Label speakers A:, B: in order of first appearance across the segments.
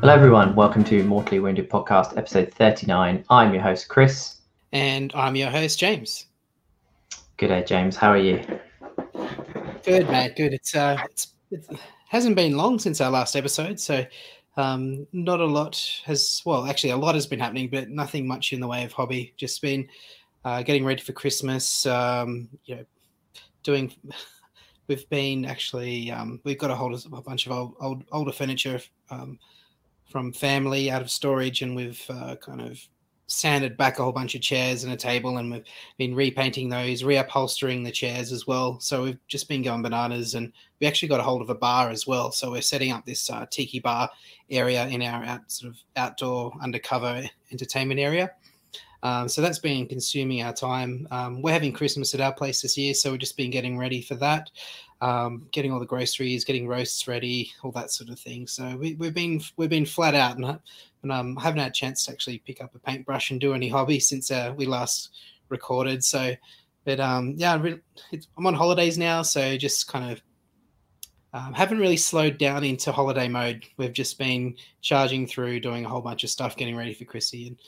A: Hello, everyone. Welcome to Mortally Wounded Podcast, episode 39. I'm your host, Chris.
B: And I'm your host, James.
A: Good day, James. How are you?
B: Good, mate. Good. It's, uh, it's, it hasn't been long since our last episode, so um, not a lot has, well, actually, a lot has been happening, but nothing much in the way of hobby. Just been uh, getting ready for Christmas, um, you know, doing. We've been actually, um, we've got a hold of a bunch of old, old older furniture um, from family out of storage, and we've uh, kind of sanded back a whole bunch of chairs and a table, and we've been repainting those, reupholstering the chairs as well. So we've just been going bananas, and we actually got a hold of a bar as well. So we're setting up this uh, tiki bar area in our out, sort of outdoor undercover entertainment area. Um, so that's been consuming our time. Um, we're having Christmas at our place this year, so we've just been getting ready for that um, getting all the groceries, getting roasts ready, all that sort of thing. So we, have been we've been flat out, and, and um, haven't had a chance to actually pick up a paintbrush and do any hobby since uh, we last recorded. So, but um, yeah, I'm on holidays now, so just kind of um, haven't really slowed down into holiday mode. We've just been charging through, doing a whole bunch of stuff, getting ready for Chrissy, and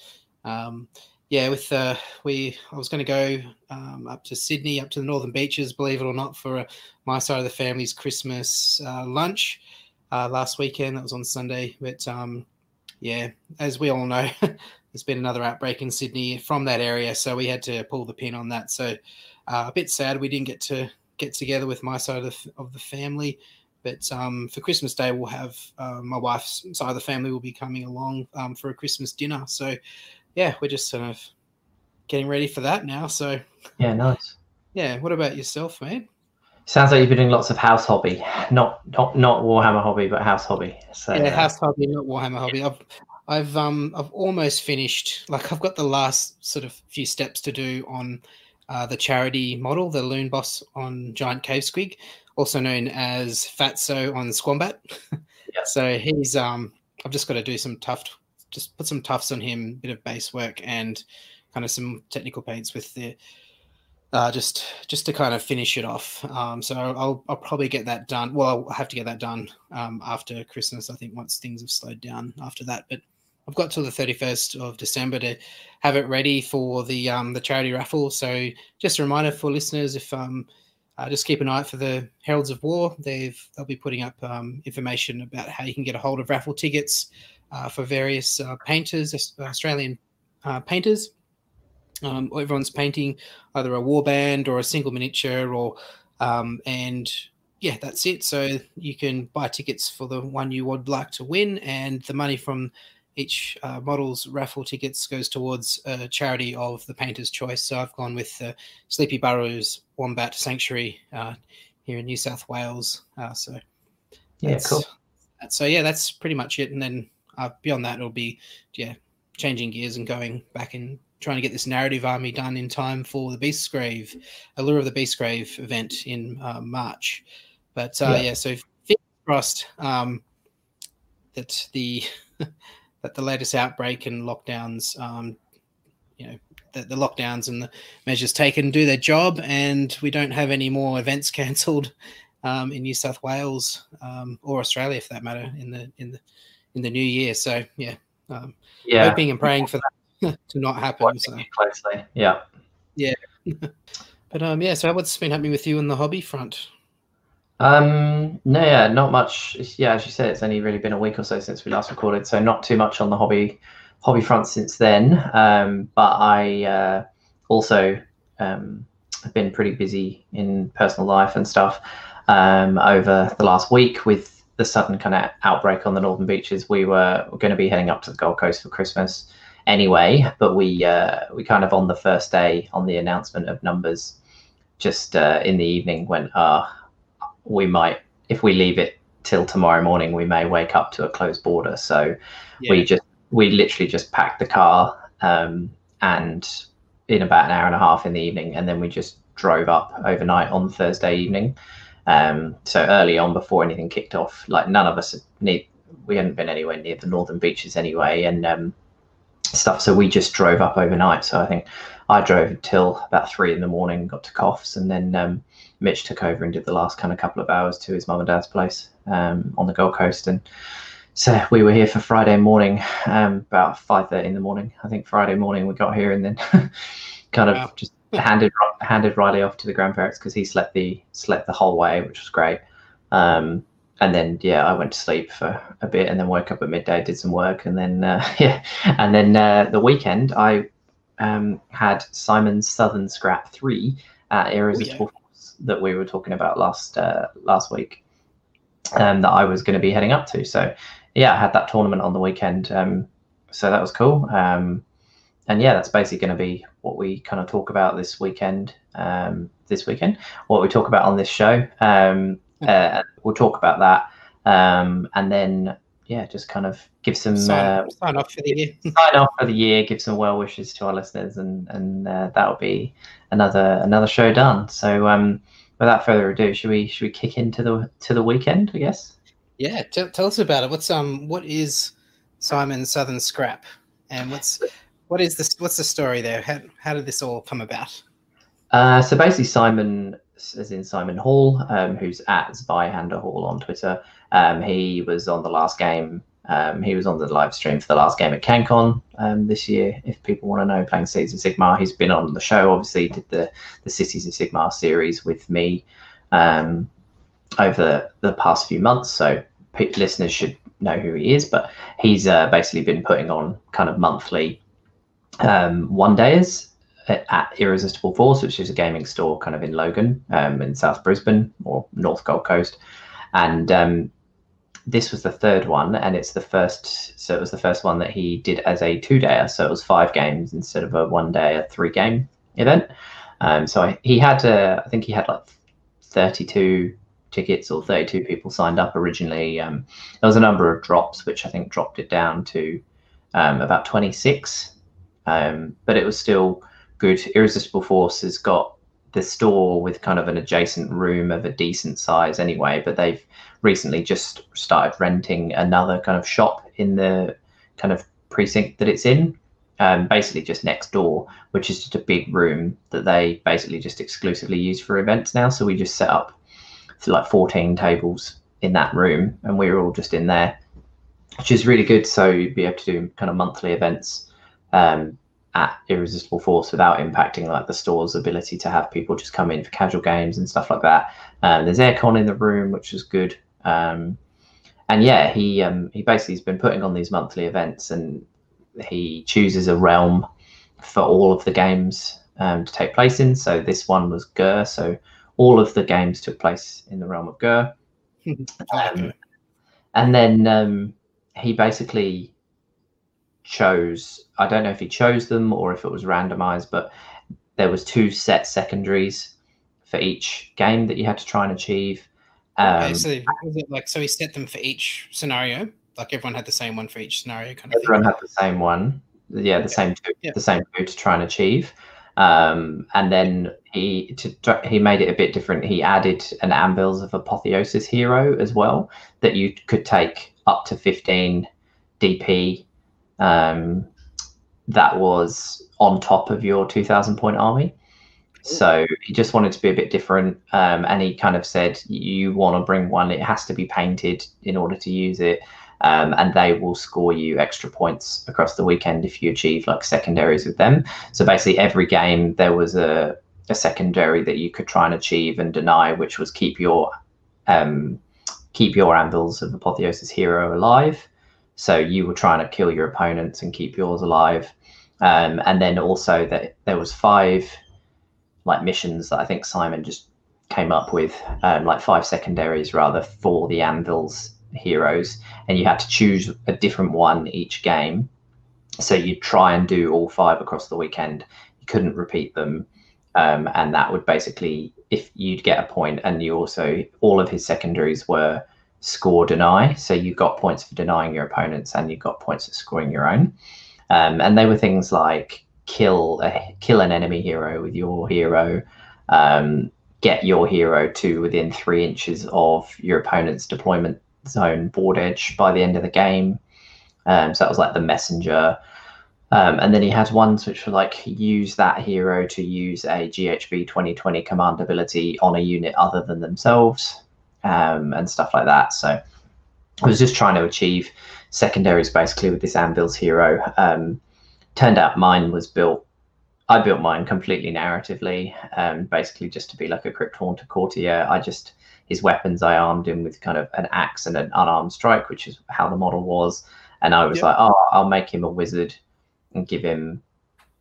B: um, yeah, with uh, we, I was going to go um, up to Sydney, up to the Northern Beaches, believe it or not, for uh, my side of the family's Christmas uh, lunch uh, last weekend. That was on Sunday, but um, yeah, as we all know, there's been another outbreak in Sydney from that area, so we had to pull the pin on that. So uh, a bit sad we didn't get to get together with my side of the, of the family. But um, for Christmas Day, we'll have uh, my wife's side of the family will be coming along um, for a Christmas dinner. So yeah, we're just sort of getting ready for that now. So
A: yeah, nice.
B: Yeah. What about yourself, man?
A: Sounds like you've been doing lots of house hobby, not not not Warhammer hobby, but house hobby.
B: So yeah, uh, house hobby, not Warhammer hobby. I've I've um I've almost finished. Like I've got the last sort of few steps to do on uh, the charity model, the Loon Boss on Giant Cave Squig, also known as Fatso on Squambat. Yeah. so he's um I've just got to do some tough just put some tufts on him, bit of base work, and kind of some technical paints with the uh, just just to kind of finish it off. Um, so I'll I'll probably get that done. Well, I'll have to get that done um, after Christmas. I think once things have slowed down after that, but. I've got till the 31st of December to have it ready for the um, the charity raffle. So just a reminder for listeners, if um, uh, just keep an eye out for the Heralds of War. They've they'll be putting up um, information about how you can get a hold of raffle tickets for various uh, painters, Australian uh, painters. Um, everyone's painting either a warband or a single miniature, or um, and yeah, that's it. So you can buy tickets for the one you would like to win, and the money from each uh, model's raffle tickets goes towards a charity of the painter's choice. So I've gone with uh, Sleepy Burrows Wombat Sanctuary uh, here in New South Wales. Uh, so
A: yeah, cool.
B: So yeah, that's pretty much it. And then uh, beyond that, it'll be yeah, changing gears and going back and trying to get this narrative army done in time for the Beast's Grave, Allure of the Beast's Grave event in uh, March. But uh, yeah. yeah, so fingers crossed um, that the that the latest outbreak and lockdowns, um, you know, that the lockdowns and the measures taken do their job, and we don't have any more events cancelled um, in New South Wales um, or Australia, for that matter, in the in the in the new year. So yeah, um, yeah, hoping and praying for that to not happen. So.
A: Closely, yeah,
B: yeah. but um, yeah. So what's been happening with you in the hobby front?
A: Um, no, yeah, not much. Yeah, as you said, it's only really been a week or so since we last recorded, so not too much on the hobby hobby front since then. Um, but I uh, also um, have been pretty busy in personal life and stuff um, over the last week with the sudden kind of outbreak on the northern beaches, we were going to be heading up to the Gold Coast for Christmas anyway. But we uh, we kind of on the first day on the announcement of numbers, just uh, in the evening went, uh, we might if we leave it till tomorrow morning, we may wake up to a closed border. So yeah. we just we literally just packed the car um, and in about an hour and a half in the evening, and then we just drove up overnight on Thursday evening. Um, so early on, before anything kicked off, like none of us need, we hadn't been anywhere near the northern beaches anyway, and um, stuff. So we just drove up overnight. So I think I drove until about three in the morning, got to Coffs, and then um, Mitch took over and did the last kind of couple of hours to his mum and dad's place um, on the Gold Coast. And so we were here for Friday morning, um, about five thirty in the morning. I think Friday morning we got here, and then kind of wow. just handed handed Riley off to the grandparents because he slept the slept the whole way, which was great. Um, and then yeah, I went to sleep for a bit, and then woke up at midday, did some work, and then uh, yeah, and then uh, the weekend I um, had Simon's Southern Scrap three at Irresistible oh, yeah. that we were talking about last uh, last week, um, that I was going to be heading up to. So yeah, I had that tournament on the weekend, um, so that was cool. Um, and yeah, that's basically going to be what we kind of talk about this weekend. Um, this weekend, what we talk about on this show. Um, uh, we'll talk about that, um, and then yeah, just kind of give some
B: sign, uh, sign off for the year.
A: sign off for the year. Give some well wishes to our listeners, and and uh, that'll be another another show done. So um, without further ado, should we should we kick into the to the weekend? I guess.
B: Yeah, tell, tell us about it. What's um what is Simon Southern Scrap, and what's what is this? What's the story there? How how did this all come about?
A: Uh, so basically, Simon as in Simon Hall, um, who's at Zweihander Hall on Twitter. Um, he was on the last game. Um, he was on the live stream for the last game at CanCon um, this year. If people want to know, playing Cities of Sigmar, he's been on the show. Obviously, did the the Cities of Sigmar series with me um, over the past few months. So listeners should know who he is. But he's uh, basically been putting on kind of monthly um, one days at Irresistible Force, which is a gaming store kind of in Logan, um, in South Brisbane or North Gold Coast. And um, this was the third one, and it's the first. So it was the first one that he did as a two-dayer. So it was five games instead of a one-day, a three-game event. Um, so I, he had, uh, I think he had like 32 tickets or 32 people signed up originally. Um, there was a number of drops, which I think dropped it down to um, about 26. Um, but it was still good. Irresistible Force has got the store with kind of an adjacent room of a decent size anyway, but they've recently just started renting another kind of shop in the kind of precinct that it's in, um, basically just next door, which is just a big room that they basically just exclusively use for events now. So we just set up like 14 tables in that room and we were all just in there, which is really good. So you'd be able to do kind of monthly events um, at Irresistible Force without impacting like the store's ability to have people just come in for casual games and stuff like that. Um, there's aircon in the room, which is good. Um, and yeah, he um, he basically has been putting on these monthly events, and he chooses a realm for all of the games um, to take place in. So this one was Ghur, so all of the games took place in the realm of Ghur. Um, and then um, he basically chose i don't know if he chose them or if it was randomized but there was two set secondaries for each game that you had to try and achieve
B: um, okay, so was it like so he set them for each scenario like everyone had the same one for each scenario kind of
A: everyone
B: thing?
A: had the same one yeah the okay. same two yeah. the same two to try and achieve um, and then he to, he made it a bit different he added an anvils of apotheosis hero as well that you could take up to 15 dp um, that was on top of your 2000 point army. So he just wanted to be a bit different. Um, and he kind of said, you want to bring one, it has to be painted in order to use it. Um, and they will score you extra points across the weekend if you achieve like secondaries with them. So basically, every game there was a, a secondary that you could try and achieve and deny, which was keep your um, keep your anvils of apotheosis hero alive. So you were trying to kill your opponents and keep yours alive. Um, and then also that there was five like missions that I think Simon just came up with, um, like five secondaries rather for the Anvils heroes, and you had to choose a different one each game. So you'd try and do all five across the weekend. You couldn't repeat them, um, and that would basically, if you'd get a point, and you also all of his secondaries were score deny. So you got points for denying your opponents, and you got points for scoring your own. Um, and they were things like kill a, kill an enemy hero with your hero, um, get your hero to within three inches of your opponent's deployment zone board edge by the end of the game. Um, so that was like the messenger. Um, and then he has ones which were like use that hero to use a GHB 2020 command ability on a unit other than themselves um, and stuff like that. So I was just trying to achieve secondaries basically with this Anvil's hero. Um, turned out mine was built. I built mine completely narratively, um, basically just to be like a Crypt Haunter courtier. I just his weapons I armed him with kind of an axe and an unarmed strike, which is how the model was. And I was yep. like, oh, I'll make him a wizard and give him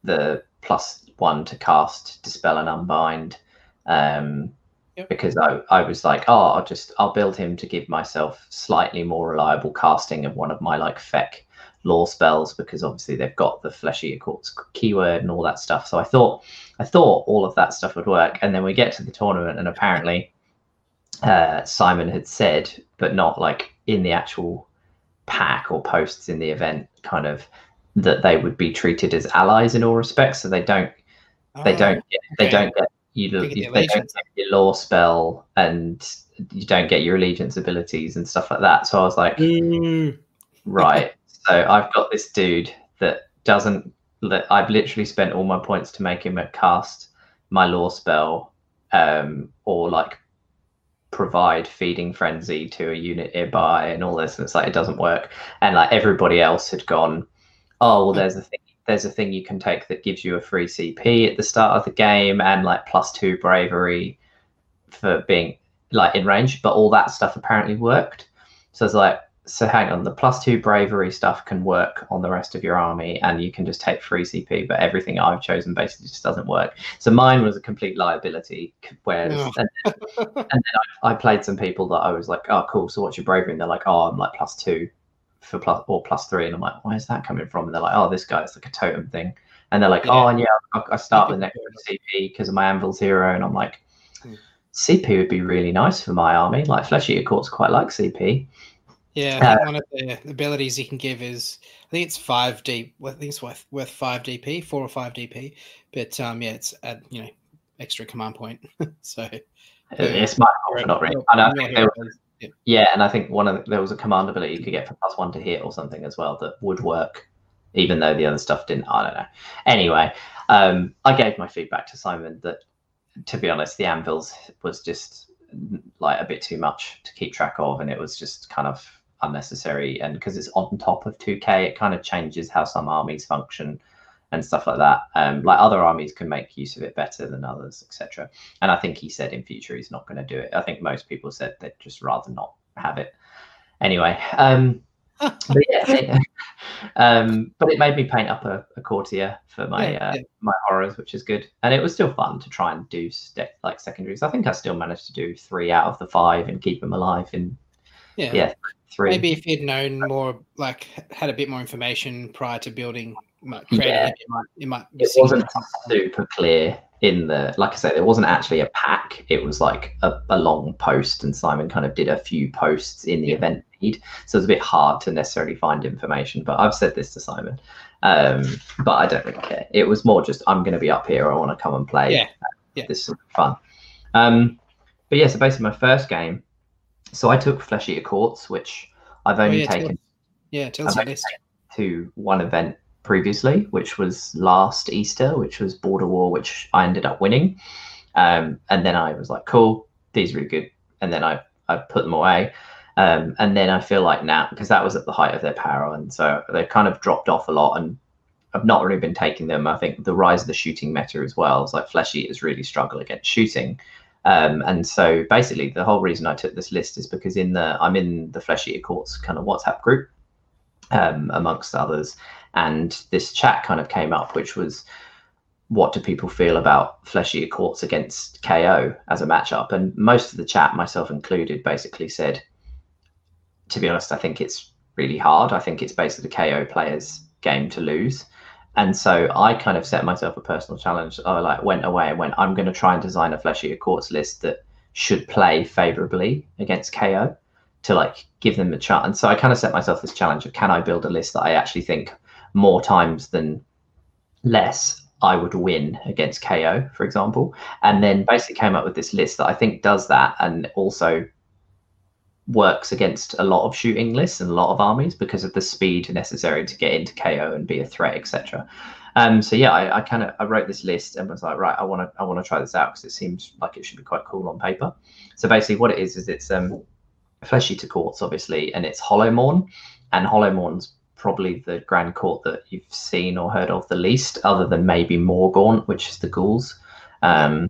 A: the plus one to cast, dispel, and unbind. Um, yep. Because I, I was like, oh, I'll just I'll build him to give myself slightly more reliable casting of one of my like feck lore spells because obviously they've got the Flesh Eater Courts keyword and all that stuff. So I thought I thought all of that stuff would work, and then we get to the tournament, and apparently uh, Simon had said, but not like in the actual pack or posts in the event, kind of that they would be treated as allies in all respects. So they don't oh, they don't get, they don't get you, you they don't get your lore spell and you don't get your allegiance abilities and stuff like that. So I was like, mm. right. so I've got this dude that doesn't. I've literally spent all my points to make him a cast my lore spell um, or like provide feeding frenzy to a unit nearby and all this and it's like it doesn't work and like everybody else had gone oh well there's a thing there's a thing you can take that gives you a free cp at the start of the game and like plus two bravery for being like in range but all that stuff apparently worked so it's like so hang on, the plus two bravery stuff can work on the rest of your army, and you can just take free CP. But everything I've chosen basically just doesn't work. So mine was a complete liability. Whereas, oh. and, then, and then I, I, played some people that I was like, oh, cool. So what's your bravery? And they're like, oh, I'm like plus two for plus or plus three, and I'm like, where's that coming from? And they're like, oh, this guy, it's like a totem thing. And they're like, yeah. oh, and yeah, I, I start with an extra CP because of my Anvil's hero, and I'm like. Hmm. CP would be really nice for my army. Like Flesh Eater Courts quite like CP.
B: Yeah, uh, one of the abilities you can give is I think it's five D. I think it's worth worth five DP, four or five DP. But um, yeah, it's at you know extra command point. so
A: it's my fault, not really. I was, yeah. yeah, and I think one of the, there was a command ability you could get for plus one to hit or something as well that would work, even though the other stuff didn't. I don't know. Anyway, um, I gave my feedback to Simon that, to be honest, the anvils was just like a bit too much to keep track of, and it was just kind of unnecessary. And because it's on top of 2K, it kind of changes how some armies function and stuff like that. Um, like other armies can make use of it better than others, etc. And I think he said in future he's not going to do it. I think most people said they'd just rather not have it. Anyway, um, but yeah, um, but it made me paint up a, a courtier for my yeah, uh, yeah. my horrors, which is good. And it was still fun to try and do st- like secondaries. I think I still managed to do three out of the five and keep them alive in yeah, yeah
B: three. Maybe if you'd known more, like had a bit more information prior to building, creating yeah. it, it might, it might
A: it wasn't super clear in the like I said, it wasn't actually a pack. It was like a, a long post, and Simon kind of did a few posts in the yeah. event feed, so it's a bit hard to necessarily find information. But I've said this to Simon, um, but I don't really care. It was more just I'm going to be up here. I want to come and play.
B: Yeah, yeah.
A: this is fun. Um, but yeah, so basically my first game so I took Flesh Eater Courts, which I've oh, only oh, yeah, taken.
B: Tell, yeah, tell us this.
A: To one event previously, which was last Easter, which was Border War, which I ended up winning. Um, and then I was like, cool, these are really good. And then I, I put them away. Um, and then I feel like now, because that was at the height of their power. And so they've kind of dropped off a lot. And I've not really been taking them. I think the rise of the shooting meta as well. is like Flesh Eaters really struggle against shooting. Um, and so basically, the whole reason I took this list is because in the I'm in the Flesh Eater Courts kind of WhatsApp group, um, amongst others, and this chat kind of came up, which was what do people feel about Flesh Eater Courts against KO as a matchup? And most of the chat, myself included, basically said, to be honest, I think it's really hard. I think it's basically the KO players' game to lose. And so I kind of set myself a personal challenge. I like went away and went, I'm going to try and design a Flesh Eater Courts list that should play favorably against KO to like give them a chance. And so I kind of set myself this challenge of can I build a list that I actually think more times than less I would win against KO, for example. And then basically came up with this list that I think does that and also works against a lot of shooting lists and a lot of armies because of the speed necessary to get into KO and be a threat, etc. Um, so yeah, I, I kind of I wrote this list and was like, right, I want to I want to try this out because it seems like it should be quite cool on paper. So basically, what it is is it's um Flesh Eater Courts, obviously, and it's Hollowmourn. And Hollowmourn's probably the Grand Court that you've seen or heard of the least, other than maybe Morgaunt, which is the ghouls. Um,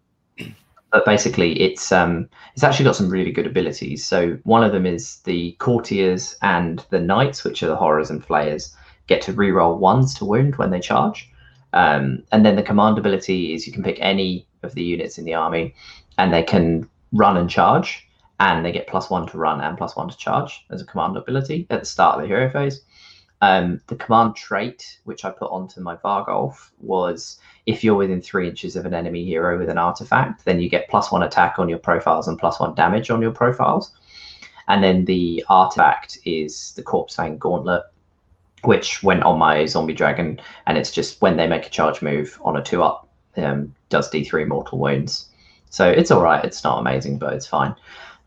A: but basically, it's um, it's actually got some really good abilities. So one of them is the courtiers and the knights, which are the horrors and flayers, get to reroll ones to wound when they charge. Um, and then the command ability is you can pick any of the units in the army, and they can run and charge, and they get plus one to run and plus one to charge as a command ability at the start of the hero phase. Um, the command trait, which I put onto my Varghulf, was if you're within three inches of an enemy hero with an artifact, then you get plus one attack on your profiles and plus one damage on your profiles. And then the artifact is the Corpsefane Gauntlet, which went on my Zombie Dragon, and it's just when they make a charge move on a two up, um, does D3 mortal wounds. So it's all right. It's not amazing, but it's fine.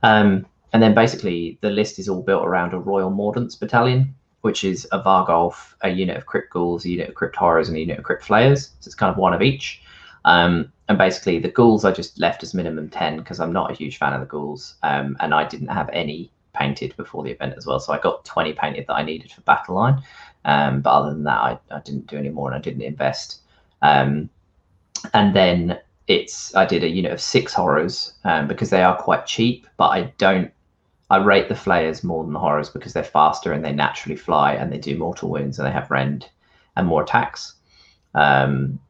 A: Um, and then basically the list is all built around a Royal Mordants battalion, which is a Varghulf, a unit of Crypt Ghouls, a unit of Crypt Horrors, and a unit of Crypt Flayers. So it's kind of one of each. Um, and basically, the Ghouls I just left as minimum 10 because I'm not a huge fan of the Ghouls. Um, and I didn't have any painted before the event as well. So I got 20 painted that I needed for Battle Line. Um, but other than that, I, I, didn't do any more and I didn't invest. Um, and then it's I did a unit of six horrors um, because they are quite cheap, but I don't I rate the flayers more than the horrors because they're faster and they naturally fly and they do mortal wounds and they have rend and more attacks. Um,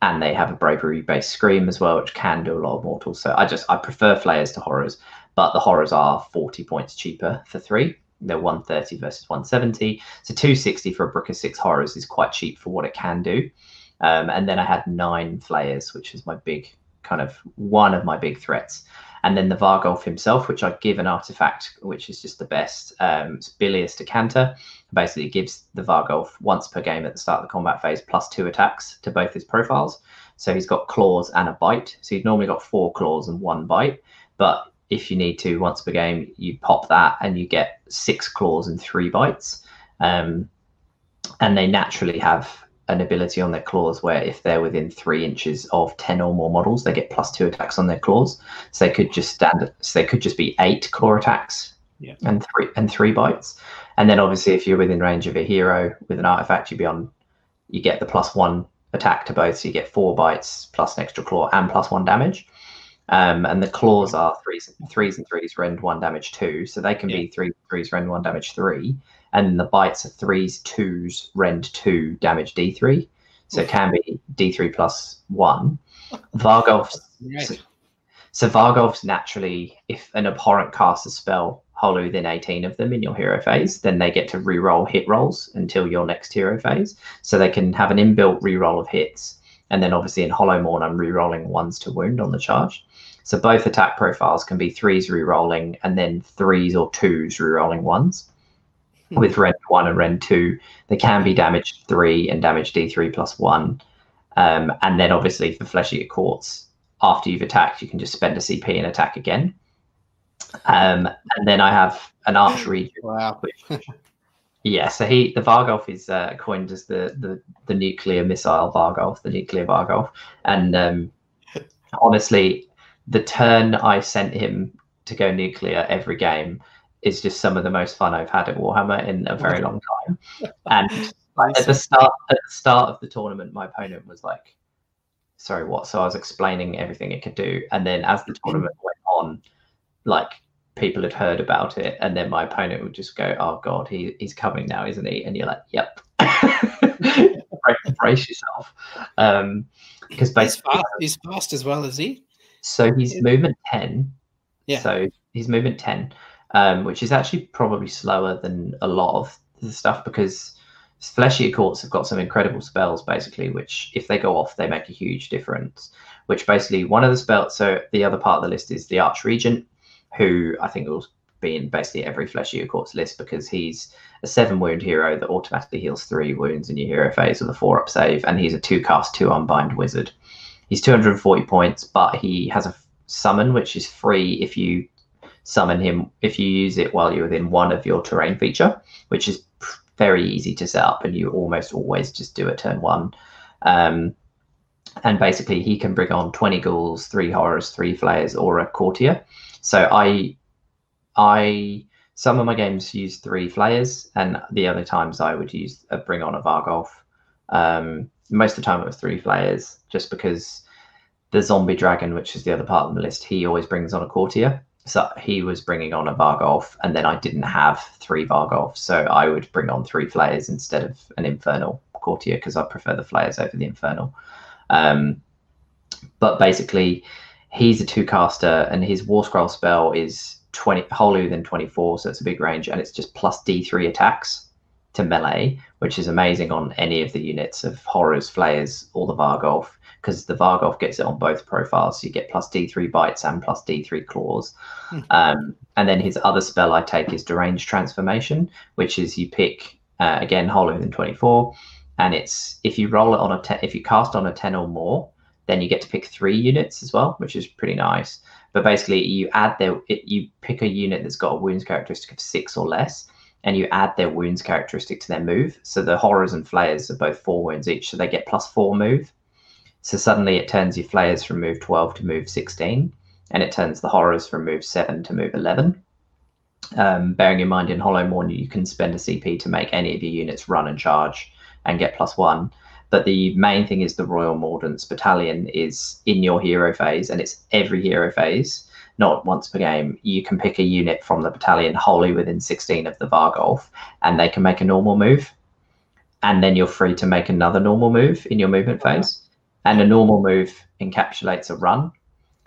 A: and they have a bravery based scream as well, which can do a lot of mortals. So I just I prefer flayers to horrors, but the horrors are 40 points cheaper for three. They're 130 versus 170. So 260 for a brick of six horrors is quite cheap for what it can do. Um, and then I had nine flayers, which is my big kind of one of my big threats and then the Varghulf himself, which I give an artifact, which is just the best. Um, it's Bilious Decanter. Basically, it gives the Varghulf once per game at the start of the combat phase plus two attacks to both his profiles. So he's got claws and a bite. So he's normally got four claws and one bite. But if you need to once per game, you pop that and you get six claws and three bites. Um, and they naturally have an ability on their claws where if they're within three inches of 10 or more models, they get plus two attacks on their claws. So they could just stand, so they could just be eight claw attacks yeah. and three and three bites. And then obviously if you're within range of a hero with an artifact, you'd be on, you get the plus one attack to both. So you get four bites plus an extra claw and plus one damage. Um, and the claws are threes, threes and threes, rend one damage two. So they can yeah. be three threes, rend one damage three and the bites are threes, twos, rend two, damage D3. So it can be D3 plus one. Varghulf's right. so, Varghulf's naturally, if an abhorrent casts a spell wholly within 18 of them in your hero phase, then they get to re-roll hit rolls until your next hero phase. So they can have an inbuilt re-roll of hits. And then obviously in Hollowmourn, I'm re-rolling ones to wound on the charge. So both attack profiles can be threes re-rolling and then threes or twos re-rolling ones. With Rend 1 and Rend 2. They can be damage 3 and damage D3 plus 1. Um, and then obviously for Flesh Eater Courts, after you've attacked, you can just spend a CP and attack again. Um, and then I have an archery.
B: Wow.
A: Which, yeah, so he the Varghulf is uh, coined as the, the the nuclear missile Varghulf, the nuclear Varghulf. And um, honestly, the turn I sent him to go nuclear every game is just some of the most fun I've had at Warhammer in a very long time. And at the start at the start of the tournament, my opponent was like, "Sorry, what?" So I was explaining everything it could do, and then as the tournament went on, like people had heard about it, and then my opponent would just go, "Oh God, he he's coming now, isn't he?" And you're like, "Yep." brace yourself, um, because basically
B: he's fast, he's fast as well, is he?
A: So he's movement ten.
B: Yeah.
A: So he's movement ten um, which is actually probably slower than a lot of the stuff because Flesh Eater Courts have got some incredible spells basically, which if they go off, they make a huge difference. Which basically one of the spells, so the other part of the list is the Arch Regent, who I think will be in basically every Flesh Eater Courts list because he's a seven wound hero that automatically heals three wounds in your hero phase with a four up save, and he's a two cast, two unbind wizard. He's 240 points, but he has a summon which is free if you summon him if you use it while you're within one of your terrain feature, which is very easy to set up and you almost always just do it turn one. Um, and basically he can bring on 20 ghouls, three horrors, three flayers, or a courtier. So I I some of my games use three flayers, and the other times I would use a bring on a Varghulf. Um, most of the time it was three flayers, just because the zombie dragon, which is the other part of the list, he always brings on a courtier. So he was bringing on a Varghulf, and then I didn't have three Varghulfs, so I would bring on three flayers instead of an infernal courtier because I prefer the flayers over the infernal. Um, but basically, he's a two caster, and his War Scroll spell is 20 wholly within 24, so it's a big range, and it's just plus D3 attacks to melee, which is amazing on any of the units of horrors, flayers, or the Varghulf because the Varghulf gets it on both profiles. So you get plus D3 bites and plus D3 claws. Hmm. Um, and then his other spell I take is Deranged Transformation, which is you pick, uh, again, Hollow than 24. And it's if you roll it on a 10, if you cast on a 10 or more, then you get to pick three units as well, which is pretty nice. But basically, you add their, it, you pick a unit that's got a wounds characteristic of six or less, and you add their wounds characteristic to their move. So the horrors and flayers are both four wounds each, so they get plus four move. So suddenly it turns your flayers from move 12 to move 16, and it turns the horrors from move 7 to move 11. Um, bearing in mind in Hollowmourn, you can spend a CP to make any of your units run and charge and get plus one. But the main thing is the Royal Mordants Battalion is in your hero phase, and it's every hero phase, not once per game. You can pick a unit from the battalion wholly within 16 of the Varghulf, and they can make a normal move. And then you're free to make another normal move in your movement phase and a normal move encapsulates a run.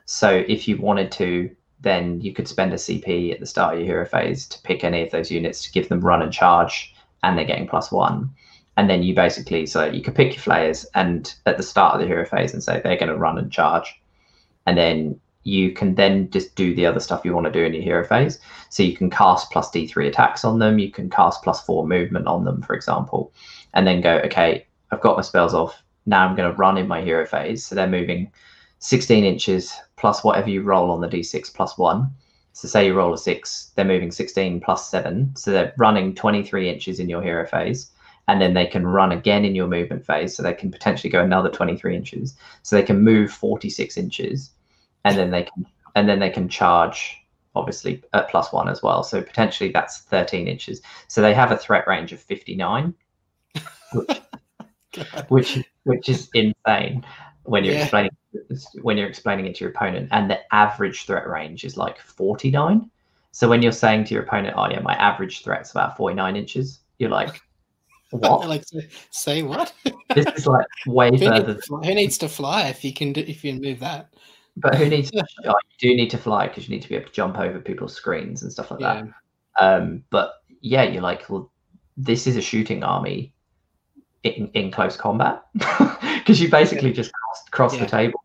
A: So if you wanted to, then you could spend a CP at the start of your hero phase to pick any of those units to give them run and charge, and they're getting plus one. And then you basically, so you could pick your flayers and at the start of the hero phase and say they're going to run and charge. And then you can then just do the other stuff you want to do in your hero phase. So you can cast plus D3 attacks on them, you can cast plus four movement on them, for example, and then go, okay, I've got my spells off now I'm going to run in my hero phase. So they're moving 16 inches plus whatever you roll on the d6 plus one. So say you roll a six, they're moving 16 plus seven. So they're running 23 inches in your hero phase. And then they can run again in your movement phase. So they can potentially go another 23 inches. So they can move 46 inches. And then they can and then they can charge obviously at plus one as well. So potentially that's 13 inches. So they have a threat range of 59, which which which is insane when you're yeah. explaining when you're explaining it to your opponent. And the average threat range is like 49. So when you're saying to your opponent, "Oh yeah, my average threat's about 49 inches," you're like, "What?"
B: like say what?
A: this is like way
B: who
A: further.
B: Needs, who needs to fly if you can do, if you can move that?
A: But who needs? To, oh, you do need to fly because you need to be able to jump over people's screens and stuff like yeah. that. Um, but yeah, you're like, well, this is a shooting army in, in close combat because you basically yeah. just cross, cross yeah. the table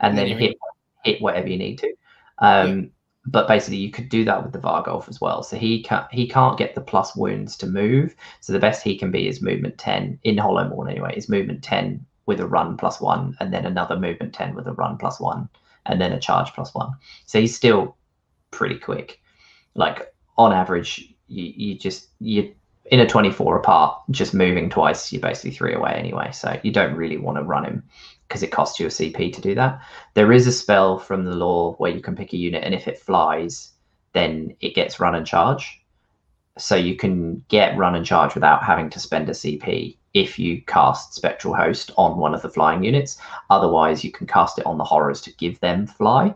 A: and then hit hit whatever you need to. Um, yeah. But basically, you could do that with the Varghulf as well. So he can't he can't get the plus wounds to move. So the best he can be is movement ten in Hollowmourn anyway. Is movement ten with a run plus one, and then another movement ten with a run plus one, and then a charge plus one. So he's still pretty quick. Like on average, you, you just you in a 24 apart, just moving twice, you're basically three away anyway. So you don't really want to run him because it costs you a CP to do that. There is a spell from the lore where you can pick a unit, and if it flies, then it gets run and charge. So you can get run and charge without having to spend a CP if you cast Spectral Host on one of the flying units. Otherwise, you can cast it on the horrors to give them fly.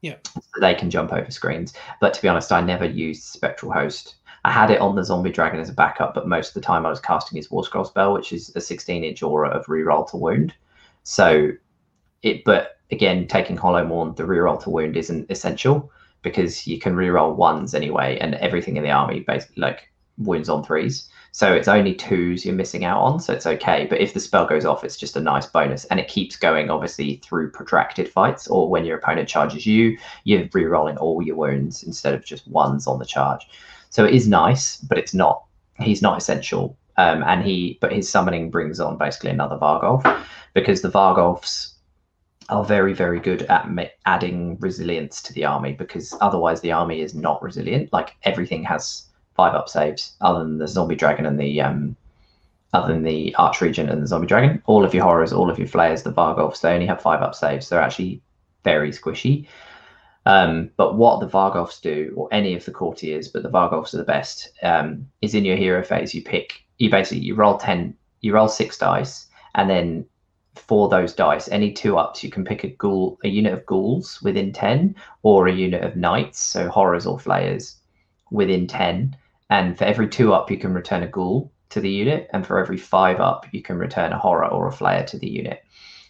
B: Yeah.
A: So they can jump over screens. But to be honest, I never used Spectral Host I had it on the zombie dragon as a backup, but most of the time I was casting his war scroll spell, which is a 16 inch aura of reroll to wound. So it, but again, taking Hollowmourn, the reroll to wound isn't essential because you can reroll ones anyway, and everything in the army basically like wounds on threes. So it's only twos you're missing out on, so it's okay. But if the spell goes off, it's just a nice bonus, and it keeps going obviously through protracted fights, or when your opponent charges you, you're re-rolling all your wounds instead of just ones on the charge. So it is nice, but it's not. He's not essential. Um, and he, but his summoning brings on basically another Varghulf because the Varghulfs are very, very good at ma- adding resilience to the army because otherwise the army is not resilient. Like everything has five up saves other than the zombie dragon and the um, other than the archregent and the zombie dragon. All of your horrors, all of your flayers, the Varghulfs, they only have five up saves. They're actually very squishy. Um, but what the Varghulfs do, or any of the courtiers, but the Varghulfs are the best, um, is in your hero phase. You pick, you basically you roll ten, you roll six dice, and then for those dice, any two ups, you can pick a ghoul, a unit of ghouls within ten, or a unit of knights, so horrors or flayers, within ten. And for every two up, you can return a ghoul to the unit, and for every five up, you can return a horror or a flayer to the unit.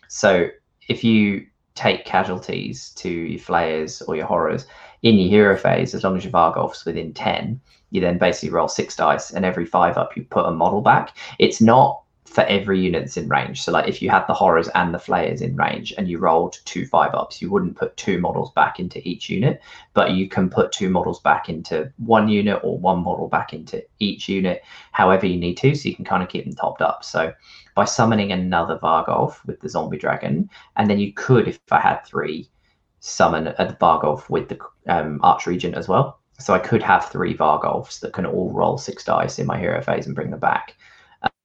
A: So if you take casualties to your flayers or your horrors in your hero phase, as long as your Varghulf's within 10, you then basically roll six dice and every five up you put a model back. It's not for every unit that's in range. So like if you had the horrors and the flayers in range and you rolled two five ups, you wouldn't put two models back into each unit, but you can put two models back into one unit or one model back into each unit, however you need to. So you can kind of keep them topped up. So by summoning another Varghulf with the zombie dragon, and then you could, if I had three, summon a Varghulf with the um, Archregent as well. So I could have three Varghulfs that can all roll six dice in my hero phase and bring them back.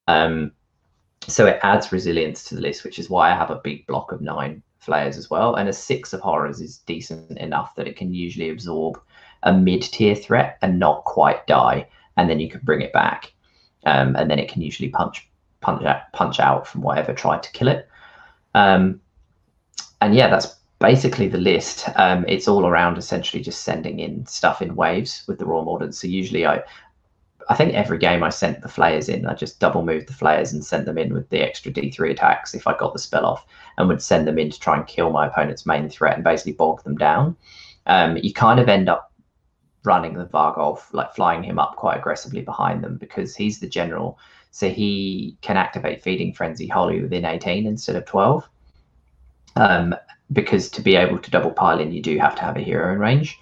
A: Um, so it adds resilience to the list, which is why I have a big block of nine flayers as well. And a six of horrors is decent enough that it can usually absorb a mid-tier threat and not quite die, and then you can bring it back, um, and then it can usually punch punch out, punch out from whatever tried to kill it. Um, and yeah, that's basically the list. Um, it's all around essentially just sending in stuff in waves with the raw Mordants. So usually I I think every game I sent the flayers in, I just double moved the flayers and sent them in with the extra D3 attacks if I got the spell off, and would send them in to try and kill my opponent's main threat and basically bog them down. Um, you kind of end up running the Varghulf, like flying him up quite aggressively behind them because he's the general. So he can activate Feeding Frenzy wholly within 18 instead of 12. Um, because to be able to double pile in, you do have to have a hero in range.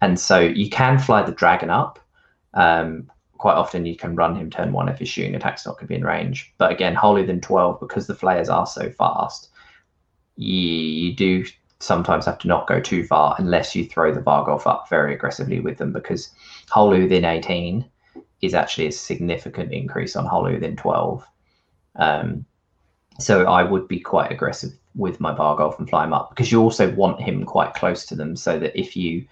A: And so you can fly the dragon up um, quite often you can run him turn one if his shooting attack's not going to be in range. But again, holier than 12, because the flayers are so fast, you, you do sometimes have to not go too far unless you throw the Varghulf up very aggressively with them because wholly within 18 is actually a significant increase on Hollow within 12. Um, so I would be quite aggressive with my Varghulf and fly him up because you also want him quite close to them so that if you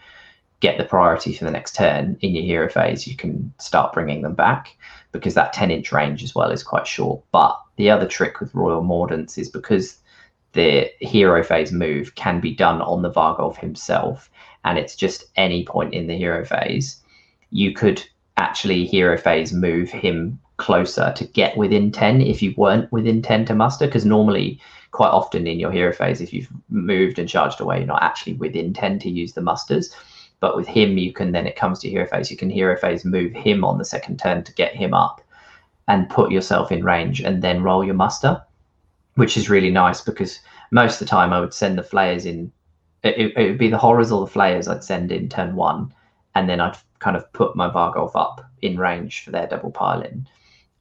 A: get the priority for the next turn in your hero phase, you can start bringing them back because that 10 inch range as well is quite short. But the other trick with Royal Mordants is because the hero phase move can be done on the Varghulf himself, and it's just any point in the hero phase, you could actually hero phase move him closer to get within 10 if you weren't within 10 to muster because normally quite often in your hero phase if you've moved and charged away you're not actually within 10 to use the musters but with him, you can then it comes to hero phase. You can hero phase move him on the second turn to get him up and put yourself in range and then roll your muster, which is really nice because most of the time I would send the flayers in. It, it would be the horrors or the flayers I'd send in turn one, and then I'd kind of put my Varghulf up in range for their double pile in.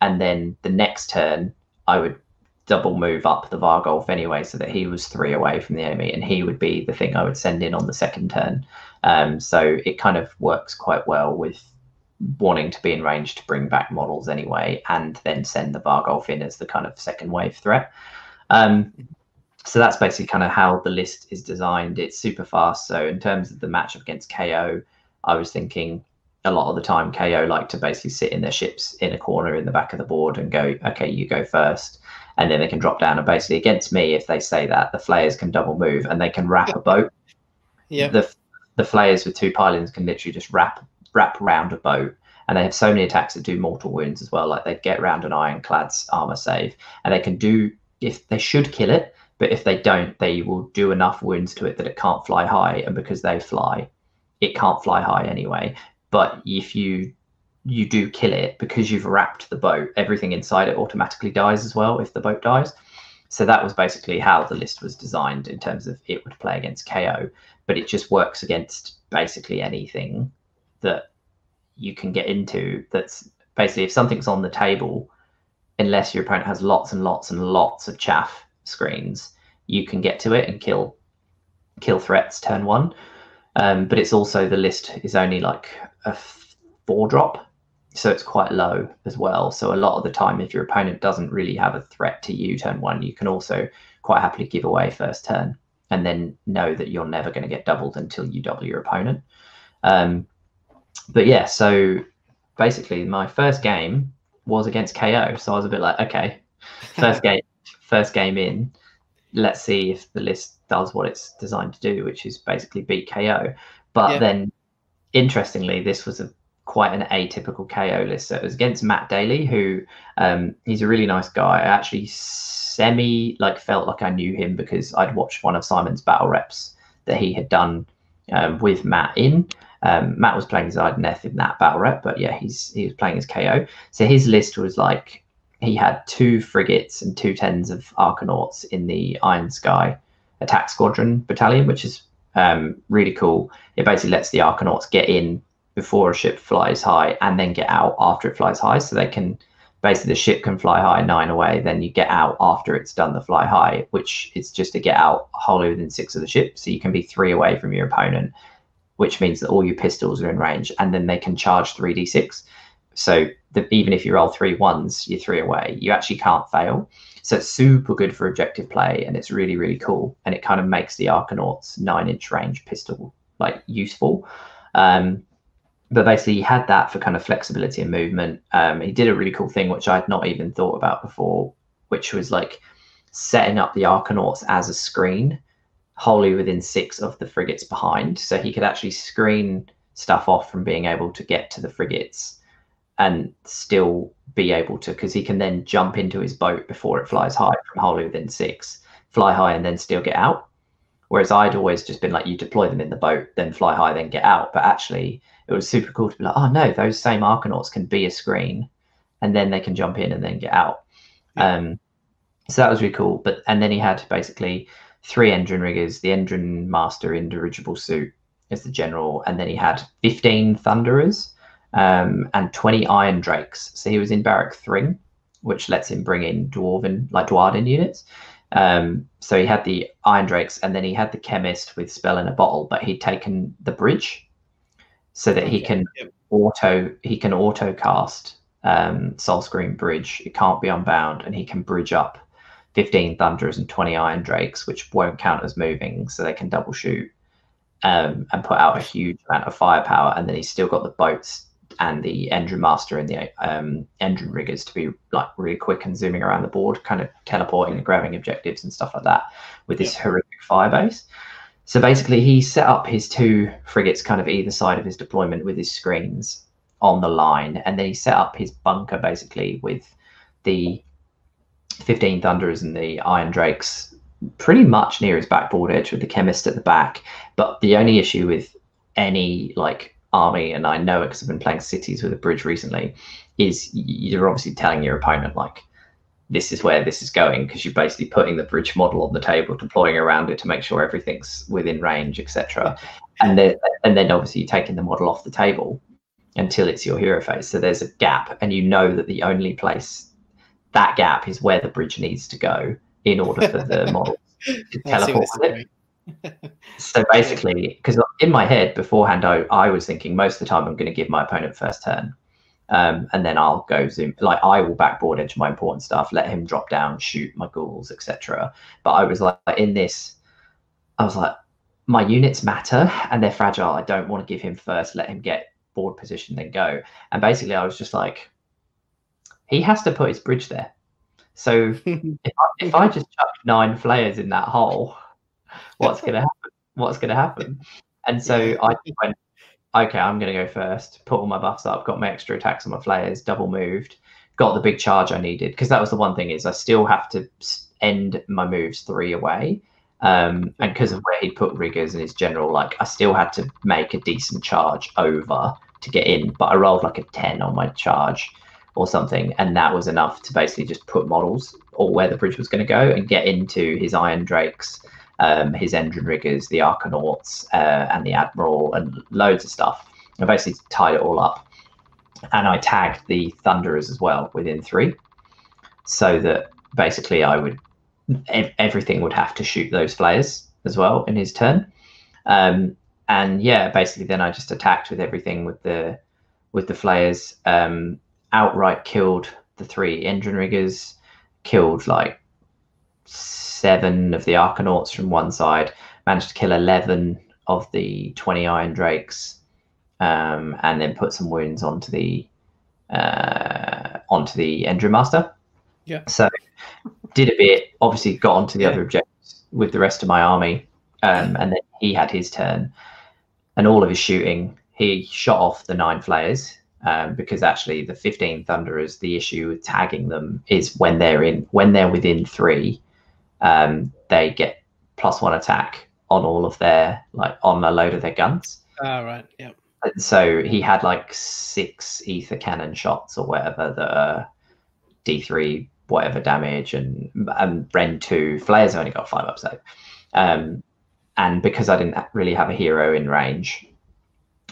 A: And then the next turn, I would double move up the Varghulf anyway, so that he was three away from the enemy, and he would be the thing I would send in on the second turn. Um, so it kind of works quite well with wanting to be in range to bring back models anyway, and then send the Varghulf in as the kind of second wave threat. Um, so that's basically kind of how the list is designed. It's super fast. So in terms of the matchup against KO, I was thinking a lot of the time KO like to basically sit in their ships in a corner in the back of the board and go, okay, you go first. And then they can drop down. And basically against me, if they say that, the flayers can double move and they can wrap a boat.
B: Yeah.
A: The the flayers with two pilings can literally just wrap wrap around a boat and they have so many attacks that do mortal wounds as well. Like they get around an ironclad's armor save, and they can do if they should kill it, but if they don't, they will do enough wounds to it that it can't fly high, and because they fly, it can't fly high anyway. But if you you do kill it because you've wrapped the boat, everything inside it automatically dies as well if the boat dies. So that was basically how the list was designed in terms of it would play against KO, but it just works against basically anything that you can get into. That's basically if something's on the table, unless your opponent has lots and lots and lots of chaff screens, you can get to it and kill kill threats turn one. Um, but it's also the list is only like a four drop so it's quite low as well. So a lot of the time, if your opponent doesn't really have a threat to you turn one, you can also quite happily give away first turn. and then know that you're never going to get doubled until you double your opponent. Um, but yeah, so basically my first game was against KO, so I was a bit like, okay, first game, first game in, let's see if the list does what it's designed to do, which is basically beat KO. But yeah. then, interestingly, this was a quite an atypical KO list. So it was against Matt Daly, who um, he's a really nice guy. I actually semi like felt like I knew him because I'd watched one of Simon's battle reps that he had done um, with Matt in. Um, Matt was playing as Idoneth in that battle rep, but yeah, he's he was playing as KO. So his list was like he had two frigates and two tens of Arkanauts in the Iron Sky attack squadron battalion, which is um, really cool. It basically lets the Arkanauts get in before a ship flies high and then get out after it flies high, so they can basically the ship can fly high nine away, then you get out after it's done the fly high, which is just to get out wholly within six of the ship. So you can be three away from your opponent, which means that all your pistols are in range, and then they can charge three d six. So the, even if you roll three ones, you're three away. You actually can't fail. So it's super good for objective play, and it's really really cool. And it kind of makes the Arkanauts nine inch range pistol like useful. Um, but basically he had that for kind of flexibility and movement. Um, he did a really cool thing which I'd not even thought about before, which was like setting up the Arkanauts as a screen wholly within six of the frigates behind. So he could actually screen stuff off from being able to get to the frigates and still be able to, because he can then jump into his boat before it flies high from wholly within six, fly high and then still get out. Whereas I'd always just been like, you deploy them in the boat, then fly high, then get out. But actually, it was super cool to be like, oh no, those same Arkanauts can be a screen, and then they can jump in and then get out. Yeah. Um, so that was really cool. But and then he had basically three Endrin riggers, the Endrin master in dirigible suit as the general, and then he had 15 thunderers um, and 20 iron drakes. So he was in Barak-Thryng, which lets him bring in dwarven like dwarven units. Um, so he had the iron drakes, and then he had the chemist with spell in a bottle, but he'd taken the bridge so that he can auto he can auto cast um, Soul Scream Bridge. It can't be unbound, and he can bridge up 15 Thunderers and 20 Iron Drakes, which won't count as moving, so they can double shoot um, and put out a huge amount of firepower. And then he's still got the boats and the Endrin master and the um, Endrin riggers to be like really quick and zooming around the board, kind of teleporting and grabbing objectives and stuff like that with this yeah. horrific fire base. So basically, he set up his two frigates kind of either side of his deployment with his screens on the line, and then he set up his bunker basically with the 15 Thunderers and the Iron Drakes pretty much near his backboard edge with the chemist at the back. But the only issue with any like army, and I know it because I've been playing cities with a bridge recently, is you're obviously telling your opponent like this is where this is going because you're basically putting the bridge model on the table, deploying around it to make sure everything's within range, etc. And then and then obviously taking the model off the table until it's your hero phase. So there's a gap, and you know that the only place that gap is where the bridge needs to go in order for the model to teleport it. So basically, because in my head beforehand, I, I was thinking most of the time I'm going to give my opponent first turn um, and then I'll go zoom. Like I will backboard into my important stuff, let him drop down, shoot my ghouls, etc. But I was like in this, I was like, my units matter and they're fragile. I don't want to give him first, let him get board position, then go. And basically, I was just like, he has to put his bridge there. So if, I, if I just chuck nine flayers in that hole, what's going to happen? What's going to happen? And so I went, okay, I'm going to go first, put all my buffs up, got my extra attacks on my flayers, double moved, got the big charge I needed. Because that was the one thing is I still have to end my moves three away. Um, and because of where he'd put riggers and his general, like I still had to make a decent charge over to get in, but I rolled like a 10 on my charge or something. And that was enough to basically just put models or where the bridge was going to go and get into his Iron Drakes um, his Endrin riggers, the Arkanauts, uh, and the Admiral, and loads of stuff. I basically tied it all up. And I tagged the Thunderers as well within three, so that basically I would everything would have to shoot those flayers as well in his turn. Um, and yeah, basically then I just attacked with everything with the with the flayers. Um, outright killed the three Endrin riggers, killed like seven of the Arkanauts from one side, managed to kill 11 of the 20 Iron Drakes, um, and then put some wounds onto the uh, onto the Endrin Master.
B: Yeah.
A: So did a bit, obviously got onto the
B: Yeah.
A: other objectives with the rest of my army, um, and then he had his turn, and all of his shooting, he shot off the nine flayers. Um, because actually the 15 thunderers the issue with tagging them is when they're in when they're within three um, they get plus one attack on all of their like on a load of their guns
B: Ah, right. Yeah.
A: and so he had like six aethercannon shots or whatever that are d3 whatever damage and and rend 2 flayers only got five upside um and because i didn't really have a hero in range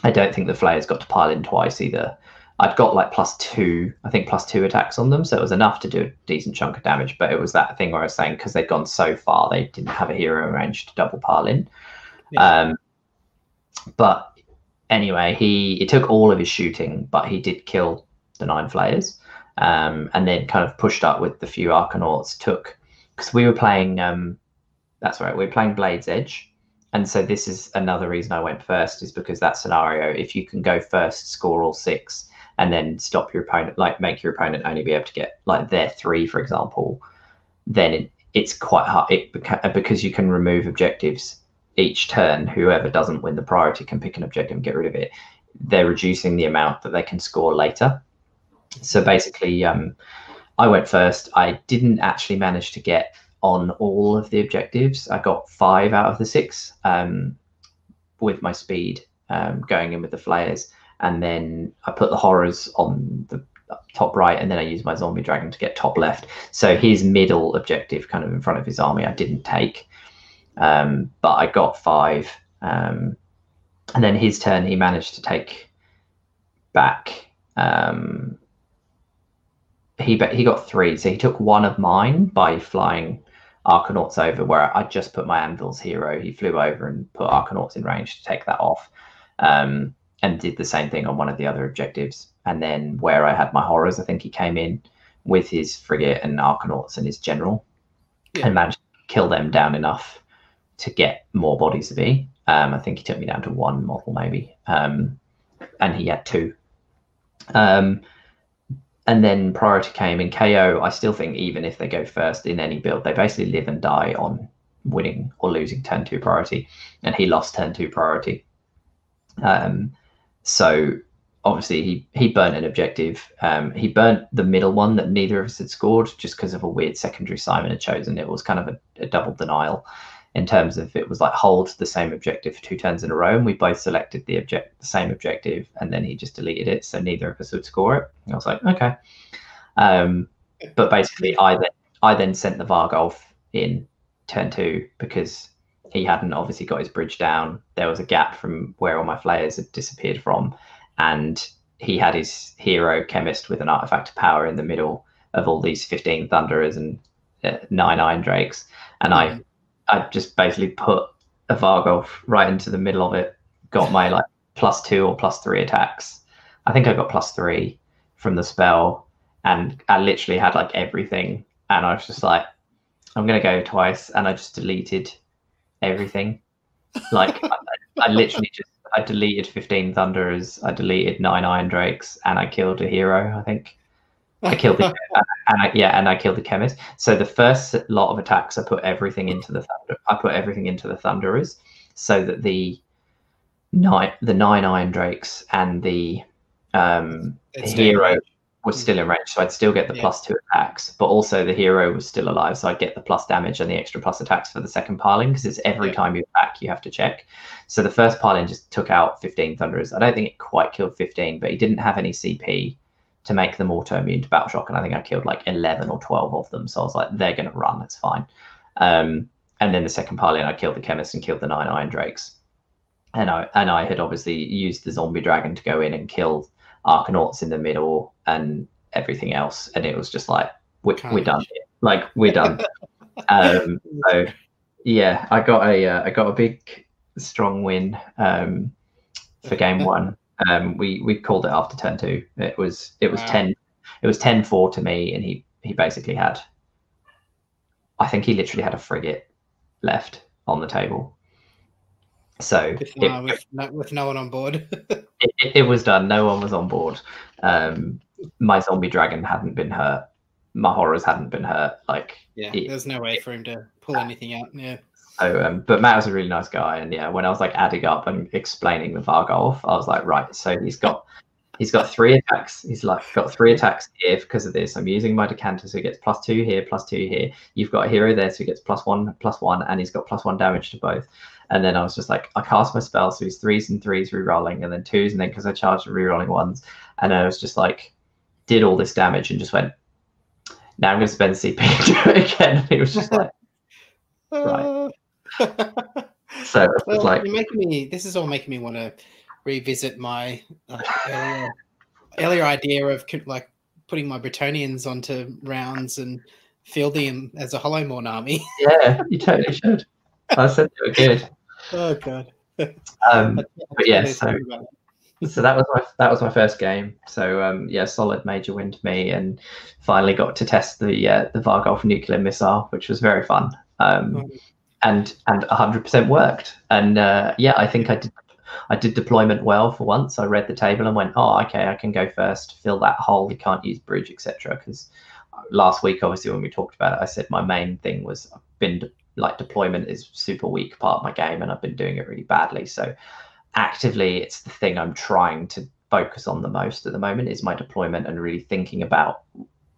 A: i don't think the flayers got to pile in twice either i'd got like plus two i think plus two attacks on them so it was enough to do a decent chunk of damage but it was that thing where i was saying because they'd gone so far they didn't have a hero range to double pile in
B: Yeah.
A: um but anyway, he it took all of his shooting, but he did kill the nine flayers, um, and then kind of pushed up with the few Arkanauts. Took because we were playing. Um, that's right, we were playing Blade's Edge, and so this is another reason I went first is because that scenario, if you can go first, score all six, and then stop your opponent, like make your opponent only be able to get like their three, for example, then it, it's quite hard it, beca- because you can remove objectives each turn, whoever doesn't win the priority can pick an objective and get rid of it. They're reducing the amount that they can score later. So basically, um, I went first. I didn't actually manage to get on all of the objectives. I got five out of the six um, with my speed um, going in with the flayers. And then I put the horrors on the top right, and then I use my zombie dragon to get top left. So his middle objective, kind of in front of his army, I didn't take um, but I got five. Um, and then his turn, he managed to take back. Um, he he got three, so he took one of mine by flying Arkanauts over, where I just put my Anvil's hero. He flew over and put Arkanauts in range to take that off, um, and did the same thing on one of the other objectives. And then where I had my horrors, I think he came in with his frigate and Arkanauts and his general,
B: Yeah.
A: and managed to kill them down enough to get more bodies to be. Um, I think he took me down to one model maybe, um, and he had two. Um, and then priority came in KO. I still think even if they go first in any build, they basically live and die on winning or losing turn two priority, and he lost turn two priority. Um, so obviously he he burnt an objective. Um, he burnt the middle one that neither of us had scored just because of a weird secondary Simon had chosen. It was kind of a, a double denial in terms of it was like hold the same objective for two turns in a row, and we both selected the object the same objective, and then he just deleted it, so neither of us would score it. And I was like, okay. Um, but basically, I then I then sent the Varghulf in turn two because he hadn't obviously got his bridge down. There was a gap from where all my flayers had disappeared from, and he had his hero chemist with an artifact of power in the middle of all these 15 thunderers and uh, nine iron drakes and i i just basically put a varghulf right into the middle of it got my like plus two or plus three attacks i think i got plus three from the spell and i literally had like everything and i was just like i'm gonna go twice and i just deleted everything like I, I literally just I deleted 15 Thunderers, I deleted nine Iron Drakes, and I killed a hero, I think. I killed the and I, yeah, and I killed the chemist. So the first lot of attacks, I put everything into the thunder. I put everything into the thunderers, so that the nine the nine Iron Drakes and the um,
B: It's
A: hero
B: range.
A: Was still in range, so I'd still get the
B: Yeah.
A: plus two attacks, but also the hero was still alive, so I'd get the plus damage and the extra plus attacks for the second piling because it's every
B: Yeah.
A: time you attack you have to check. So the first piling just took out 15 Thunderers. I don't think it quite killed 15, but he didn't have any CP to make them auto immune to battle shock, and I think I killed like 11 or 12 of them. So I was like, they're going to run, it's fine. Um, and then the second piling, I killed the chemist and killed the nine Iron Drakes. And I and I had obviously used the zombie dragon to go in and kill Arkanauts in the middle and everything else, and it was just like we, we're done. Here. Like we're done. um, so yeah, I got a uh, I got a big strong win um, for game one. Um, we we called it after turn two. It was it was
B: Wow.
A: ten it was 10-4 to me, and he he basically had I think he literally had a frigate left on the table. So
B: with,
A: it,
B: uh, with, no, with no one on board.
A: it, it, it was done. No one was on board. Um, my zombie dragon hadn't been hurt. My horrors hadn't been hurt. Like
B: yeah, there's no way for him to pull anything out. Yeah.
A: So, um, but Matt was a really nice guy, and yeah, when I was like adding up and explaining the Varghulf, I was like, right, so he's got he's got three attacks. He's like got three attacks here because of this. I'm using my decanter, so he gets plus two here, plus two here. You've got a hero there, so he gets plus one, plus one, and he's got plus one damage to both. And then I was just like, I cast my spell, so he's threes and threes re-rolling, and then twos, and then because I charged the re-rolling ones, and I was just like, did all this damage and just went, now I'm going to spend CP to do it again. And he was just like, Right. so it was
B: well,
A: like,
B: you're making me. This is all making me want to revisit my uh, earlier, earlier idea of like putting my Bretonnians onto rounds and fielding them as a Hollowmourn army.
A: yeah, you totally should. I said they were good.
B: Oh god.
A: Um, but yeah, so
B: what I was
A: so that was my that was my first game. So um, yeah, solid major win to me, and finally got to test the uh, the Varghulf nuclear missile, which was very fun. Um,
B: about.
A: and and 100% worked. And uh, yeah, I think I did I did deployment well for once. I read the table and went, oh, okay, I can go first, fill that hole. You can't use bridge, etc. Because last week, obviously, when we talked about it, I said my main thing was I've been like deployment is super weak part of my game, and I've been doing it really badly. So actively, it's the thing I'm trying to focus on the most at the moment is my deployment and really thinking about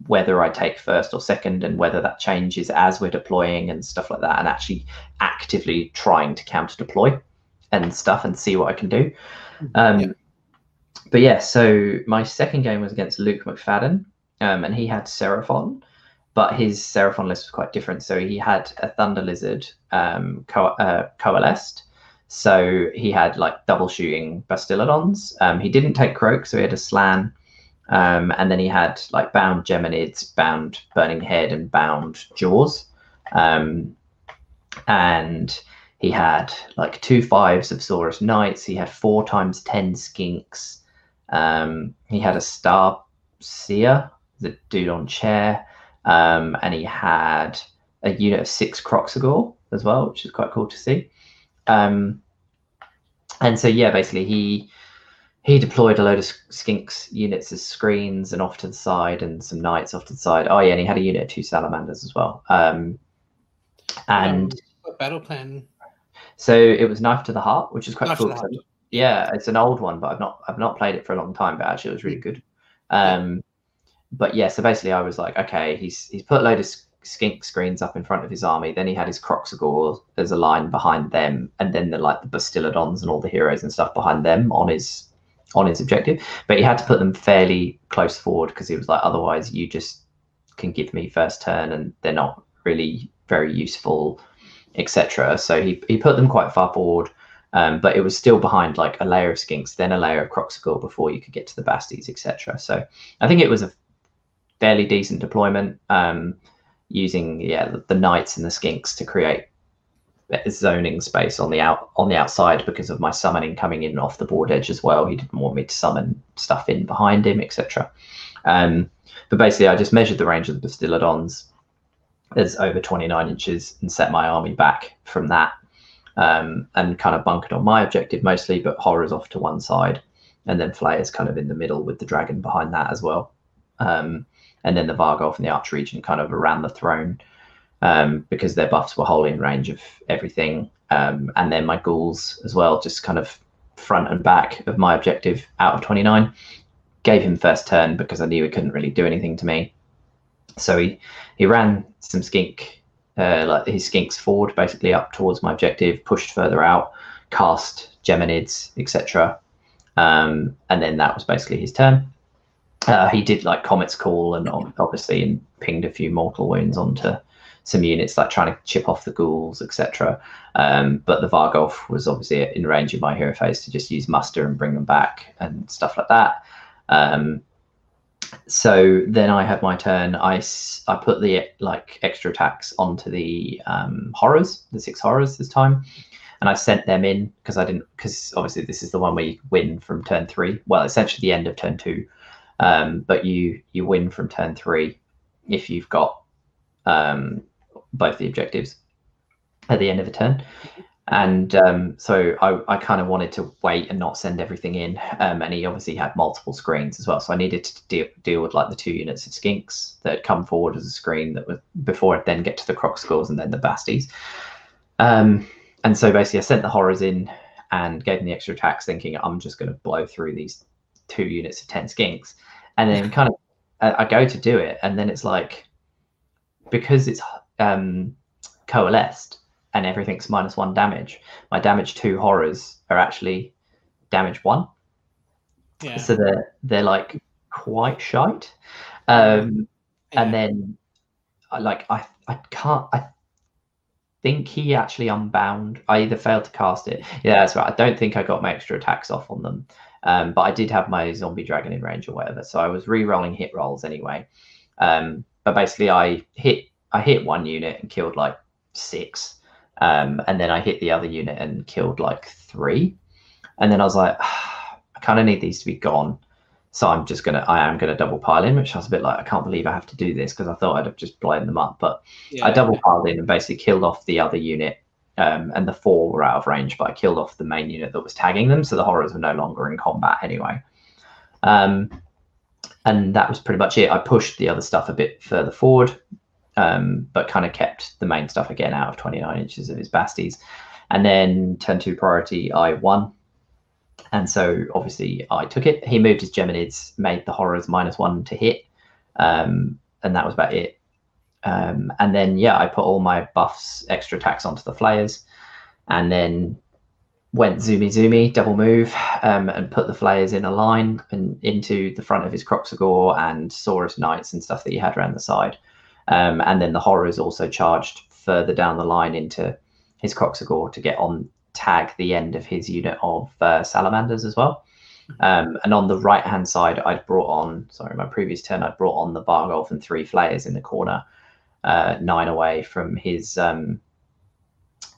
A: whether I take first or second and whether that changes as we're deploying and stuff like that, and actually actively trying to counter deploy and stuff and see what I can do. Um,
B: Yeah.
A: But yeah, so my second game was against Luke McFadden, um, and he had Seraphon, but his Seraphon list was quite different. So he had a Thunder Lizard um, co- uh, coalesced. So he had like double shooting Bastiladons. Um, he didn't take Kroak, so he had a Slan. Um, and then he had like bound Geminids, bound Burning Head, and bound Jaws. Um, and he had like two fives of Saurus Knights. He had four times ten Skinks. Um, he had a Star Seer, the dude on chair. Um, and he had a unit of six Kroxigor as well, which is quite cool to see. Um, and so yeah, basically he he deployed a load of skinks units as screens and off to the side and some knights off to the side. Oh yeah, and he had a unit of two salamanders as well. Um, and
B: Um, what battle plan?
A: so it was knife to the heart, which is quite
B: Knife
A: cool. Yeah, it's an old one, but I've not I've not played it for a long time, but actually it was really good. Um, but yeah, so basically I was like, okay, he's he's put a load of skink screens up in front of his army. Then he had his Kroxigor as a line behind them, and then the like the Bastiladons and all the heroes and stuff behind them on his on his objective. But he had to put them fairly close forward because he was like, otherwise you just can give me first turn and they're not really very useful, etc. So he he put them quite far forward. Um, but it was still behind like a layer of skinks, then a layer of Kroxigor before you could get to the Basties, etc. So I think it was a fairly decent deployment um, using yeah the, knights and the skinks to create zoning space on the out on the outside because of my summoning coming in off the board edge as well. He didn't want me to summon stuff in behind him, etc. Um, but basically, I just measured the range of the Bastiladons as over 29 inches and set my army back from that um, and kind of bunkered on my objective mostly, but horrors off to one side, and then flayers kind of in the middle with the dragon behind that as well. Um, and then the Varghulf and the Archregent kind of around the throne um, because their buffs were wholly in range of everything. Um, and then my ghouls as well, just kind of front and back of my objective out of 29. Gave him first turn because I knew he couldn't really do anything to me. So he, he ran some skink uh, like his skinks forward, basically up towards my objective, pushed further out, cast Geminids, etc. Um, and then that was basically his turn. Uh, he did like Comet's Call and obviously and pinged a few mortal wounds onto some units, like trying to chip off the ghouls, etc. Um, but the Varghulf was obviously in range of my hero phase to just use muster and bring them back and stuff like that. Um, so then I had my turn. I, I put the like extra attacks onto the um, horrors, the six horrors this time, and I sent them in because I didn't because obviously this is the one where you win from turn three. Well, essentially the end of turn two, um, but you you win from turn three if you've got um, both the objectives at the end of the turn. And um, so I, I kind of wanted to wait and not send everything in. Um, and he obviously had multiple screens as well. So I needed to deal, deal with like the two units of skinks that had come forward as a screen that was before I'd then get to the Kroxigors and then the basties. Um, and so basically I sent the horrors in and gave them the extra attacks thinking I'm just going to blow through these two units of 10 skinks. And then kind of I, I go to do it. And then it's like, because it's um, coalesced, and everything's minus one damage. My damage two horrors are actually damage one. Yeah. So they're they're like quite shite. Um, yeah. and then I like I I can't I think he actually unbound. I either failed to cast it. Yeah, that's right. I don't think I got my extra attacks off on them. Um, but I did have my zombie dragon in range or whatever. So I was re-rolling hit rolls anyway. Um, but basically I hit I hit one unit and killed like six. Um, and then I hit the other unit and killed like three. And then I was like, I kind of need these to be gone. So I'm just gonna, I am gonna double pile in, which I was a bit like, I can't believe I have to do this because I thought I'd have just blown them up. But yeah, I double piled in and basically killed off the other unit. Um, and the four were out of range, but I killed off the main unit that was tagging them, so the horrors were no longer in combat anyway. Um, and that was pretty much it. I pushed the other stuff a bit further forward, um, but kind of kept the main stuff again out of 29 inches of his basties. And then turn two priority, I won. And so obviously I took it. He moved his Geminids, made the horrors minus one to hit. Um, and that was about it. Um, and then, yeah, I put all my buffs, extra attacks onto the flayers. And then went zoomy zoomy double move um, and put the flayers in a line and into the front of his Kroxigor and Saurus Knights and stuff that he had around the side. Um, and then the horrors also charged further down the line into his Kroxigor to get on tag the end of his unit of uh, salamanders as well. Um, and on the right hand side, I'd brought on, sorry, my previous turn, I'd brought on the Varghulf and three flayers in the corner, uh, nine away from his um,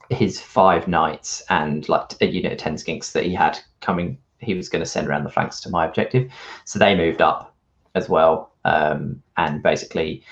A: his five knights and like a unit of 10 skinks that he had coming, he was going to send around the flanks to my objective. So they moved up as well. Um, and basically,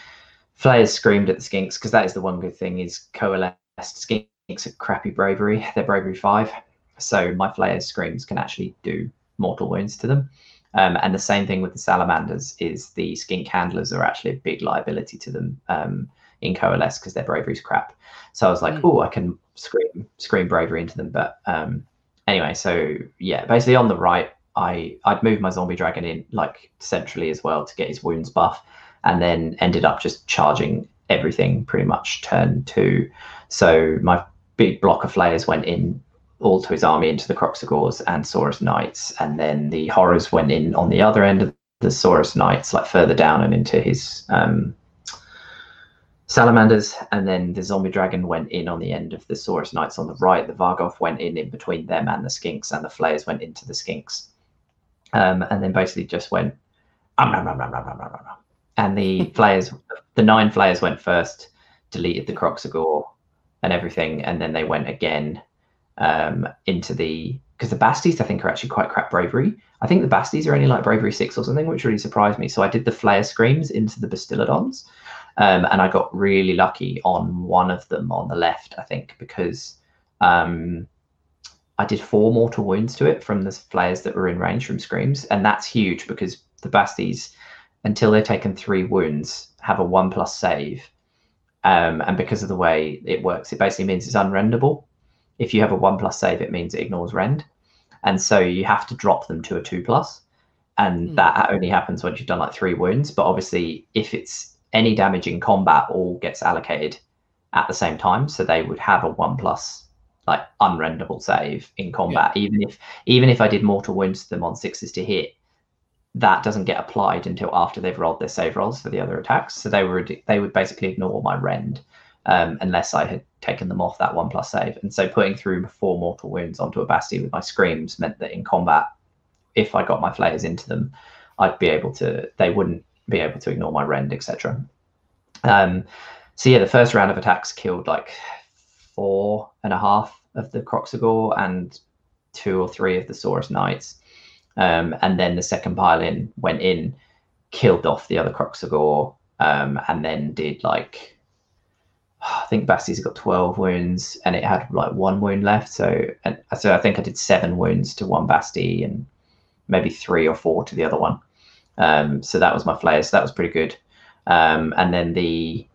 A: Flayers screamed at the Skinks because that is the one good thing is coalesced Skinks are crappy bravery. They're bravery five. So my Flayers screams can actually do mortal wounds to them. Um, and the same thing with the salamanders is the skink handlers are actually a big liability to them um, in coalesce because their bravery's crap. So I was like, mm. oh, I can scream scream bravery into them. But um, anyway, so yeah, basically on the right, I I'd move my zombie dragon in like centrally as well to get his wounds buff and then ended up just charging everything pretty much turn two. So my big block of flayers went in all to his army into the Kroxigors and Saurus Knights, and then the horrors went in on the other end of the Saurus Knights, like further down and into his um, salamanders, and then the zombie dragon went in on the end of the Saurus Knights on the right. The Varghulf went in in between them and the Skinks, and the Flayers went into the Skinks, um, and then basically just went. Um, um, um, um, um, um, um, um and the flayers, the nine flayers went first, deleted the Kroxigor and everything, and then they went again um, into the because the Basties I think are actually quite crap bravery. I think the Basties are only like bravery six or something, which really surprised me. So I did the Flayer screams into the Bastiladons, um, and I got really lucky on one of them on the left, I think, because um, I did four mortal wounds to it from the Flayers that were in range from screams, and that's huge because the Basties until they've taken three wounds, have a one plus save. Um, and because of the way it works, it basically means it's unrendable. If you have a one plus save, it means it ignores rend. And so you have to drop them to a two plus. And mm. that only happens once you've done like three wounds. But obviously, if it's any damage in combat, all gets allocated at the same time. So they would have a one plus like unrendable save in combat. Yeah. Even if even if I did mortal wounds to them on sixes to hit, that doesn't get applied until after they've rolled their save rolls for the other attacks. So they would they would basically ignore my rend um, unless I had taken them off that one plus save. And so putting through four mortal wounds onto a Basti with my screams meant that in combat, if I got my flayers into them, I'd be able to. They wouldn't be able to ignore my rend, etc. Um, so yeah, the first round of attacks killed like four and a half of the Kroxigor and two or three of the Saurus Knights. Um, and then the second pile in went in, killed off the other Kroxigor, um, and then did like I think Basty's got 12 wounds and it had like one wound left. So, and so I think I did seven wounds to one Basti and maybe three or four to the other one. Um, so that was my flair. So that was pretty good. Um, and then the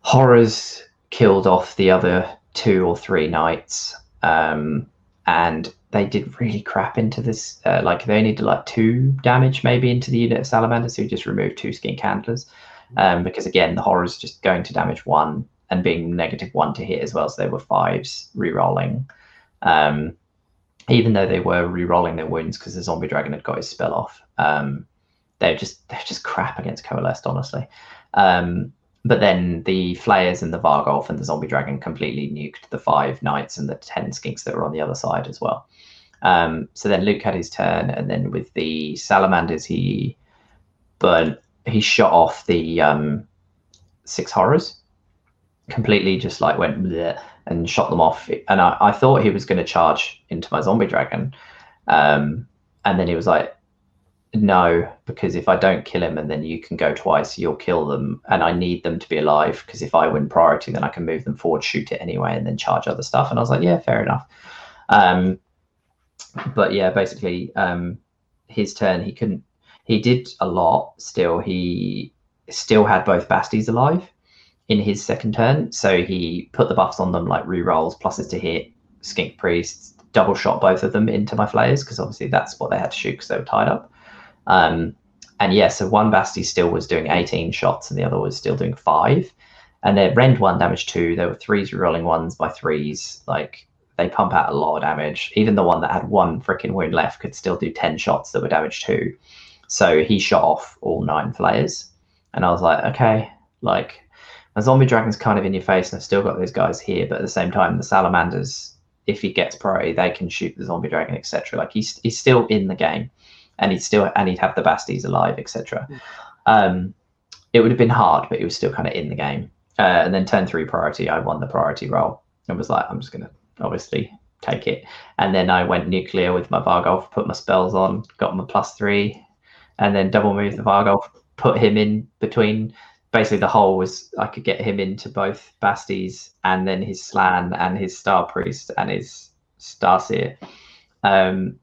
A: horrors killed off the other two or three knights. Um, and they did really crap into this. Uh, like they only did like two damage maybe into the unit of salamanders. So we just removed two skink handlers. Um, because again, the horrors just going to damage one and being negative one to hit as well. So they were fives re-rolling. Um, even though they were re-rolling their wounds because the zombie dragon had got his spell off. Um, they're just they're just crap against coalesced, honestly. Um, but then the flayers and the Varghulf and the zombie dragon completely nuked the five knights and the ten skinks that were on the other side as well. Um, so then Luke had his turn, and then with the salamanders, he burnt he shot off the um, six horrors completely just like went and shot them off. And i, I thought he was going to charge into my zombie dragon um, and then he was like no because if i don't kill him and then you can go twice you'll kill them and i need them to be alive because if i win priority then i can move them forward shoot it anyway and then charge other stuff. And i was like yeah fair enough. Um, but yeah basically um, his turn he couldn't he did a lot still. He still had both Basties alive in his second turn. So he put the buffs on them like re-rolls, pluses to hit, skink priests, double shot both of them into my flayers because obviously that's what they had to shoot because they were tied up. Um, and yeah, so one Basti still was doing 18 shots and the other was still doing five. And their rend one damage two. There were threes re-rolling ones by threes. Like they pump out a lot of damage. Even the one that had one freaking wound left could still do 10 shots that were damage two. So he shot off all nine flayers. And I was like, okay, like my zombie dragon's kind of in your face, and I've still got those guys here, but at the same time, the salamanders, if he gets priority, they can shoot the zombie dragon, etc. Like he's he's still in the game, and he'd still and he'd have the basties alive, etc. Mm. Um, it would have been hard, but he was still kind of in the game. Uh, and then turn three priority, I won the priority role and was like, I'm just gonna obviously take it. And then I went nuclear with my Varghulf, put my spells on, got my plus three, and then double move the Varghulf, put him in between. Basically, the whole was I could get him into both Basties and then his Slan and his Star Priest and his Starseer. Um,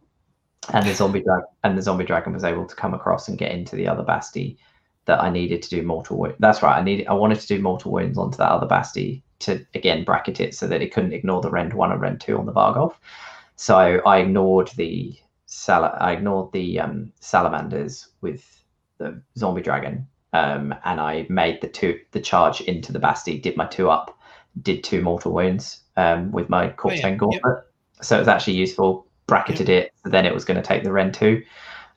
A: and the zombie dragon and the zombie dragon was able to come across and get into the other Basti that I needed to do mortal. That's right. I needed I wanted to do mortal wounds onto that other Basti to again bracket it so that it couldn't ignore the rend one and rend two on the Varghulf. So I ignored the sal- I ignored the um, salamanders with the zombie dragon, um, and I made the two the charge into the Basti. Did my two up, did two mortal wounds um, with my corpse oh, yeah. gauntlet. Yep. So it was actually useful. Bracketed yep. it. So then it was going to take the Rend two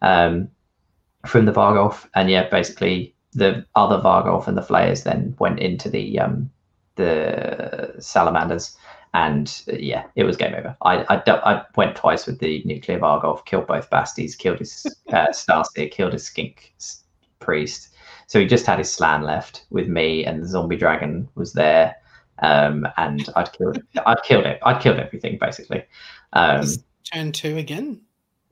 A: um, from the Varghulf, and yeah, basically the other Varghulf and the Flayers then went into the um, the salamanders and uh, yeah, it was game over. I, I, I went twice with the nuclear Varghulf, killed both Basties, killed his uh, Starseer, killed his skink priest. So he just had his slan left with me, and the zombie dragon was there. Um, and I'd killed, I'd killed it. I'd killed everything basically. Um,
B: turn two again.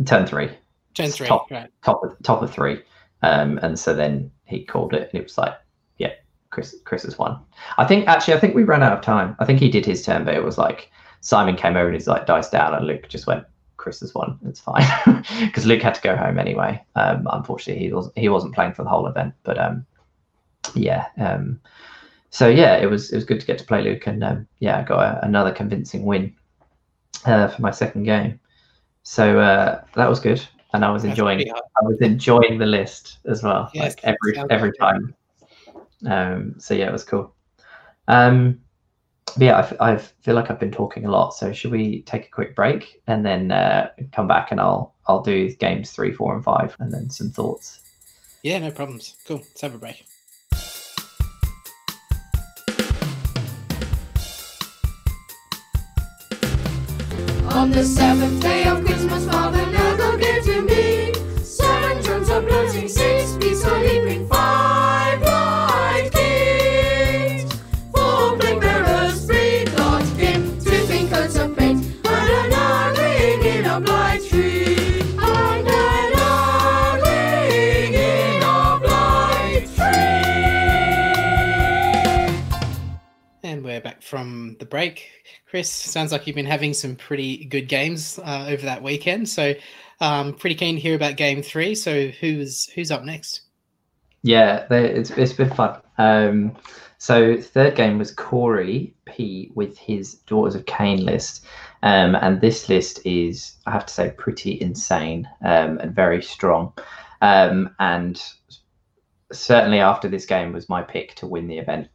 A: Turn three.
B: Turn three.
A: Top,
B: right.
A: top of top of three. Um, and so then he called it, and it was like, yeah, Chris Chris has won. I think actually I think we ran out of time. I think he did his turn, but it was like Simon came over and he's like dice down, and Luke just went Chris's one. It's fine because Luke had to go home anyway. Um, unfortunately, he wasn't he wasn't playing for the whole event, but um, yeah. Um, so yeah, it was it was good to get to play Luke, and um, yeah, I got a, another convincing win uh, for my second game. So uh, that was good, and I was That's enjoying I was enjoying the list as well, yes, like every every time. Um, so yeah, it was cool. Um, yeah, I, feel like I've been talking a lot. So should we take a quick break and then uh, come back and I'll I'll do games three, four, and five, and then some thoughts.
B: Yeah, no problems. Cool. Let's have a break. On the seventh day of Christmas, Father Nagle gave to me seven drums of blowing, six beats of leaping, from the break. Chris, sounds like you've been having some pretty good games uh, over that weekend. So, um, pretty keen to hear about game three. So, who's who's up next?
A: Yeah, it's it's been fun. Um, so third game was Corey P with his Daughters of Khaine list, um, and this list is I have to say pretty insane um, and very strong. Um, and certainly after this game was my pick to win the event.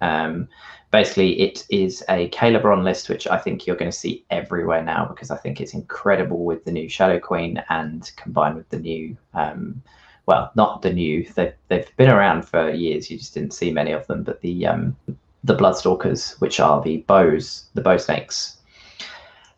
A: Um, basically, it is a Khailebron list, which I think you're going to see everywhere now because I think it's incredible with the new Shadow Queen and combined with the new, um, well, not the new, they've, they've been around for years. You just didn't see many of them, but the um, the Bloodstalkers, which are the bows, the bow snakes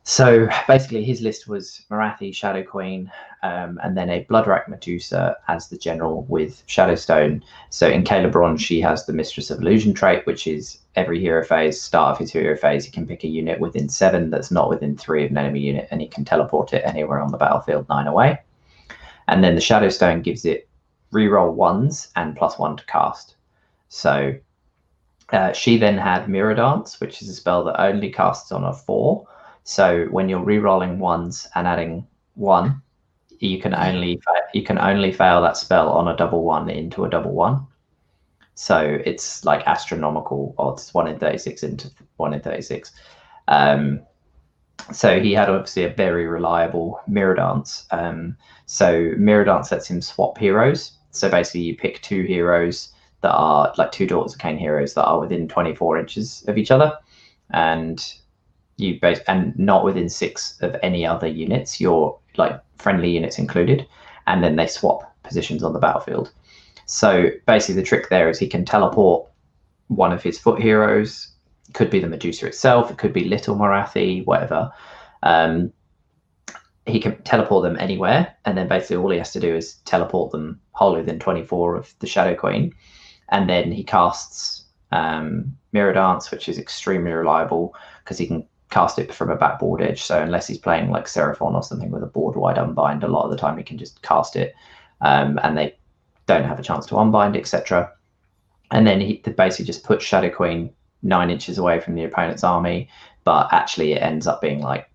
A: so basically, his list was Morathi, Shadow Queen, um, and then a Bloodwrack Medusa as the general with Shadowstone. So in Khailebron, she has the Mistress of Illusion trait, which is every hero phase, start of his hero phase, he can pick a unit within seven that's not within three of an enemy unit, and he can teleport it anywhere on the battlefield nine away. And then the Shadowstone gives it reroll ones and plus one to cast. So uh, she then had Mirror Dance, which is a spell that only casts on a four so when you're re-rolling ones and adding one, you can only you can only fail that spell on a double one into a double one. So it's like astronomical odds, one in thirty six into one in thirty six. Um, so he had obviously a very reliable mirror dance. Um, so mirror dance lets him swap heroes. So basically, you pick two heroes that are like two Daughters of Khaine heroes that are within 24 inches of each other, and you base and not within six of any other units, your like friendly units included, and then they swap positions on the battlefield. So basically, the trick there is he can teleport one of his foot heroes. Could be the Medusa itself. It could be Little Morathi, whatever. Um, he can teleport them anywhere, and then basically all he has to do is teleport them wholly within 24 of the Shadow Queen, and then he casts um, Mirror Dance, which is extremely reliable because he can cast it from a backboard edge. So unless he's playing like Seraphon or something with a board wide unbind, a lot of the time he can just cast it, um, and they don't have a chance to unbind, etc. And then he basically just puts Shadow Queen nine inches away from the opponent's army, but actually it ends up being like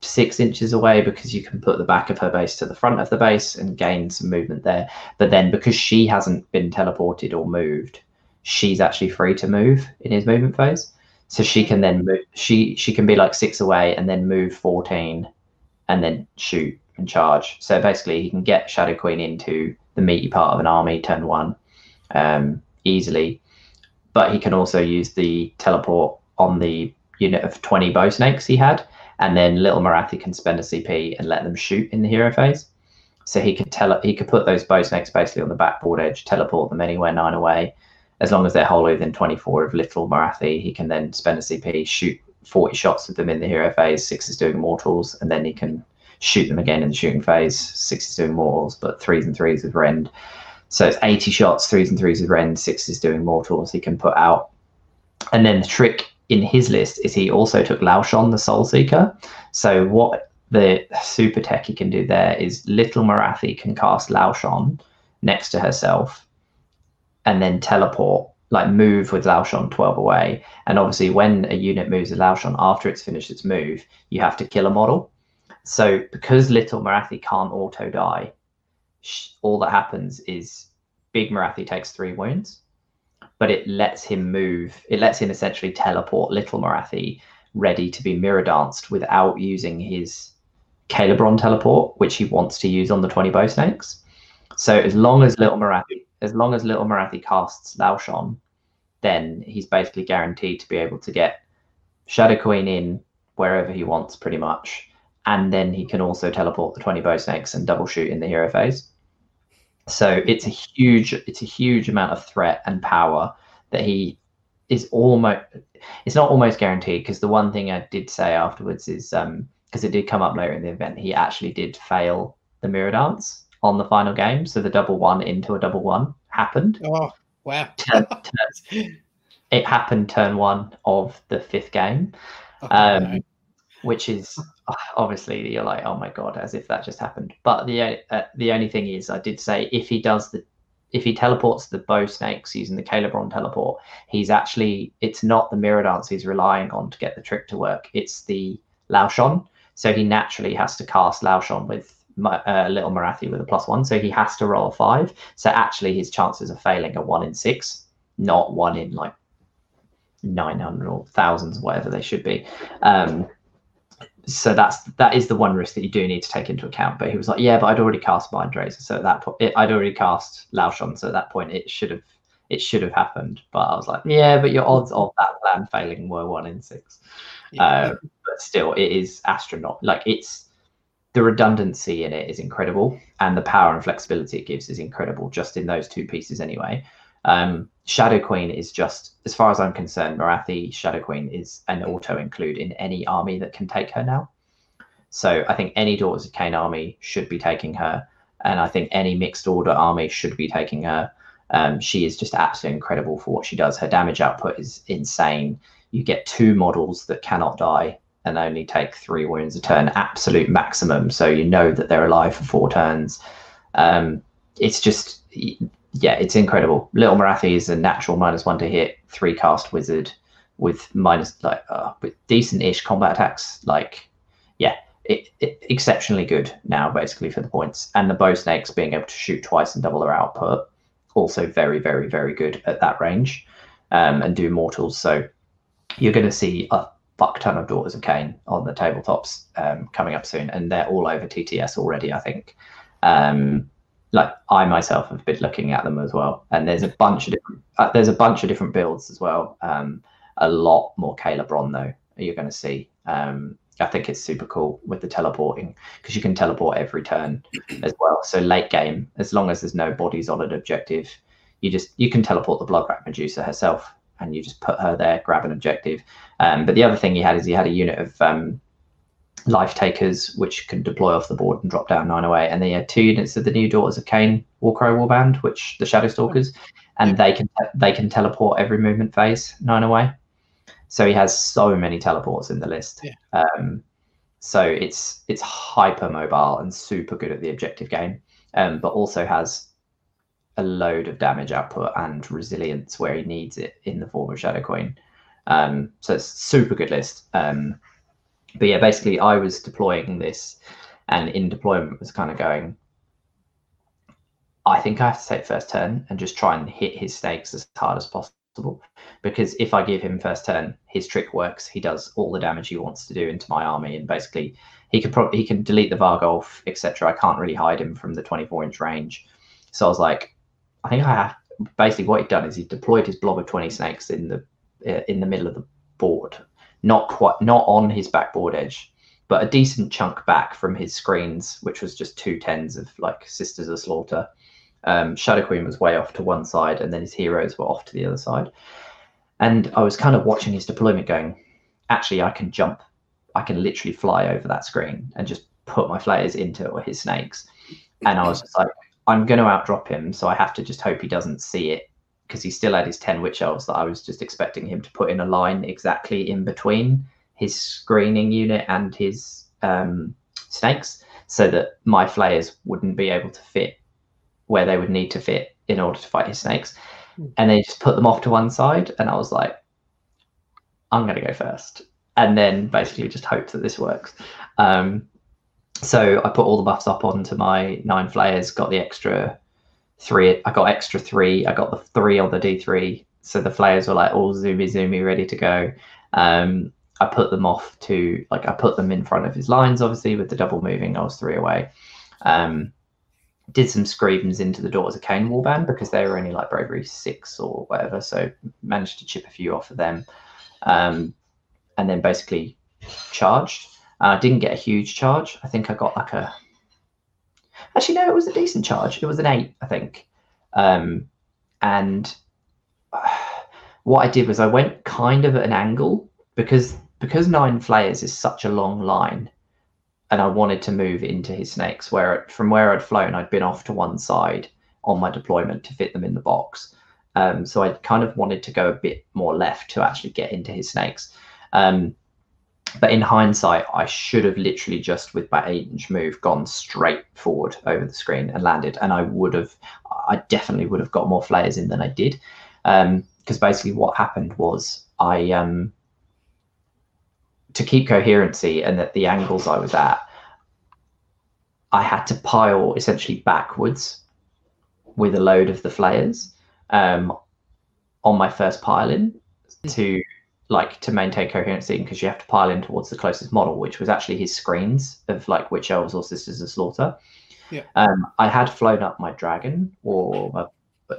A: six inches away because you can put the back of her base to the front of the base and gain some movement there. But then because she hasn't been teleported or moved, she's actually free to move in his movement phase so she can then move she she can be like six away and then move 14 and then shoot and charge. So basically he can get shadow queen into the meaty part of an army turn one um, easily. But he can also use the teleport on the unit of 20 bow snakes he had. And then little Morathi can spend a cp and let them shoot in the hero phase. So he could tell he could put those bow snakes basically on the backboard edge teleport them anywhere nine away as long as they're wholly within 24 of Little Morathi, he can then spend a CP, shoot 40 shots of them in the hero phase, six is doing mortals, and then he can shoot them again in the shooting phase, six is doing mortals, but threes and threes with Rend. So it's 80 shots, threes and threes with Rend, six is doing mortals he can put out. And then the trick in his list is he also took Lauchon, the Soul Seeker. So what the super tech he can do there is Little Morathi can cast Lauchon next to herself and then teleport, like move with Lauchon 12 away. And obviously, when a unit moves with Lauchon after it's finished its move, you have to kill a model. So because little Morathi can't auto die, all that happens is big Morathi takes three wounds, but it lets him move. It lets him essentially teleport little Morathi ready to be mirror danced without using his Khailebron teleport, which he wants to use on the 20 bow snakes. So as long as little Morathi as long as Little Morathi casts Lauchon, then he's basically guaranteed to be able to get Shadow Queen in wherever he wants, pretty much. And then he can also teleport the 20 bow snakes and double shoot in the hero phase. So it's a huge, it's a huge amount of threat and power that he is almost. It's not almost guaranteed because the one thing I did say afterwards is um because it did come up later in the event, he actually did fail the mirror dance on the final game. So the double one into a double one happened.
B: Oh, wow.
A: turn, turn, it happened turn one of the fifth game, um, which is obviously you're like, oh my God, as if that just happened. But the uh, the only thing is, I did say if he does the if he teleports the bow snakes using the Khailebron teleport, he's actually it's not the mirror dance he's relying on to get the trick to work. It's the Lauchon. So he naturally has to cast Lauchon with uh, Little Morathi with a plus one. So he has to roll a five. So actually his chances of failing are one in six, not one in like 900 or thousands, whatever they should be. Um, so that's that is the one risk that you do need to take into account. But he was like, yeah, but I'd already cast Mind Razor, so at that point, it, I'd already cast Lauchon, so at that point, it should have it should have happened. But I was like, yeah, but your odds of that plan failing were one in six. Yeah. Uh, but still, it is astronaut. Like it's the redundancy in it is incredible, and the power and flexibility it gives is incredible. Just in those two pieces, anyway. Um, Shadow Queen is just, as far as I'm concerned, Morathi Shadow Queen is an auto include in any army that can take her now. So I think any Daughters of Khaine army should be taking her, and I think any mixed order army should be taking her. Um, she is just absolutely incredible for what she does. Her damage output is insane. You get two models that cannot die and only take three wounds a turn, absolute maximum. So you know that they're alive for four turns. Um, it's just yeah, it's incredible. Little Morathi is a natural minus one to hit, three cast wizard with minus like uh, with decent-ish combat attacks. Like, yeah, it, it, exceptionally good now basically for the points. And the bow snakes being able to shoot twice and double their output, also very, very, very good at that range, um, and do mortals. So you're going to see fuck ton of Daughters of Khaine on the tabletops um, coming up soon, and they're all over TTS already. I think. Um, like I myself have been looking at them as well, and there's a bunch of different uh, there's a bunch of different builds as well. Um, a lot more Khailebron though you're going to see. Um, I think it's super cool with the teleporting because you can teleport every turn as well. So late game, as long as there's no bodies on an objective, you just you can teleport the Bloodwrack Medusa herself, and you just put her there, grab an objective. Um, but the other thing he had is he had a unit of um, life takers, which can deploy off the board and drop down 908. And they had two units of the new Daughters of Khaine Warcry Warband, which the Shadow Stalkers, and they can they can teleport every movement phase nine away. So he has so many teleports in the list.
B: Yeah.
A: Um, so it's it's hyper mobile and super good at the objective game, um, but also has a load of damage output and resilience where he needs it in the form of Shadow Queen. Um, so it's super good list. Um, but yeah, basically, I was deploying this, and in deployment was kind of going. I think I have to take first turn and just try and hit his snakes as hard as possible. Because if I give him first turn, his trick works. He does all the damage he wants to do into my army, and basically he could probably he can delete the Varghulf, etc. I can't really hide him from the 24 inch range. So I was like, I think I basically what he'd done is he deployed his blob of 20 snakes in the uh, in the middle of the board not quite not on his backboard edge, but a decent chunk back from his screens, which was just two tens of like Sisters of Slaughter. Um, Shadow Queen was way off to one side, and then his heroes were off to the other side. And I was kind of watching his deployment, going, actually, I can jump, I can literally fly over that screen and just put my flayers into or his snakes. And I was just like, I'm going to outdrop him, so I have to just hope he doesn't see it because he still had his 10 witch elves that I was just expecting him to put in a line exactly in between his screening unit and his um, snakes so that my flayers wouldn't be able to fit where they would need to fit in order to fight his snakes. Mm. And they just put them off to one side. And I was like, I'm going to go first. And then basically just hope that this works. Um, so I put all the buffs up onto my nine flayers, got the extra three. I got extra three. I got the three on the D3. So the flayers were like all zoomy, zoomy, ready to go. Um, I put them off to like I put them in front of his lines, obviously with the double moving. I was three away. Um, did some screams into the Daughters of Khaine warband because they were only like bravery six or whatever. So managed to chip a few off of them, um, and then basically charged. I uh, didn't get a huge charge. I think I got like a Actually, no, it was a decent charge. It was an eight, I think. Um, and uh, what I did was I went kind of at an angle because because nine flayers is such a long line, and I wanted to move into his snakes. Where from where I'd flown, I'd been off to one side on my deployment to fit them in the box. Um, so I kind of wanted to go a bit more left to actually get into his snakes. Um, but in hindsight, I should have literally just with my eight inch move gone straight forward over the screen and landed. And I would have, I definitely would have got more flayers in than I did. Because um, basically, what happened was I, um, to keep coherency and at the angles I was at, I had to pile essentially backwards with a load of the flayers um, on my first pile in to like to maintain coherency because you have to pile in towards the closest model, which was actually his screens of like witch elves or sisters of slaughter.
B: Yeah.
A: Um, I had flown up my dragon or my,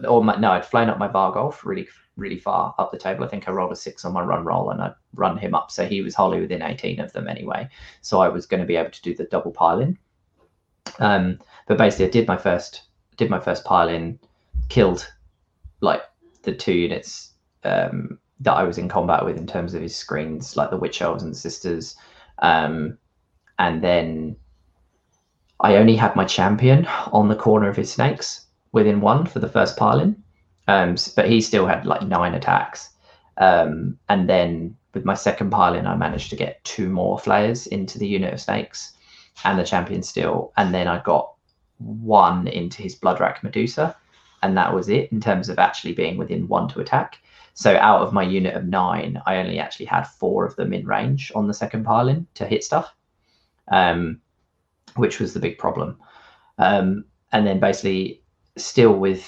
A: or my, no, I'd flown up my Varghulf really really far up the table. I think I rolled a six on my run roll and I'd run him up, so he was wholly within eighteen of them anyway. So I was going to be able to do the double pile in. Um, but basically, I did my first did my first pile in, killed like the two units um, that I was in combat with in terms of his screens, like the witch elves and the sisters. Um, and then I only had my champion on the corner of his snakes within one for the first pile in. Um, but he still had like nine attacks. Um, and then with my second pile in, I managed to get two more flayers into the unit of snakes and the champion still. And then I got one into his Bloodwrack Medusa. And that was it in terms of actually being within one to attack. So out of my unit of nine, I only actually had four of them in range on the second pile in to hit stuff, um, which was the big problem. Um, and then basically, still with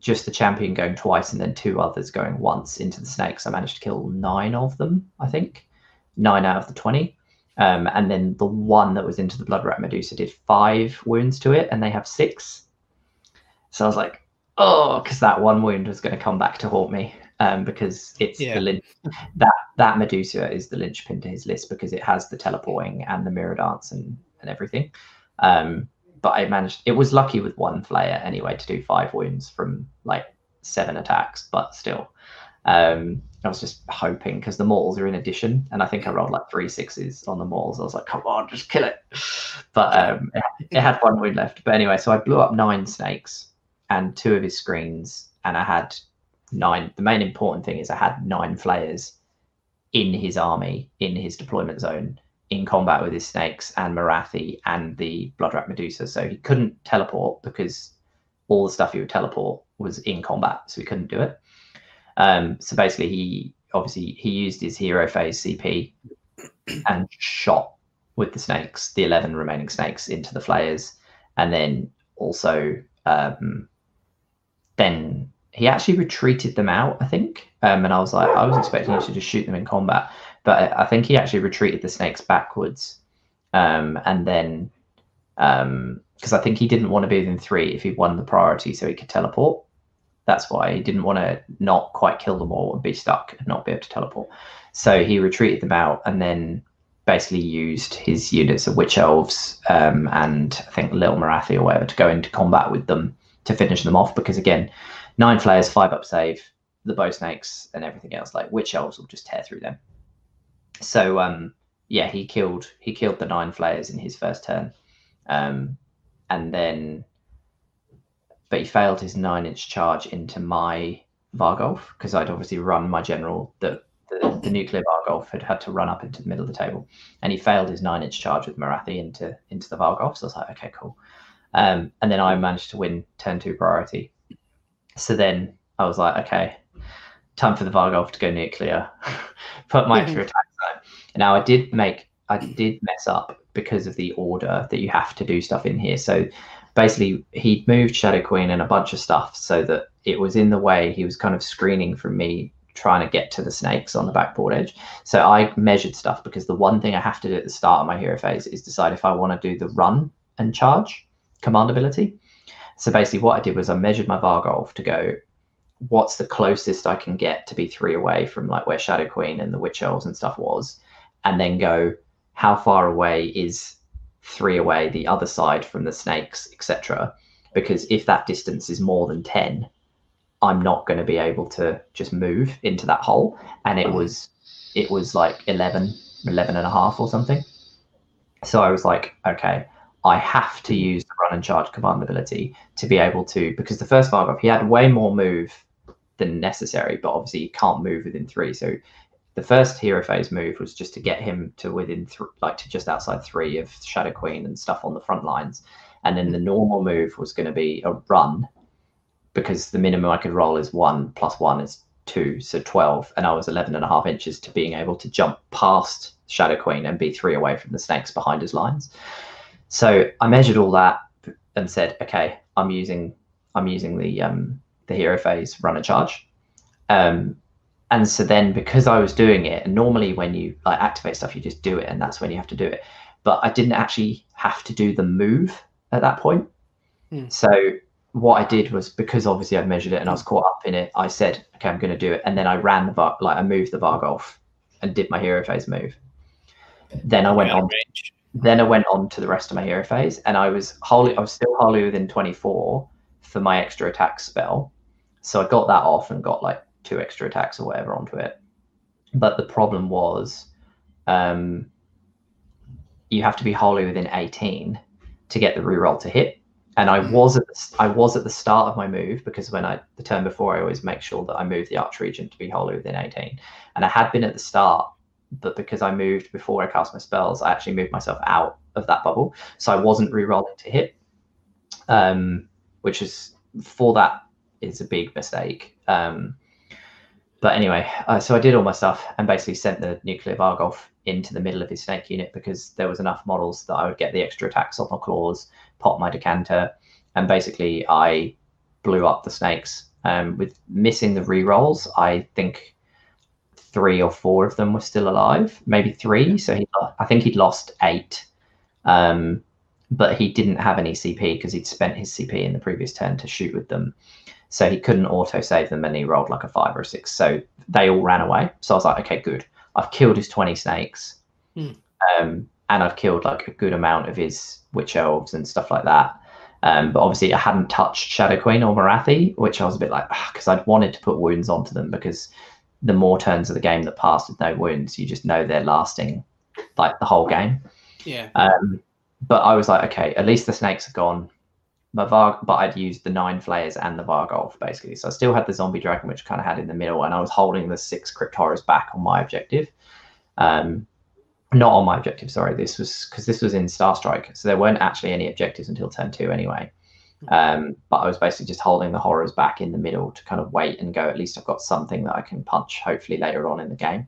A: just the champion going twice and then two others going once into the snakes, I managed to kill nine of them, I think, nine out of the 20. Um, and then the one that was into the Bloodwrack Medusa did five wounds to it, and they have six. So I was like, oh, because that one wound was going to come back to haunt me um, because it's yeah. the lin- that that Medusa is the linchpin to his list because it has the teleporting and the mirror dance and and everything. Um, but I managed. It was lucky with one flayer anyway to do five wounds from like seven attacks, but still. Um, I was just hoping because the mortals are in addition, and I think I rolled like three sixes on the mortals. I was like, "Come on, just kill it!" But um, it, it had one wound left. But anyway, so I blew up nine snakes and two of his screens, and I had nine. The main important thing is I had nine flayers in his army, in his deployment zone, in combat with his snakes and Morathi and the Bloodwrack Medusa. So he couldn't teleport because all the stuff he would teleport was in combat, so he couldn't do it. Um, so basically, he obviously he used his hero phase CP and shot with the snakes, the eleven remaining snakes, into the flayers, and then also um, then he actually retreated them out, I think. Um, and I was like, I was expecting him to just shoot them in combat, but I think he actually retreated the snakes backwards. Um, and then, because um, I think he didn't want to be within three if he won the priority so he could teleport. That's why he didn't want to not quite kill them all and be stuck and not be able to teleport. So he retreated them out and then basically used his units of witch elves um, and I think Little Morathi or whatever to go into combat with them to finish them off because again, nine flayers, five up save, the bow snakes and everything else, like witch elves will just tear through them. So um yeah, he killed he killed the nine flayers in his first turn. Um and then but he failed his nine inch charge into my Varghulf because I'd obviously run my general the, the, the nuclear Varghulf had had to run up into the middle of the table, and he failed his nine inch charge with Morathi into into the Varghulf. So I was like, okay, cool. Um, and then I managed to win turn two priority. So then I was like, okay, time for the Varghulf to go nuclear, put my extra attacks on. Now I did make, I did mess up because of the order that you have to do stuff in here. So basically, he moved Shadow Queen and a bunch of stuff so that it was in the way. He was kind of screening from me trying to get to the snakes on the backboard edge. So I measured stuff because the one thing I have to do at the start of my hero phase is decide if I want to do the run and charge command ability. So basically, what I did was I measured my Varghulf to go, what's the closest I can get to be three away from like where Shadow Queen and the Witch Elves and stuff was, and then go, how far away is three away the other side from the snakes, etc. Because if that distance is more than 10, I'm not going to be able to just move into that hole. And it was, it was like 11, 11 and a half or something. So I was like, okay, I have to hmm. use the run and charge command ability to be able to because the first Varghulf he had way more move than necessary, but obviously he can't move within three. So the first hero phase move was just to get him to within th- like to just outside three of Shadow Queen and stuff on the front lines, and then the hmm. normal move was going to be a run because the minimum I could roll is one plus one is two, so 12. And I was 11 and a half inches to being able to jump past Shadow Queen and be three away from the snakes behind his lines. So I measured all that and said, okay, I'm using I'm using the um, the hero phase runner charge. Um, and so then because I was doing it, and normally when you like activate stuff, you just do it, and that's when you have to do it. But I didn't actually have to do the move at that point.
B: Hmm.
A: So what I did was because obviously I'd measured it and I was caught up in it, I said, okay, I'm going to do it, and then I ran the bar, like I moved the Varghulf and did my hero phase move. Then I went on.
B: range.
A: Then I went on to the rest of my hero phase, and I was wholly, I was still wholly within 24 for my extra attack spell. So I got that off and got like two extra attacks or whatever onto it. But the problem was, um, you have to be wholly within 18 to get the reroll to hit. And I
B: Mhm.
A: was at the, I was at the start of my move because when I the turn before I always make sure that I move the Archregent to be wholly within 18. And I had been at the start, but because I moved before I cast my spells, I actually moved myself out of that bubble. So I wasn't re-rolling to hit. Um, which is for that is a big mistake. Um, but anyway, uh, so I did all my stuff and basically sent the nuclear Varghulf into the middle of his snake unit because there was enough models that I would get the extra attacks off my claws, pop my decanter, and basically I blew up the snakes. Um, with missing the re-rolls, I think three or four of them were still alive, maybe three. So he, I think he'd lost eight. Um, but he didn't have any CP because he'd spent his CP in the previous turn to shoot with them. So he couldn't auto save them and he rolled like a five or a six. So they all ran away. So I was like, okay, good. I've killed his 20 snakes.
B: Hmm.
A: Um, and I've killed like a good amount of his witch elves and stuff like that. Um, but obviously, I hadn't touched Shadow Queen or Morathi, which I was a bit like, because I'd wanted to put wounds onto them because the more turns of the game that passed with no wounds, you just know they're lasting like the whole game.
B: Yeah.
A: Um, but I was like, okay, at least the snakes are gone. My Var, but I'd used the nine flayers and the Varghulf basically, so I still had the zombie dragon, which kind of had in the middle, and I was holding the six crypt horrors back on my objective. Um, not on my objective, sorry. This was because this was in Star Strike, so there weren't actually any objectives until turn two anyway. Um, but I was basically just holding the horrors back in the middle to kind of wait and go. At least I've got something that I can punch, hopefully later on in the game.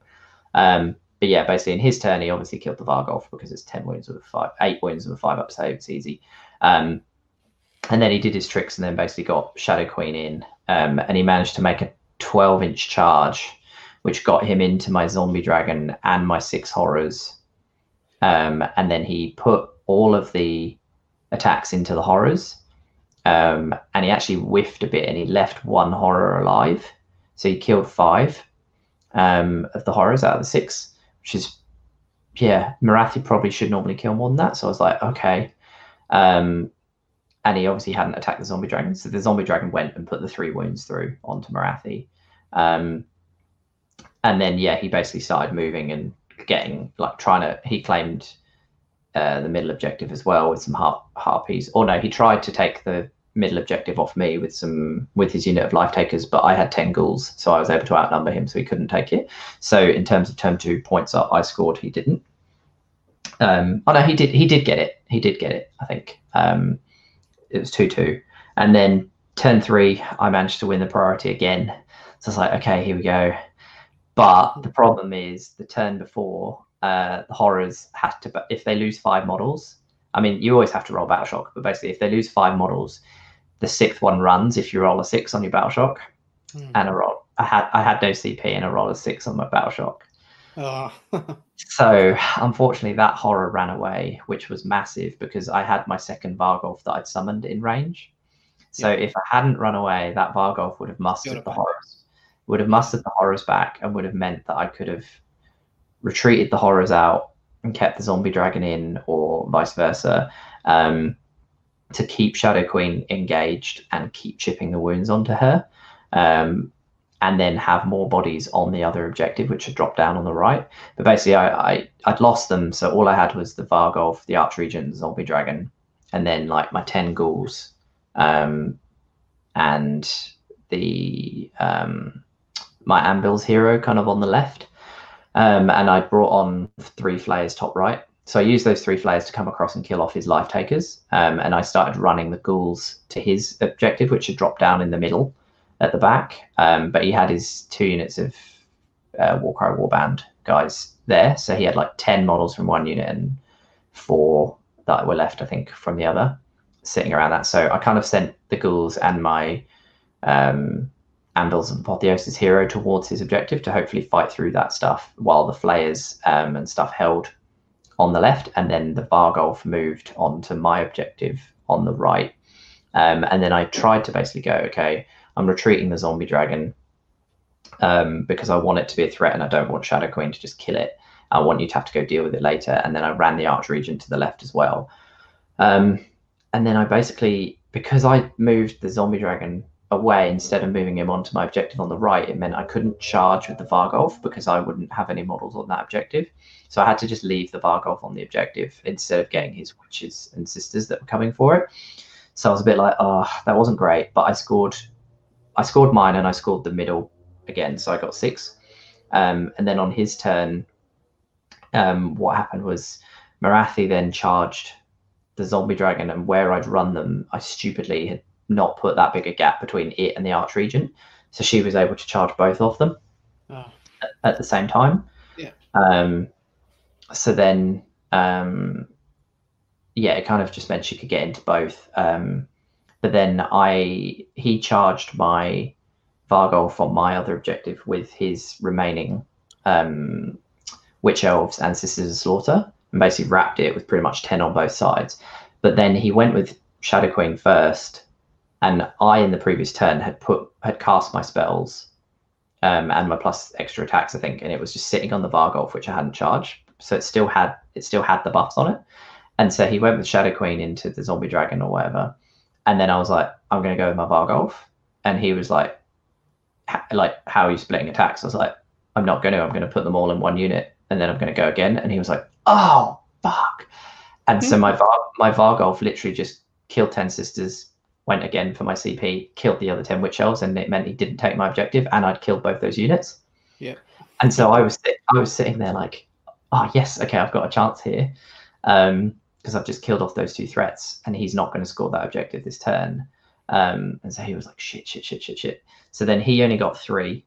A: Um, but yeah, basically in his turn, he obviously killed the Varghulf because it's ten wounds with a five, eight wounds with a five up save. It's easy. Um, and then he did his tricks and then basically got Shadow Queen in, um, and he managed to make a twelve inch charge, which got him into my zombie dragon and my six horrors. Um, and then he put all of the attacks into the horrors, um, and he actually whiffed a bit and he left one horror alive. So he killed five um, of the horrors out of the six, which is, yeah, Morathi probably should normally kill more than that. So I was like, okay. Um, and he obviously hadn't attacked the zombie dragon. So the zombie dragon went and put the three wounds through onto Morathi. Um, and then, yeah, he basically started moving and getting, like, trying to, he claimed uh, the middle objective as well with some har- harpies. Or no, he tried to take the middle objective off me with some with his unit of life takers, but I had ten ghouls, so I was able to outnumber him, so he couldn't take it. So in terms of turn two points I scored. He didn't. Um, oh no, he did. He did get it. He did get it. I think um, it was two two, and then turn three, I managed to win the priority again. So it's like, okay, here we go. But the problem is the turn before uh, the horrors had to, if they lose five models, I mean, you always have to roll battle shock, but basically, if they lose five models, the sixth one runs if you roll a six on your battle shock,
B: Hmm.
A: and a roll. I had I had no CP and a roll of six on my battle shock.
B: Oh.
A: So unfortunately, that horror ran away, which was massive because I had my second Varghulf that I'd summoned in range. So if I hadn't run away, that Varghulf would have mustered the horrors, would have mustered the horrors back, and would have meant that I could have retreated the horrors out and kept the zombie dragon in, or vice versa, um, to keep Shadow Queen engaged and keep chipping the wounds onto her, um, and then have more bodies on the other objective, which had dropped down on the right. But basically, I, I I'd lost them, so all I had was the Varghulf, the Archregent, the zombie dragon, and then like my ten ghouls, um, and the um, my Anvil's hero kind of on the left. Um, and I brought on three flayers top right. so I used those three flayers to come across and kill off his life takers, um, and I started running the ghouls to his objective, which had dropped down in the middle at the back. Um, but he had his two units of uh, Warcry Warband guys there, so he had like ten models from one unit and four that were left, I think, from the other, sitting around that. So I kind of sent the ghouls and my um, Anvils Apotheosis hero towards his objective to hopefully fight through that stuff while the flayers um, and stuff held on the left, and then the Varghulf moved on to my objective on the right. Um, and then I tried to basically go, okay, I'm retreating the zombie dragon um, because I want it to be a threat and I don't want Shadow Queen to just kill it. I want you to have to go deal with it later. And then I ran the arch Archregent to the left as well. Um, and then I basically, because I moved the zombie dragon away instead of moving him onto my objective on the right, it meant I couldn't charge with the Varghulf because I wouldn't have any models on that objective. So I had to just leave the Varghulf on the objective instead of getting his witches and sisters that were coming for it. So I was a bit like, oh, that wasn't great. But I scored, I scored mine and I scored the middle again, so I got six. Um, and then on his turn, um, what happened was Morathi then charged the zombie dragon, and where I'd run them, I stupidly had not put that big a gap between it and the Archregent. so she was able to charge both of them oh. at, at, the same time.
B: Yeah.
A: Um, so then, um, yeah, it kind of just meant she could get into both. Um, but then I he charged my Varghulf on my other objective with his remaining um, Witch Elves and Sisters of Slaughter and basically wrapped it with pretty much 10 on both sides. But then he went with Shadow Queen first, and I, in the previous turn, had put had cast my spells um, and my plus extra attacks, I think, and it was just sitting on the Varghulf, which I hadn't charged. So it still had it still had the buffs on it. And so he went with Shadow Queen into the Zombie Dragon or whatever. And then I was like, I'm going to go with my Varghulf. And he was like, like how are you splitting attacks? I was like, I'm not going to. I'm going to put them all in one unit, and then I'm going to go again. And he was like, Oh fuck! And mm-hmm. so my Var- my Varghulf literally just killed ten sisters, went again for my CP, killed the other ten witch elves, and it meant he didn't take my objective, and I'd killed both those units.
B: Yeah.
A: And so I was I was sitting there like, oh yes, okay, I've got a chance here, because um, I've just killed off those two threats, and he's not going to score that objective this turn. Um, and so he was like, shit, shit, shit, shit, shit. So then he only got three.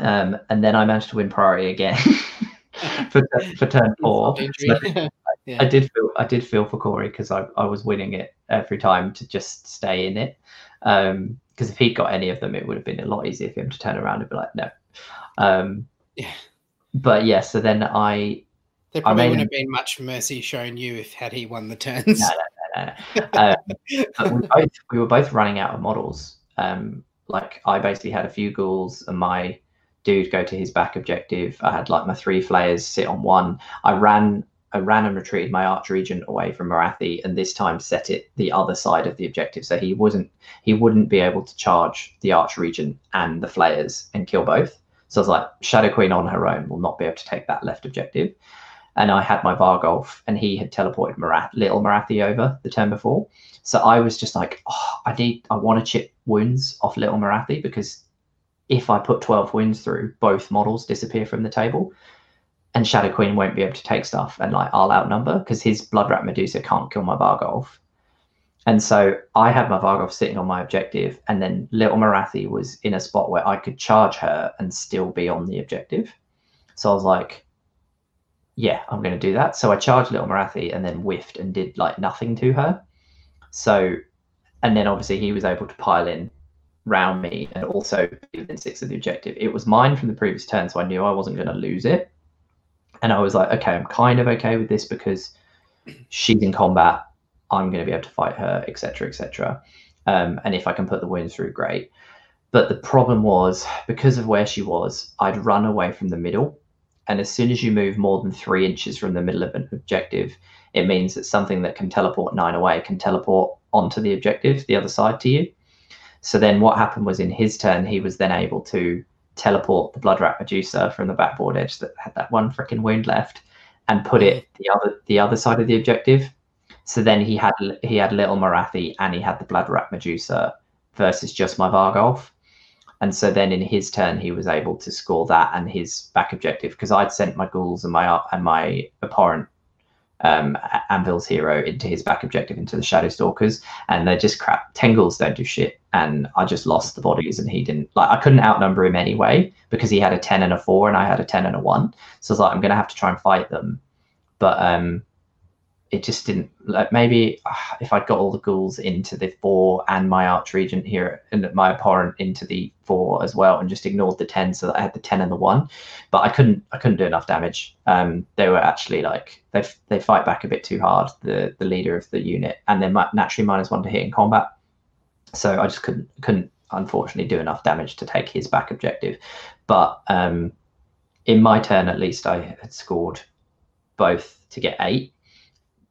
A: Um, and then I managed to win priority again for, for turn four. So yeah. I did feel I did feel for Corey because I, I was winning it every time to just stay in it. Because um, if he'd got any of them, it would have been a lot easier for him to turn around and be like, no. Um,
B: yeah.
A: But yeah, so then I.
B: There probably wouldn't have been much mercy shown you if had he won the turns.
A: No, no, no, no. um, we both we were both running out of models. Um, like I basically had a few ghouls and my dude go to his back objective. I had like my three flayers sit on one. I ran I ran and retreated my archregent away from Morathi, and this time set it the other side of the objective. So he wasn't he wouldn't be able to charge the archregent and the flayers and kill both. So I was like, Shadow Queen on her own will not be able to take that left objective. And I had my Varghulf and he had teleported Morath, little Morathi over the turn before. So I was just like, oh, I need, I want to chip wounds off Little Morathi because if I put 12 wounds through, both models disappear from the table. And Shadow Queen won't be able to take stuff and like I'll outnumber because his Bloodwrack Medusa can't kill my Varghulf. And so I had my Varghulf sitting on my objective, and then Little Morathi was in a spot where I could charge her and still be on the objective. So I was like, yeah, I'm going to do that. So I charged Little Morathi and then whiffed and did like nothing to her. So, and then obviously he was able to pile in round me and also within six of the objective. It was mine from the previous turn, so I knew I wasn't going to lose it. And I was like, okay, I'm kind of okay with this because she's in combat. I'm going to be able to fight her, etc., etc. Um, and if I can put the wounds through, great. But the problem was because of where she was, I'd run away from the middle. And as soon as you move more than three inches from the middle of an objective, it means that something that can teleport nine away can teleport onto the objective, the other side to you. So then what happened was in his turn, he was then able to teleport the Bloodwrack Medusa from the backboard edge that had that one freaking wound left and put it mm. the other the other side of the objective. So then he had he had little Morathi and he had the Bloodwrack Medusa versus just my Varghulf. And so then in his turn he was able to score that and his back objective because I'd sent my ghouls and my and my Abhorrant um, Anvil's hero into his back objective into the Shadow Stalkers, and they're just crap. Tengals don't do shit, and I just lost the bodies, and he didn't like. I couldn't outnumber him anyway because he had a ten and a four, and I had a ten and a one. So I was like, I'm gonna have to try and fight them, but um, it just didn't like maybe uh, if I'd got all the ghouls into the four and my arch archregent here and my Abhorrant into the four as well and just ignored the 10 so that I had the 10 and the one. But I couldn't I couldn't do enough damage. Um they were actually like they they fight back a bit too hard the the leader of the unit and they're naturally minus one to hit in combat. So I just couldn't couldn't unfortunately do enough damage to take his back objective. But um in my turn at least I had scored both to get eight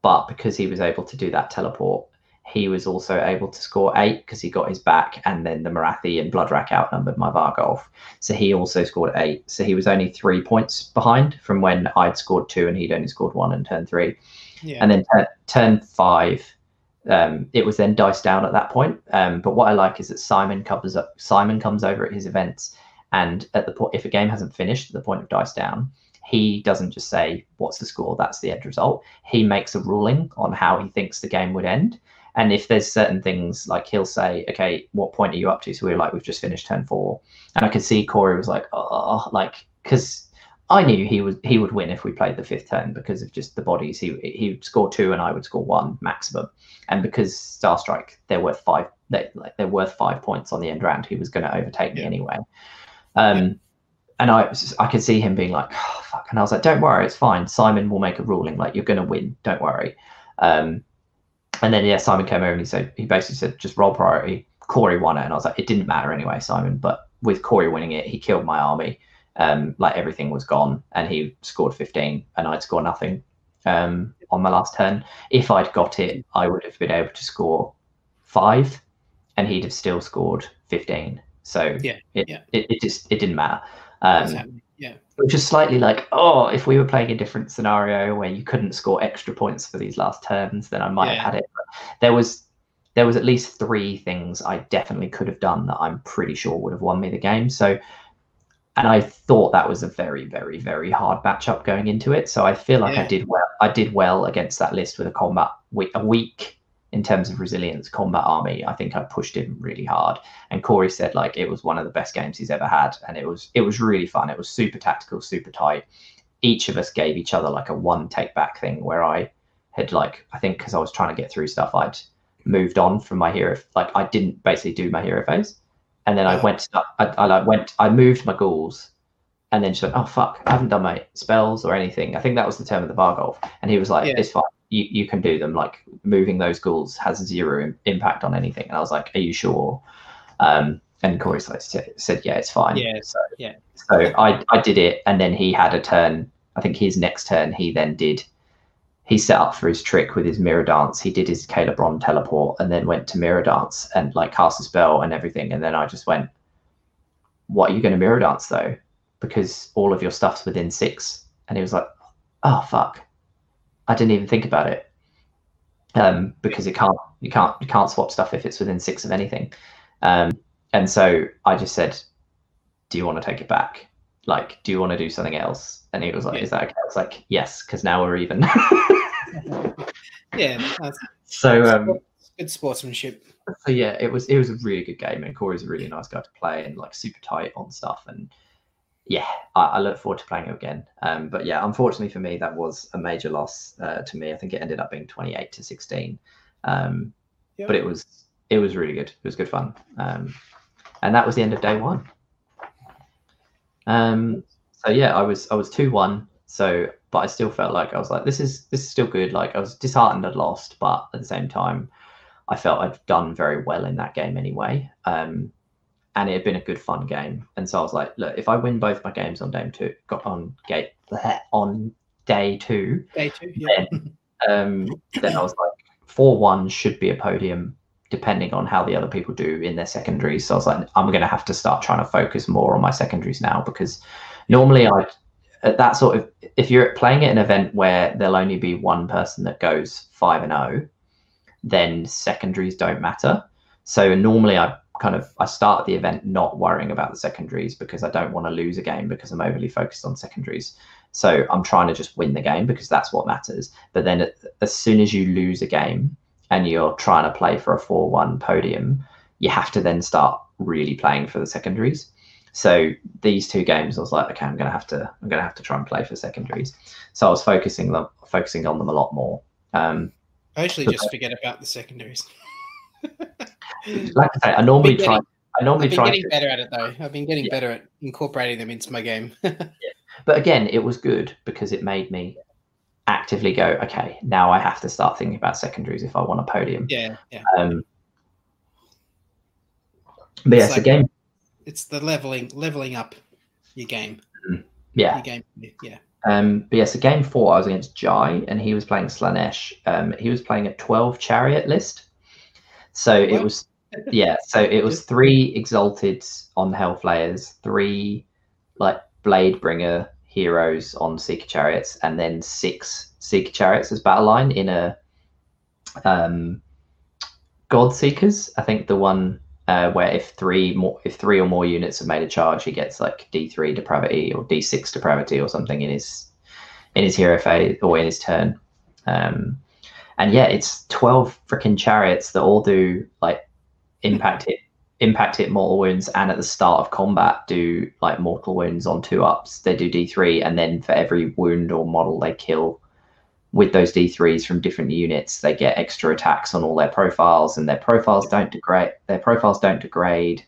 A: but because he was able to do that teleport, he was also able to score eight because he got his back, and then the Morathi and Bloodwrack outnumbered my Varghulf. So he also scored eight. So he was only three points behind from when I'd scored two and he'd only scored one in turn three. Yeah. And then t- turn five, um, it was then diced down at that point. Um, but what I like is that Simon covers up. Simon comes over at his events, and at the point, if a game hasn't finished at the point of dice down, he doesn't just say, What's the score? That's the end result. He makes a ruling on how he thinks the game would end. And if there's certain things like he'll say, Okay, what point are you up to? So we are like, We've just finished turn four. And I could see Corey was like, Oh, like, because I knew he would he would win if we played the fifth turn because of just the bodies. He he would score two and I would score one maximum. And because Star Strike, they're worth five. They like they're worth five points on the end round. He was going to overtake me anyway. Um, and I I could see him being like, oh, fuck. And I was like, don't worry, it's fine. Simon will make a ruling. Like, you're going to win. Don't worry. Um, and then, yeah, Simon came over and he said, he basically said, just roll priority. Corey won it. And I was like, it didn't matter anyway, Simon. But with Corey winning it, he killed my army. Um, like, everything was gone. And he scored 15, and I'd score nothing um, on my last turn. If I'd got it, I would have been able to score five, and he'd have still scored 15. So
B: yeah,
A: it,
B: yeah.
A: It, it just it didn't matter. Um,
B: yeah.
A: Which is slightly like, oh, if we were playing a different scenario where you couldn't score extra points for these last turns, then I might yeah. have had it. But there was there was at least three things I definitely could have done that I'm pretty sure would have won me the game. So and I thought that was a very, very, very hard matchup going into it. So I feel like yeah. I did well. I did well against that list with a combat week, a week in terms of resilience combat army i think i pushed him really hard. And corey said like it was one of the best games he's ever had. And it was it was really fun. It was super tactical super tight. Each of us gave each other like a one take back thing where i had like i think because i was trying to get through stuff i'd moved on from my hero like i didn't basically do my hero phase. And then i went I, I like went i moved my ghouls and then she went, "Oh fuck, I haven't done my spells or anything." I think that was the term of the Varghulf, and he was like, yeah. "It's fine you, you can do them. Like moving those ghouls has zero impact on anything. And I was like, are you sure? Um, and Corey said, said, yeah, it's fine.
B: Yeah. So, yeah.
A: So I, I did it. And then he had a turn. I think his next turn, he then did, he set up for his trick with his mirror dance. He did his Khailebron teleport and then went to mirror dance and like cast a spell and everything. And then I just went, what are you going to mirror dance though? Because all of your stuff's within six. And he was like, oh, fuck. I didn't even think about it um, because it can't you can't you can't swap stuff if it's within six of anything. Um, and so I just said, "Do you want to take it back? Like, do you want to do something else?" And he was like, yeah. "Is that okay?" I was like, "Yes," because now we're even.
B: yeah.
A: so um,
B: good sportsmanship.
A: So yeah, it was it was a really good game, and Corey's a really nice guy to play, and like super tight on stuff, and yeah, I, I, look forward to playing it again. Um, but yeah, unfortunately for me, that was a major loss uh, to me. I think it ended up being 28 to 16. Um, yep. But it was it was really good. It was good fun. Um, and that was the end of day one. Um, so yeah, I was I was two one. So, but I still felt like I was like, this is this is still good. Like I was disheartened I'd lost, but at the same time, I felt I'd done very well in that game anyway. Um, and it had been a good fun game. And so I was like, look, if I win both my games on day two, got on gate on day two,
B: day two, yeah.
A: then, um, then I was like, four one should be a podium, depending on how the other people do in their secondaries. So I was like, I'm going to have to start trying to focus more on my secondaries now because normally I at that sort of if you're playing at an event where there'll only be one person that goes five and zero, oh, then secondaries don't matter. So normally I kind of I start the event not worrying about the secondaries because I don't want to lose a game because I'm overly focused on secondaries. So I'm trying to just win the game because that's what matters. But then as soon as you lose a game and you're trying to play for a 4-1 podium, you have to then start really playing for the secondaries. So these two games, I was like, okay, I'm gonna have to, I'm gonna have to try and play for secondaries. So I was focusing them, focusing on them a lot more. Um,
B: I actually just forget about the secondaries.
A: like I say, I normally try. I normally
B: I've been
A: try.
B: getting
A: to-
B: better at it though. I've been getting
A: Yeah.
B: better at incorporating them into my game.
A: But again, it was good because it made me actively go, okay, now I have to start thinking about secondaries if I want a podium.
B: yeah, yeah.
A: Um, but yes,
B: It's
A: the
B: like-
A: game.
B: It's the leveling leveling up your game.
A: Yeah,
B: Your game. Yeah.
A: Um, but yes, a game four, I was against Jai, and he was playing Slaanesh. Um, he was playing a twelve chariot list, so it was yeah. So it was three exalted on Hellflayers, three like Bladebringer heroes on Seeker chariots, and then six Seeker chariots as battle line in a um, Godseekers. I think the one uh, where if three more if three or more units have made a charge, he gets like D three depravity or D six depravity or something in his in his hero phase or in his turn. Um, and yeah, it's twelve freaking chariots that all do like impact it impact hit mortal wounds and at the start of combat do like mortal wounds on two ups. They do D three and then for every wound or model they kill with those D3s from different units, they get extra attacks on all their profiles, and their profiles don't degrade. Their profiles don't degrade,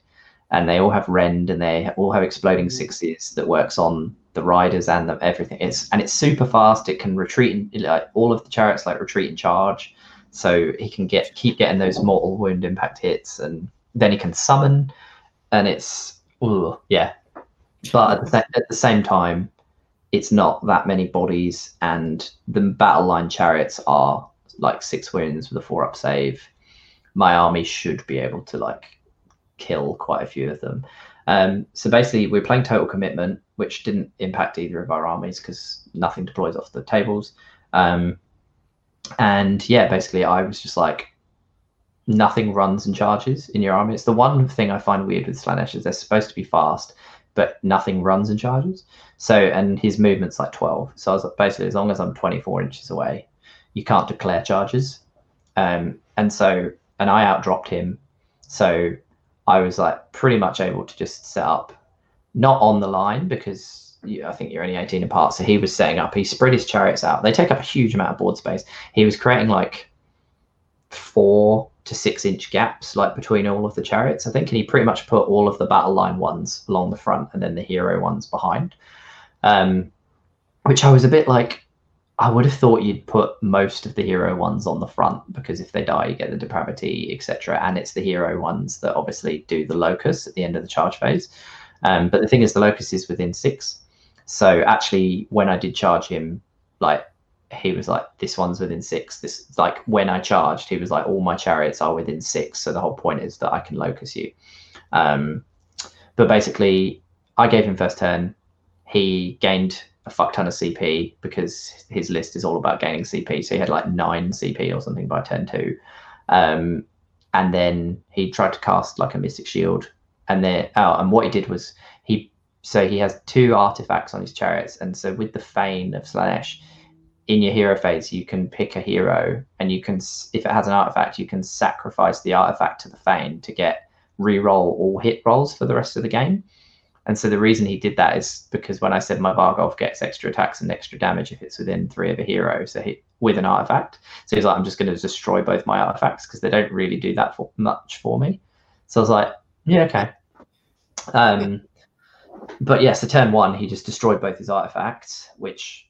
A: and they all have rend, and they all have exploding mm. sixes that works on the riders and the, everything. It's and it's super fast. It can retreat, in, like all of the chariots, like retreat and charge, so he can get keep getting those mortal wound impact hits, and then he can summon, and it's ooh, yeah. But at the, at the same time, it's not that many bodies, and the battle line chariots are like six wins with a four up save. My army should be able to like kill quite a few of them. Um, so basically, we're playing total commitment, which didn't impact either of our armies because nothing deploys off the tables. Um, and yeah, basically, I was just like, nothing runs and charges in your army. It's the one thing I find weird with Slaanesh is they're supposed to be fast, but nothing runs and charges. So, and his movement's like 12. So I was like, basically, as long as I'm 24 inches away, you can't declare charges. Um, and so, and I outdropped him. So I was like pretty much able to just set up, not on the line because I think you're only 18 apart. So he was setting up, he spread his chariots out. They take up a huge amount of board space. He was creating like four to six inch gaps like between all of the chariots, I think. And he pretty much put all of the battle line ones along the front and then the hero ones behind. Um, which I was a bit like, I would have thought you'd put most of the hero ones on the front because if they die, you get the depravity, etc. And it's the hero ones that obviously do the locus at the end of the charge phase. Um, but the thing is, the locus is within six. So actually, when I did charge him, like he was like, "This one's within six. This like when I charged, he was like, "All my chariots are within six. So the whole point is that I can locus you." Um, but basically, I gave him first turn. He gained a fuck ton of CP because his list is all about gaining CP. So he had like nine CP or something by turn two. Um, and then he tried to cast like a Mystic Shield. And then, oh, and what he did was he, so he has two artifacts on his chariots. And so with the Fane of Slaanesh, in your hero phase, you can pick a hero and you can, if it has an artifact, you can sacrifice the artifact to the Fane to get re-roll all hit rolls for the rest of the game. And so the reason he did that is because when I said my Varghulf gets extra attacks and extra damage if it's within three of a hero, so he, with an artifact. So he's like, I'm just going to destroy both my artifacts because they don't really do that for much for me. So I was like, yeah, okay. Um, but yeah, so turn one, he just destroyed both his artifacts, which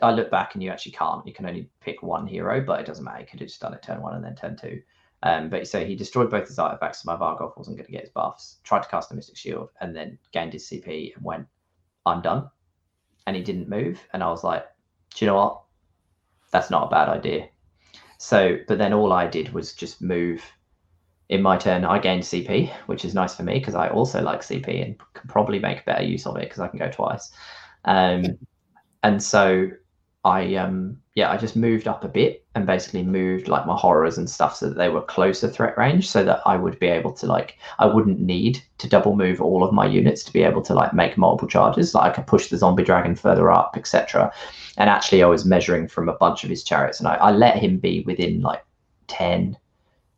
A: I look back and you actually can't. You can only pick one hero, but it doesn't matter. You could have just done it turn one and then turn two. Um, but so he destroyed both his artifacts, so my Varghulf wasn't going to get his buffs. Tried to cast the Mystic Shield and then gained his CP and went, I'm done. And he didn't move. And I was like, do you know what? That's not a bad idea. So, but then all I did was just move. In my turn, I gained CP, which is nice for me because I also like CP and can probably make better use of it because I can go twice. Um, and so I um yeah, I just moved up a bit and basically moved like my horrors and stuff so that they were closer threat range so that I would be able to like I wouldn't need to double move all of my units to be able to like make multiple charges. Like I could push the zombie dragon further up, etc. And actually I was measuring from a bunch of his chariots and I, I let him be within like 10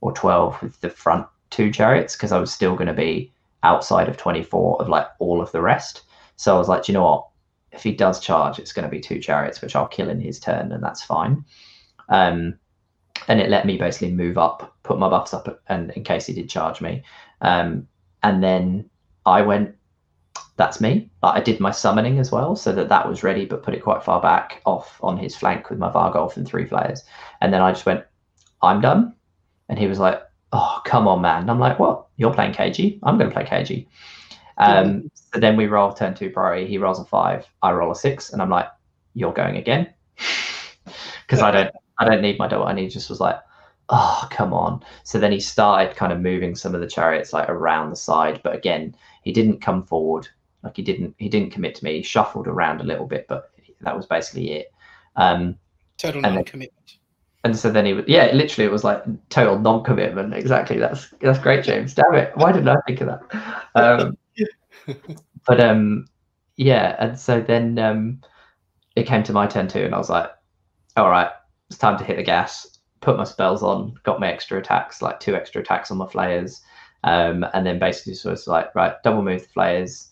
A: or 12 with the front two chariots because I was still going to be outside of 24 of like all of the rest. So I was like, you know what? if he does charge, it's going to be two chariots, which I'll kill in his turn, and that's fine. Um, and it let me basically move up, put my buffs up, and in case he did charge me. Um, and then I went, that's me. Like I did my summoning as well, so that that was ready, but put it quite far back off on his flank with my Varghulf and three flayers. And then I just went, I'm done. And he was like, oh, come on, man. And I'm like, what? You're playing KG? I'm going to play KG. Um, so then we roll turn two priority. He rolls a five. I roll a six, and I'm like, "You're going again," because I don't, I don't need my double. And he just was like, "Oh, come on." So then he started kind of moving some of the chariots like around the side, but again, he didn't come forward. Like he didn't, he didn't commit to me. He shuffled around a little bit, but that was basically it. Um,
B: Total non-commitment.
A: And so then he would, yeah, literally, it was like total non-commitment. Exactly. That's that's great, James. Damn it! Why didn't I think of that? Um, but um, yeah, and so then um, it came to my turn too, and I was like, all right, it's time to hit the gas. Put my spells on, got my extra attacks, like two extra attacks on my flayers, um, and then basically so it's like right, double move the flayers,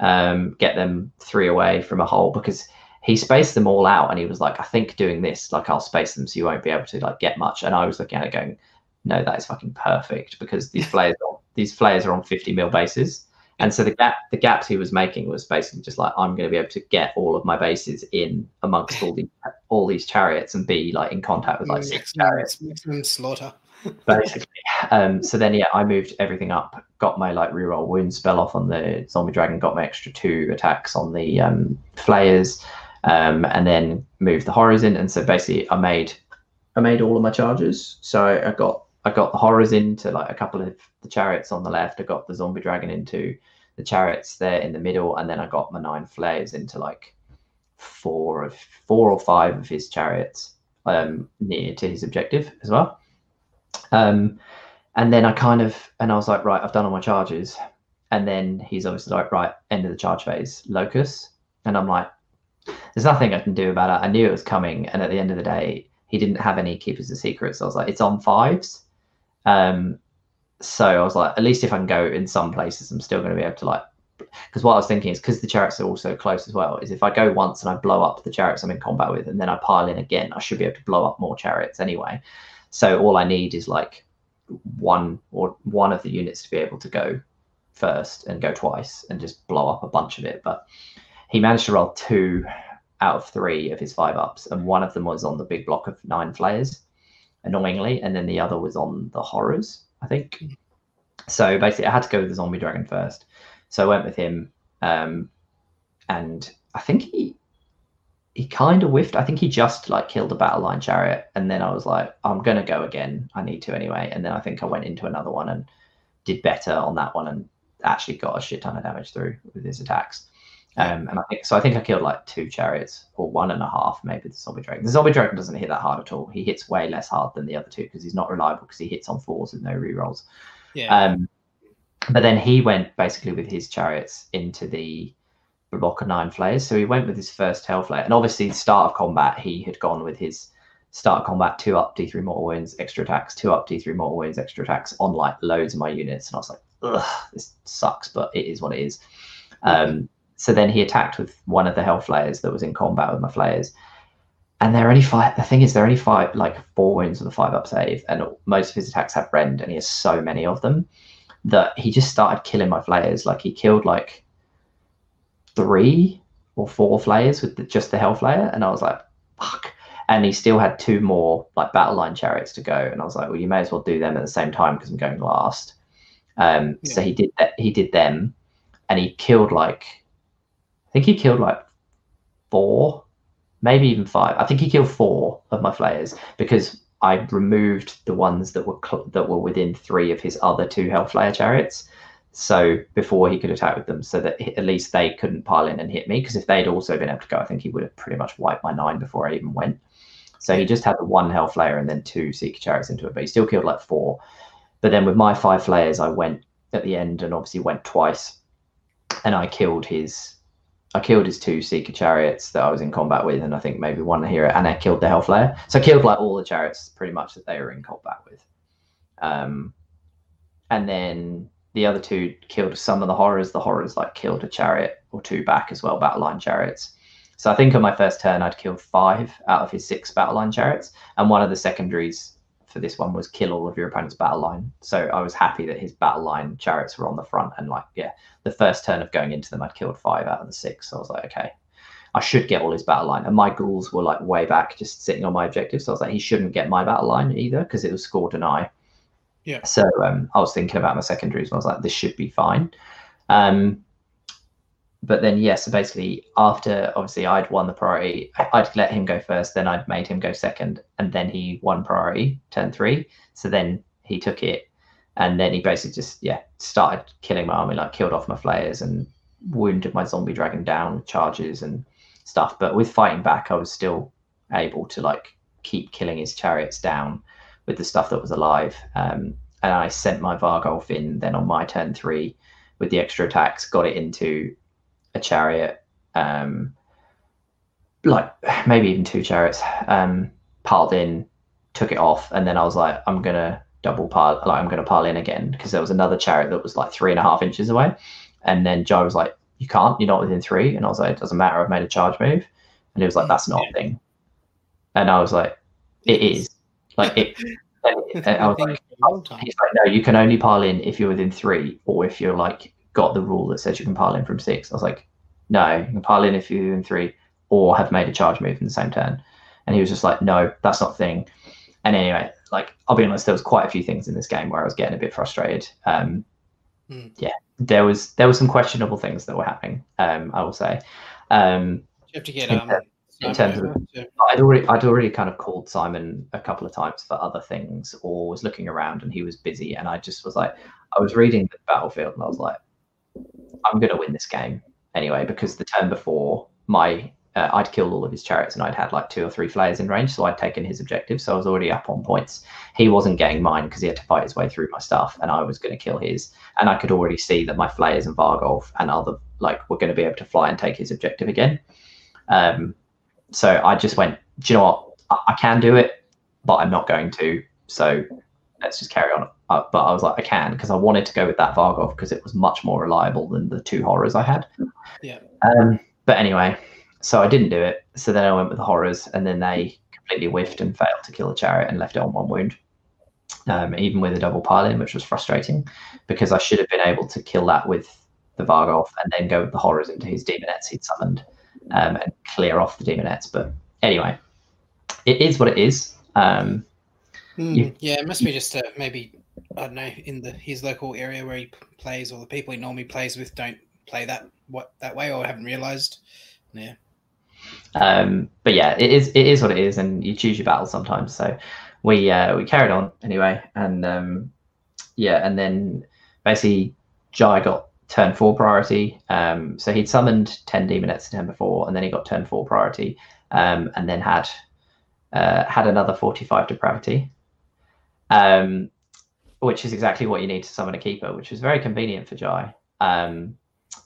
A: um, get them three away from a hole because he spaced them all out, and he was like, I think doing this, like I'll space them so you won't be able to like get much. And I was looking at it going, no, that is fucking perfect because these flayers, these flayers are on 50 mil bases. And so the gap, the gaps he was making was basically just like I'm going to be able to get all of my bases in amongst all these all these chariots and be like in contact with like six chariots.
B: Maximum slaughter.
A: basically. Um, so then yeah, I moved everything up, got my like reroll wound spell off on the zombie dragon, got my extra two attacks on the um, flayers, um, and then moved the horrors in. And so basically, I made I made all of my charges. So I got I got the horrors into like a couple of the chariots on the left. I got the zombie dragon into the chariots there in the middle, and then I got my nine flayers into like four of four or five of his chariots um, near to his objective as well. Um, and then I kind of and I was like, right, I've done all my charges. And then he's obviously like, right, end of the charge phase, locus. And I'm like, there's nothing I can do about it. I knew it was coming. And at the end of the day, he didn't have any keepers of secrets. So I was like, it's on fives. Um, so I was like, at least if I can go in some places, I'm still going to be able to like. Because what I was thinking is because the chariots are also close as well, is if I go once and I blow up the chariots I'm in combat with, and then I pile in again, I should be able to blow up more chariots anyway. So all I need is like one or one of the units to be able to go first and go twice and just blow up a bunch of it. But he managed to roll two out of three of his five ups, and one of them was on the big block of nine flayers, annoyingly, and then the other was on the horrors. I think. So basically, I had to go with the zombie dragon first. So I went with him, um, and I think he he kind of whiffed. I think he just like killed a battle line chariot, and then I was like, I'm gonna go again. I need to anyway. And then I think I went into another one and did better on that one, and actually got a shit ton of damage through with his attacks. Um, and I think so. I think I killed like two chariots or one and a half, maybe the zombie dragon. The zombie dragon doesn't hit that hard at all. He hits way less hard than the other two because he's not reliable because he hits on fours with no rerolls.
B: Yeah.
A: Um, but then he went basically with his chariots into the block of nine flayers. So he went with his first Hellflayer, and obviously start of combat he had gone with his start of combat two up D3 mortal wounds, extra attacks, two up D3 mortal wounds, extra attacks on like loads of my units, and I was like, ugh, this sucks, but it is what it is. Um, so then he attacked with one of the hell flayers that was in combat with my flayers. And they're only five. The thing is, they're only five, like four wounds with a five up save, and most of his attacks have rend, and he has so many of them that he just started killing my flayers. Like he killed like three or four flayers with the, just the hell flayer, and I was like, fuck. And he still had two more like battle line chariots to go, and I was like, well, you may as well do them at the same time because I'm going last. Um, yeah. So he did that. He did them, and he killed like think he killed like four, maybe even five. I think he killed four of my flayers because I removed the ones that were cl- that were within three of his other two Hellflayer chariots. So before he could attack with them, so that at least they couldn't pile in and hit me. Because if they'd also been able to go, I think he would have pretty much wiped my nine before I even went. So he just had the one Hellflayer and then two Seeker Chariots into it, but he still killed like four. But then with my five flayers, I went at the end and obviously went twice, and I killed his, I killed his two Seeker Chariots that I was in combat with, and I think maybe one hero, and I killed the Hellflayer. So I killed like all the chariots pretty much that they were in combat with. Um, and then the other two killed some of the horrors. The horrors like killed a chariot or two back as well, battle line chariots. So I think on my first turn, I'd killed five out of his six battle line chariots, and one of the secondaries for this one was kill all of your opponent's battle line. So I was happy that his battle line chariots were on the front, and like yeah, the first turn of going into them, I'd killed five out of the six. So I was like, okay, I should get all his battle line. And my ghouls were like way back, just sitting on my objective. So I was like, he shouldn't get my battle line either because it was score deny.
B: Yeah.
A: So um, I was thinking about my secondaries. And I was like, this should be fine. Um, but then yeah, so basically after obviously I'd won the priority, I'd let him go first, then I'd made him go second, and then he won priority turn three. So then he took it, and then he basically just yeah started killing my army, like killed off my flayers and wounded my zombie dragon down with charges and stuff. But with fighting back, I was still able to like keep killing his chariots down with the stuff that was alive. Um, and I sent my Varghulf in then on my turn three with the extra attacks, got it into a chariot, um, like maybe even two chariots, um, piled in, took it off, and then I was like, I'm gonna double pile, like I'm gonna pile in again because there was another chariot that was like three and a half inches away, and then Joe was like, you can't, you're not within three, and I was like, it doesn't matter, I've made a charge move, and he was like, that's not a thing, and I was like, it is, like it. And, and I was like, he's like, no, you can only pile in if you're within three, or if you're like got the rule that says you can pile in from six. I was like, no, you can pile in if you're in three, or have made a charge move in the same turn. And he was just like, no, that's not thing. And anyway, like I'll be honest, there was quite a few things in this game where I was getting a bit frustrated. Um,
B: Hmm.
A: Yeah, there was there was some questionable things that were happening. Um, I will say. Um,
B: You have to get um.
A: in terms of- I'd already I'd already kind of called Simon a couple of times for other things, or was looking around and he was busy, and I just was like, I was reading the battlefield and I was like, I'm gonna win this game anyway because the turn before my uh, I'd killed all of his chariots and I'd had like two or three flayers in range, so I'd taken his objective, so I was already up on points. He wasn't getting mine because he had to fight his way through my stuff, and I was going to kill his. And I could already see that my flayers and Varghulf and other like were going to be able to fly and take his objective again. Um, so I just went, do you know what? I, I can do it, but I'm not going to. So let's just carry on. Uh, but I was like, I can because I wanted to go with that Varghulf because it was much more reliable than the two horrors I had.
B: Yeah.
A: Um, but anyway, so I didn't do it. So then I went with the horrors, and then they completely whiffed and failed to kill the chariot and left it on one wound. Um, even with a double pile in, which was frustrating because I should have been able to kill that with the Varghulf and then go with the horrors into his demonettes he'd summoned um, and clear off the demonettes. But anyway, it is what it is. Um, You-
B: yeah, it must be just uh, maybe I don't know in the his local area where he plays or the people he normally plays with don't play that what that way or haven't realized. Yeah.
A: um, but yeah, it is it is what it is, and you choose your battles sometimes. So we uh, we carried on anyway, and um, yeah, and then basically Jai got turn four priority. Um, so he'd summoned ten demonettes the turn before, and then he got turn four priority, um, and then had uh, had another forty five depravity, um, which is exactly what you need to summon a keeper, which was very convenient for Jai. Um,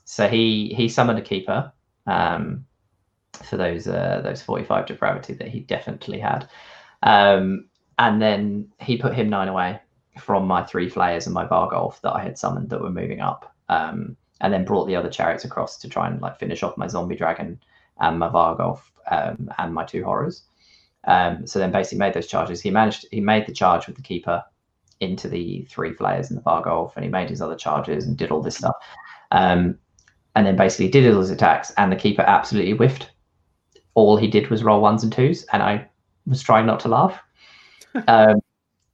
A: so he he summoned a keeper. Um, for those uh, those 45 depravity that he definitely had. Um, and then he put him nine away from my three flayers and my Varghulf that I had summoned that were moving up. Um, and then brought the other chariots across to try and like finish off my zombie dragon and my Varghulf um, and my two horrors. Um, so then basically made those charges. He managed he made the charge with the keeper into the three flayers and the Varghulf, and he made his other charges and did all this stuff. Um, and then basically did all his attacks, and the keeper absolutely whiffed all he did was roll ones and twos, and I was trying not to laugh um,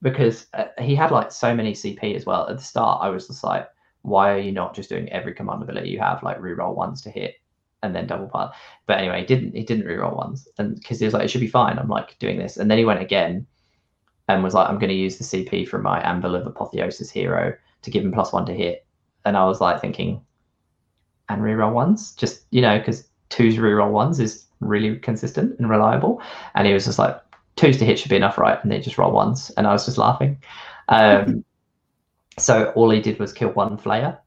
A: because uh, he had like so many CP as well. At the start, I was just like, "Why are you not just doing every command ability you have, like re-roll ones to hit and then double pile?" But anyway, he didn't. He didn't re-roll ones, and because he was like, "It should be fine." I'm like doing this, and then he went again and was like, "I'm going to use the CP from my Anvil of Apotheosis hero to give him plus one to hit." and I was like thinking, and reroll ones, just you know, because twos reroll ones is really consistent and reliable. And he was just like, twos to hit should be enough, right? And they just roll ones, and I was just laughing. Um, so all he did was kill one Flayer,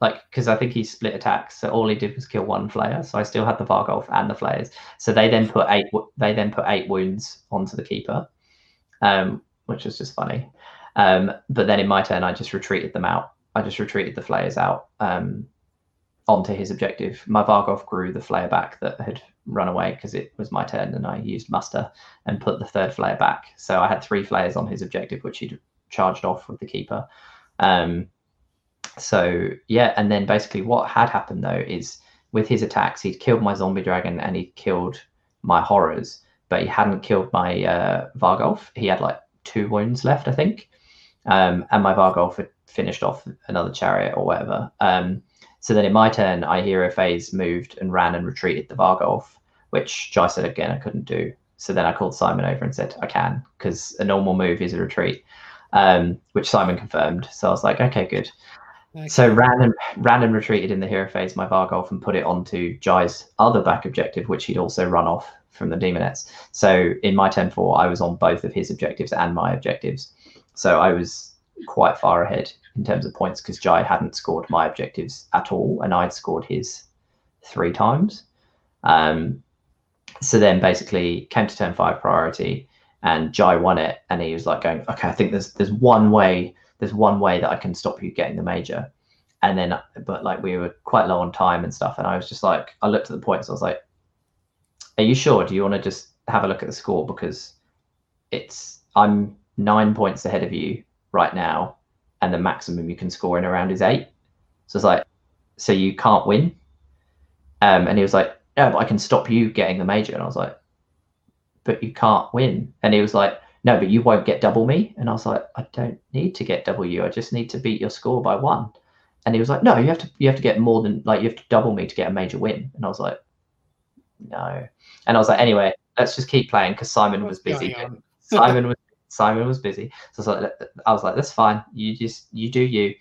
A: like because I think he split attacks. So all he did was kill one Flayer. So I still had the Varghulf and the Flayers. So they then put eight. They then put eight wounds onto the keeper, um, which was just funny. Um, but then in my turn, I just retreated them out. I just retreated the Flayers out um, onto his objective. My Varghulf grew the Flayer back that had run away because it was my turn, and I used muster and put the third Flayer back. So I had three Flayers on his objective, which he'd charged off with the keeper. Um, so yeah, and then basically what had happened though is with his attacks, he'd killed my zombie dragon and he'd killed my horrors, but he hadn't killed my uh, Varghulf. He had like two wounds left, I think, um, and my Varghulf had finished off another chariot or whatever. Um, so then in my turn, I hero phase moved and ran and retreated the Varghulf, which Jai said again I couldn't do. So then I called Simon over and said I can because a normal move is a retreat, um, which Simon confirmed. So I was like, okay, good. Okay. So ran and ran and retreated in the hero phase my Varghulf and put it onto Jai's other back objective, which he'd also run off from the Demonettes. So in my turn four, I was on both of his objectives and my objectives. So I was quite far ahead in terms of points because Jai hadn't scored my objectives at all, and I'd scored his three times. Um, so then basically came to turn five priority, and Jai won it, and he was like going, okay, I think there's there's one way there's one way that I can stop you getting the major. And then, but like we were quite low on time and stuff. And I was just like, I looked at the points. I was like, are you sure? Do you want to just have a look at the score? Because it's, I'm nine points ahead of you right now. And the maximum you can score in a round is eight. So it's like, so you can't win. Um, and he was like, no, but I can stop you getting the major. And I was like, but you can't win. And he was like, no, but you won't get double me. And I was like, I don't need to get double you. I just need to beat your score by one. And he was like, no, you have to you have to get more than like you have to double me to get a major win. And I was like, no. And I was like, anyway, let's just keep playing because Simon was busy. Simon was Simon was busy. So I was, like, I was like, that's fine. You just you do you.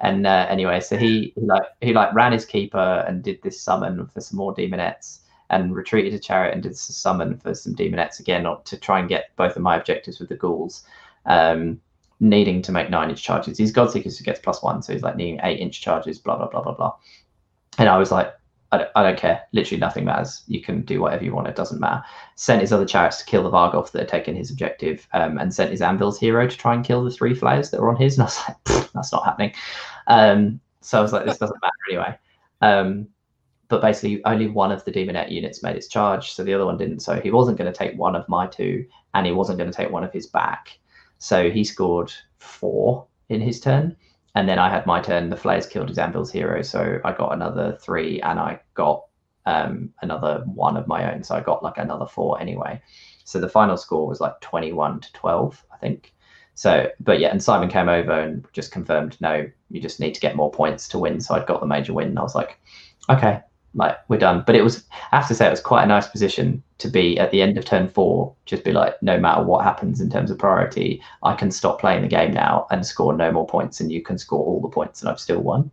A: And uh, anyway, so he, he like he like ran his keeper and did this summon for some more demonettes and retreated a chariot and did some summon for some demonettes again to try and get both of my objectives with the ghouls. Um, needing to make nine inch charges. He's Godseekers who gets plus one, so he's like needing eight inch charges, blah blah blah blah blah. And I was like, I don't, I don't care. Literally nothing matters. You can do whatever you want. It doesn't matter. Sent his other chariots to kill the Varghulf that had taken his objective, um, and sent his Anvil's hero to try and kill the three flayers that were on his. And I was like, that's not happening. Um, so I was like, this doesn't matter anyway. Um, but basically only one of the demonette units made its charge, so the other one didn't. So he wasn't going to take one of my two, and he wasn't going to take one of his back. So he scored four in his turn, and then I had my turn. The Flayers killed his Anvil's hero, so I got another three, and I got um, another one of my own. So I got like another four anyway. So the final score was like twenty-one to twelve, I think. So, but yeah, and Simon came over and just confirmed, no, you just need to get more points to win. So I'd got the major win. And I was like, okay, like we're done. But it was, I have to say, it was quite a nice position to be at the end of turn four. Just be like, no matter what happens in terms of priority, I can stop playing the game now and score no more points, and you can score all the points, and I've still won.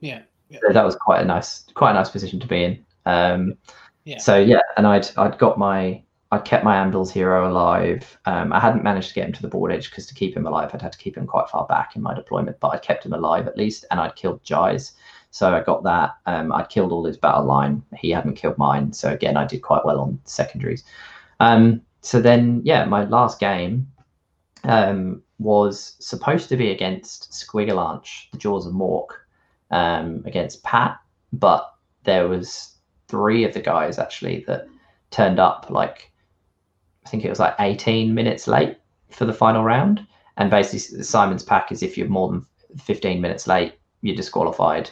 B: Yeah, yeah.
A: So that was quite a nice, quite a nice position to be in. Um, yeah. So yeah, and I'd I'd got my I kept my Anvil's hero alive. Um, I hadn't managed to get him to the board edge because to keep him alive, I'd had to keep him quite far back in my deployment, but I kept him alive at least, and I'd killed Jai's. So I got that. Um, I killed all his battle line. He hadn't killed mine. So again, I did quite well on secondaries. Um, so then, yeah, my last game um, was supposed to be against Squigalanche, the Jaws of Mork, um, against Pat, but there was three of the guys actually that turned up like I think it was like 18 minutes late for the final round. And basically, Simon's pack is if you're more than 15 minutes late, you're disqualified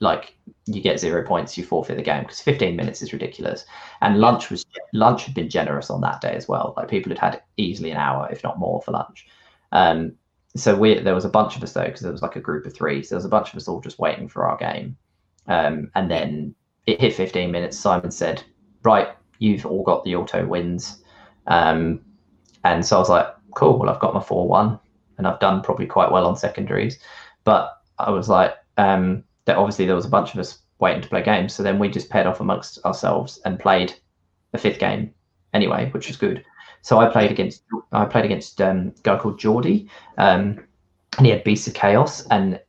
A: like you get zero points, you forfeit the game because 15 minutes is ridiculous. And lunch was lunch had been generous on that day as well. Like people had had easily an hour, if not more, for lunch. Um, so we there was a bunch of us though because there was like a group of three. So there was a bunch of us all just waiting for our game. Um, and then it hit 15 minutes. Simon said, "Right, you've all got the auto wins." Um, and so I was like, "Cool. Well, I've got my four one, and I've done probably quite well on secondaries." But I was like, um, that obviously there was a bunch of us waiting to play games. So then we just paired off amongst ourselves and played the fifth game anyway, which was good. So I played against I played against um, a guy called Geordie, um, and he had Beasts of Chaos, and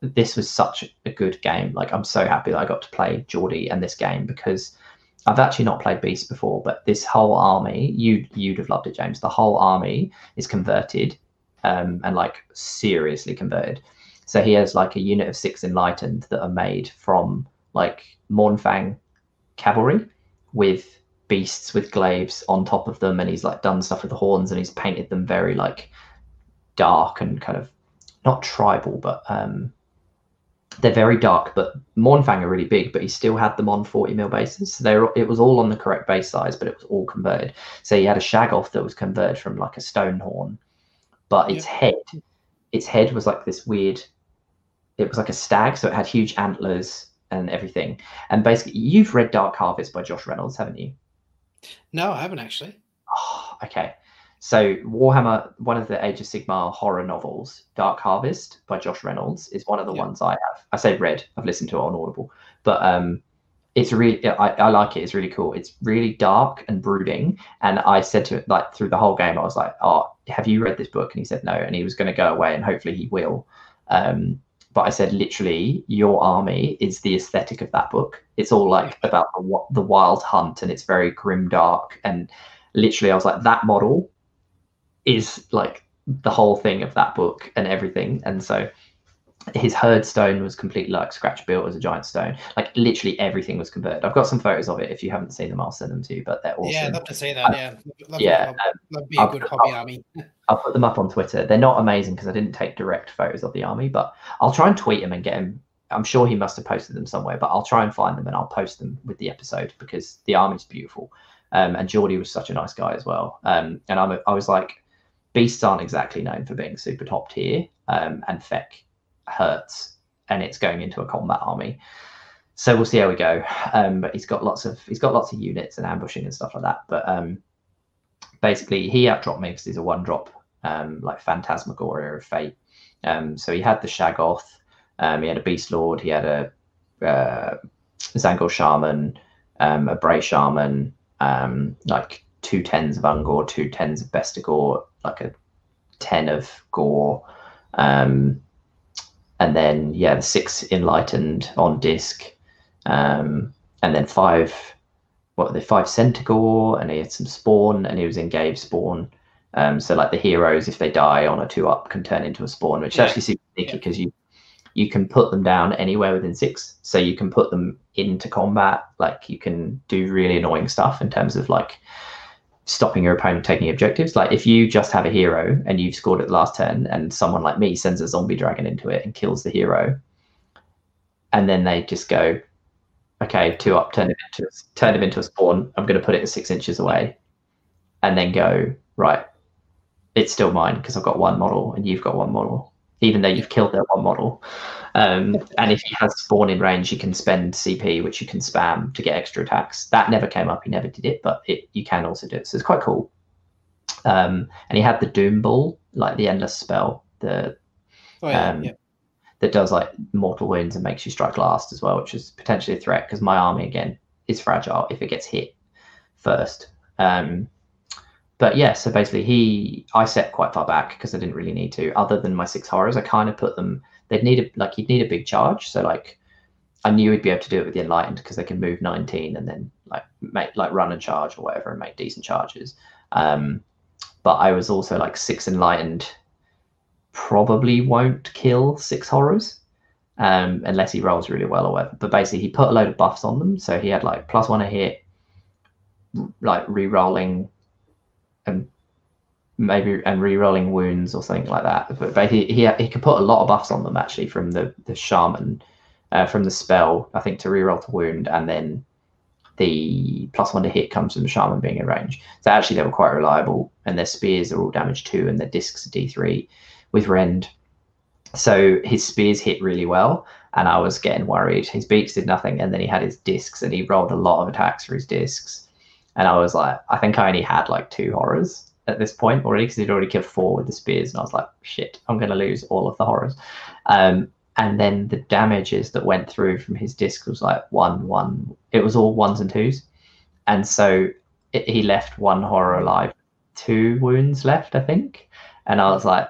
A: this was such a good game. Like I'm so happy that I got to play Geordie and this game because I've actually not played Beast before, but this whole army, you you'd have loved it, James. The whole army is converted, um, and like seriously converted. So he has like a unit of six enlightened that are made from like Mournfang cavalry with beasts with glaives on top of them, and he's like done stuff with the horns, and he's painted them very like dark and kind of not tribal, but um, they're very dark. But Mournfang are really big, but he still had them on 40 mil bases. So they were, it was all on the correct base size, but it was all converted. So he had a Shaggoth that was converted from like a stone horn, but its yeah. head, its head was like this weird. It was like a stag, so it had huge antlers and everything. And basically, you've read Dark Harvest by Josh Reynolds, haven't you?
B: No, I haven't actually.
A: Oh, okay. So Warhammer, one of the Age of Sigmar horror novels, Dark Harvest by Josh Reynolds, is one of the yeah. ones I have. I say read. I've listened to it on Audible, but um, it's really I, I like it. It's really cool. It's really dark and brooding. And I said to it like through the whole game, I was like, "Oh, have you read this book?" And he said no, and he was going to go away, and hopefully he will. Um, but I said literally, your army is the aesthetic of that book. It's all like about the, the wild hunt, and it's very grim dark. And literally, I was like, that model is like the whole thing of that book and everything. And so his herd stone was completely like scratch built as a giant stone. Like literally everything was converted. I've got some photos of it. If you haven't seen them, I'll send them to you. But they're awesome.
B: Yeah, I'd love to see that. Yeah,
A: love yeah,
B: that'd be a good hobby
A: I'll,
B: army.
A: I'll put them up on Twitter. They're not amazing because I didn't take direct photos of the army, but I'll try and tweet him and get him. I'm sure he must have posted them somewhere, but I'll try and find them and I'll post them with the episode because the army's beautiful. Um, and Geordie was such a nice guy as well. Um, and I'm, I was like, beasts aren't exactly known for being super top tier, um, and Feck hurts and it's going into a combat army. So we'll see how we go. Um, but he's got lots of he's got lots of units and ambushing and stuff like that. But um, basically, he outdropped me because he's a one drop um, like Phantasmagoria of Fate. Um, so he had the Shaggoth, um, he had a Beast Lord, he had a uh, Tzaangor Shaman, um, a Bray Shaman, um, like two tens of Ungor, two tens of Bestigor, like a ten of Gore. Um, and then yeah, the six enlightened on disc, um, and then five. What the five Centaur, and he had some spawn, and he was in Gavespawn. Um, so like the heroes, if they die on a two up, can turn into a spawn, which yeah. actually super sneaky because yeah. you you can put them down anywhere within six. So you can put them into combat. Like you can do really annoying stuff in terms of like stopping your opponent taking objectives. Like if you just have a hero and you've scored at the last turn and someone like me sends a zombie dragon into it and kills the hero, and then they just go, okay, two up, turn it into turn him into a spawn. I'm going to put it six inches away, and then go right. It's still mine because I've got one model and you've got one model even though you've killed that one model. Um, and if he has spawn in range, you can spend CP, which you can spam to get extra attacks. That never came up. He never did it, but it, you can also do it. So it's quite cool. Um, and he had the Doom Ball, like the endless spell, the oh, yeah, um, yeah. that does like mortal wounds and makes you strike last as well, which is potentially a threat because my army again is fragile if it gets hit first. Um, but yeah, so basically he I set quite far back because I didn't really need to. Other than my six horrors, I kind of put them. They'd need a like you'd need a big charge. So like I knew he'd be able to do it with the enlightened because they can move 19 and then like make like run and charge or whatever and make decent charges. Um, but I was also like six enlightened probably won't kill six horrors um, unless he rolls really well or whatever. But basically, he put a load of buffs on them, so he had like plus one a hit, like re-rolling and maybe and re-rolling wounds or something like that. But, but he, he he could put a lot of buffs on them actually from the the shaman, uh, from the spell. I think to re-roll to wound and then the plus one to hit comes from the shaman being in range. So actually they were quite reliable and their spears are all damage two and their discs are D three with rend. So his spears hit really well and I was getting worried. His beaks did nothing and then he had his discs and he rolled a lot of attacks for his discs and I was like, I think I only had like two horrors at this point already because he'd already killed four with the spears, and I was like, shit, I'm gonna lose all of the horrors. Um, and then the damages that went through from his disc was like one, one. It was all ones and twos, and so it, he left one horror alive, two wounds left, I think, and I was like,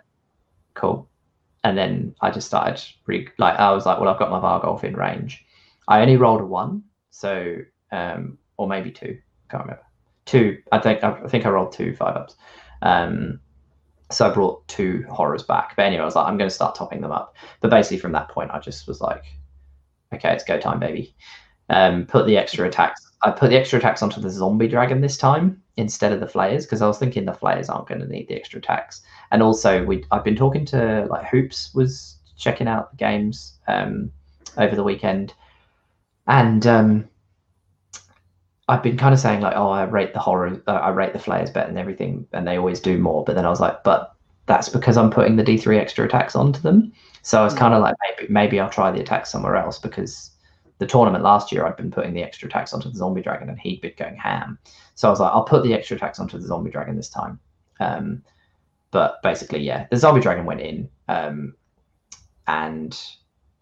A: cool. And then I just started re- like I was like, well, I've got my Varghulf in range. I only rolled a one, so um, or maybe two, can't remember. Two, I think I think I rolled two five ups. Um, so I brought two horrors back. But anyway, I was like, I'm going to start topping them up. But basically, from that point, I just was like, okay, it's go time, baby. Um, put the extra attacks. I put the extra attacks onto the zombie dragon this time instead of the flayers because I was thinking the flayers aren't going to need the extra attacks. And also, we I've been talking to like Hoops was checking out the games um, over the weekend, and um, I've been kind of saying like, oh, I rate the horror, uh, I rate the flayers better than everything, and they always do more. But then I was like, but that's because I'm putting the D3 extra attacks onto them. So I was kind of like, maybe maybe I'll try the attacks somewhere else because the tournament last year I'd been putting the extra attacks onto the zombie dragon and he'd been going ham. So I was like, I'll put the extra attacks onto the zombie dragon this time. Um, but basically, yeah, the zombie dragon went in, um, and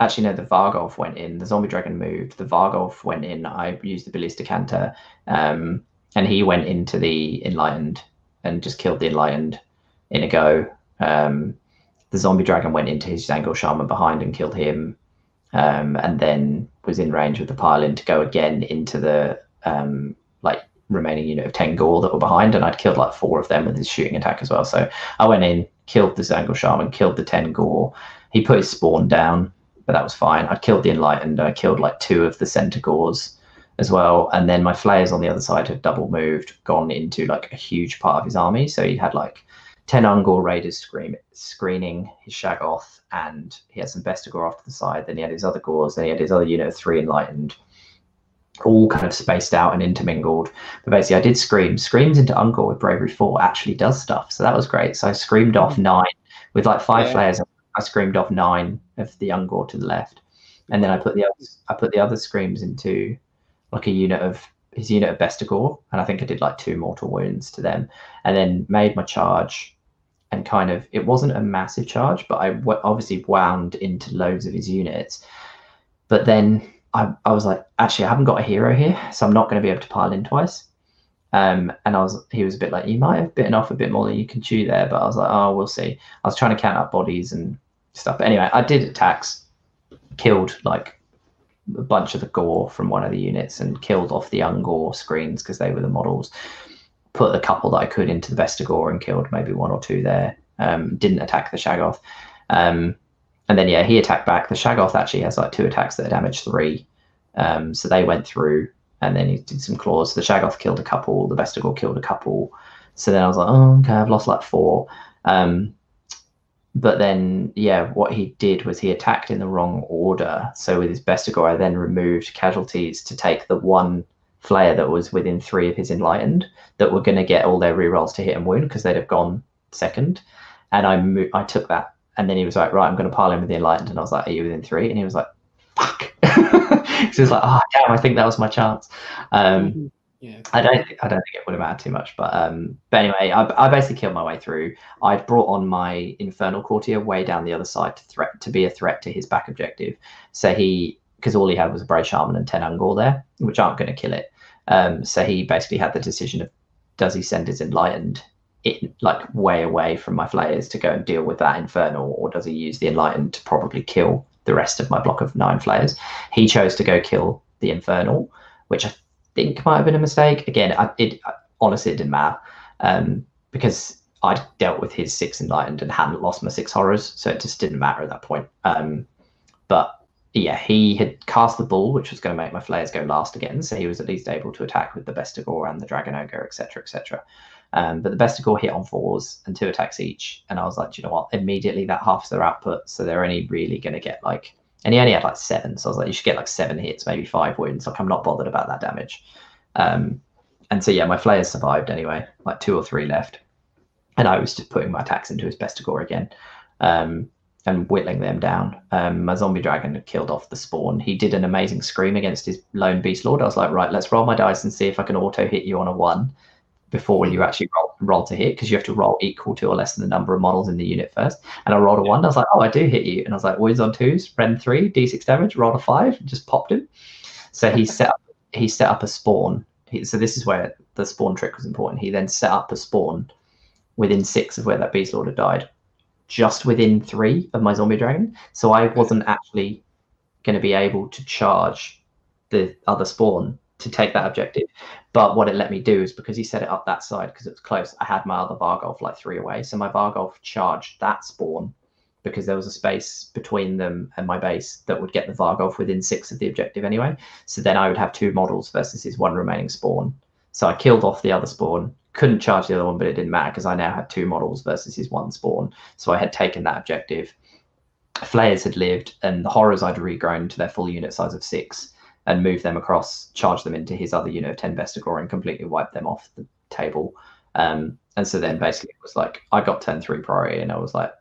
A: actually no, the Varghulf went in. The zombie dragon moved. The Varghulf went in. I used the Ballista Canter, um, and he went into the enlightened and just killed the enlightened in a go. Um, the zombie dragon went into his Tzaangor shaman behind and killed him, um, and then was in range with the pile-in to go again into the um, like remaining unit of 10 gore that were behind, and I'd killed like four of them with his shooting attack as well. So I went in, killed the Tzaangor shaman, killed the 10 gore He put his spawn down, but that was fine. I killed the Enlightened. I killed like two of the Centaurs as well. And then my Flayers on the other side had double moved, gone into like a huge part of his army. So he had like 10 Ungor Raiders scream, screening his Shaggoth, and he had some Bestigor off to the side. Then he had his other Gors, then he had his other unit of three Enlightened, all kind of spaced out and intermingled. But basically, I did scream. Screams into Ungor with Bravery 4 actually does stuff. So that was great. So I screamed off hmm. nine with like five
B: Yeah.
A: Flayers. I screamed off nine of the Ungor to the left. And then I put the I put the other screams into like a unit of his unit of Bestigor, and I think I did like two mortal wounds to them, and then made my charge, and kind of it wasn't a massive charge, but I w- obviously wound into loads of his units, but then I, I was like, actually, I haven't got a hero here, so I'm not going to be able to pile in twice. Um, and I was, he was a bit like, you might have bitten off a bit more than you can chew there, but I was like, oh, we'll see. I was trying to count up bodies and stuff. But anyway, I did attacks, killed like a bunch of the gore from one of the units and killed off the Ungor screens because they were the models. Put a couple that I could into the Bestigor and killed maybe one or two there. Um, didn't attack the Shaggoth. Um, and then, yeah, he attacked back. The Shaggoth actually has like two attacks that damage three. Um, so they went through and then he did some claws. The Shaggoth killed a couple, the Bestigor killed a couple. So then I was like, oh, okay, I've lost like four. Um, but then, yeah, what he did was he attacked in the wrong order. So with his Bestigor, I then removed casualties to take the one Flayer that was within three of his Enlightened that were going to get all their rerolls to hit and wound because they'd have gone second. And I mo- I took that. And then he was like, right, I'm going to pile in with the Enlightened. And I was like, are you within three? And he was like, fuck. so he was like, oh, damn, I think that was my chance. Um,
B: Yeah.
A: I don't. I don't think it would have mattered too much, but um. But anyway, I, I basically killed my way through. I'd brought on my infernal courtier way down the other side to threat to be a threat to his back objective. So he, because all he had was a Bray Shaman and ten ungor there, which aren't going to kill it. Um. So he basically had the decision of, does he send his enlightened it like way away from my flayers to go and deal with that infernal, or does he use the enlightened to probably kill the rest of my block of nine flayers? He chose to go kill the infernal, which I think might have been a mistake. Again, I, it honestly it didn't matter um, because I'd dealt with his six enlightened and hadn't lost my six horrors, so it just didn't matter at that point. Um, but yeah, he had cast the ball, which was going to make my flayers go last again, so he was at least able to attack with the Bestigor and the Dragon Ogre, etc., etc. Um, but the Bestigor hit on fours and two attacks each, and I was like, you know what? Immediately that halves their output, so they're only really going to get like and he only had like seven. So I was like, you should get like seven hits, maybe five wounds. Like I'm not bothered about that damage. Um, and so yeah, my flayers survived anyway, like two or three left, and I was just putting my attacks into his Bestigor again, um, and whittling them down. Um, my zombie dragon had killed off the spawn. He did an amazing scream against his lone beast lord. I was like, right, let's roll my dice and see if I can auto hit you on a one, before you actually roll, roll to hit because you have to roll equal to or less than the number of models in the unit first. And I rolled a one. I was like, oh, I do hit you. And I was like, wounds on twos, rend three, d6 damage, rolled a five, just popped him. So he set up he set up a spawn. He, so this is where the spawn trick was important. He then set up a spawn within six of where that beast lord had died, just within three of my zombie dragon. So I wasn't actually going to be able to charge the other spawn to take that objective. But what it let me do is because he set it up that side because it was close, I had my other Varghulf like three away. So my Varghulf charged that spawn because there was a space between them and my base that would get the Varghulf within six of the objective anyway. So then I would have two models versus his one remaining spawn. So I killed off the other spawn, couldn't charge the other one, but it didn't matter because I now had two models versus his one spawn. So I had taken that objective. Flayers had lived, and the horrors I'd regrown to their full unit size of six and move them across, charge them into his other unit of 10 Bestigor and completely wipe them off the table. Um, and so then basically it was like, I got turn three priority and I was like,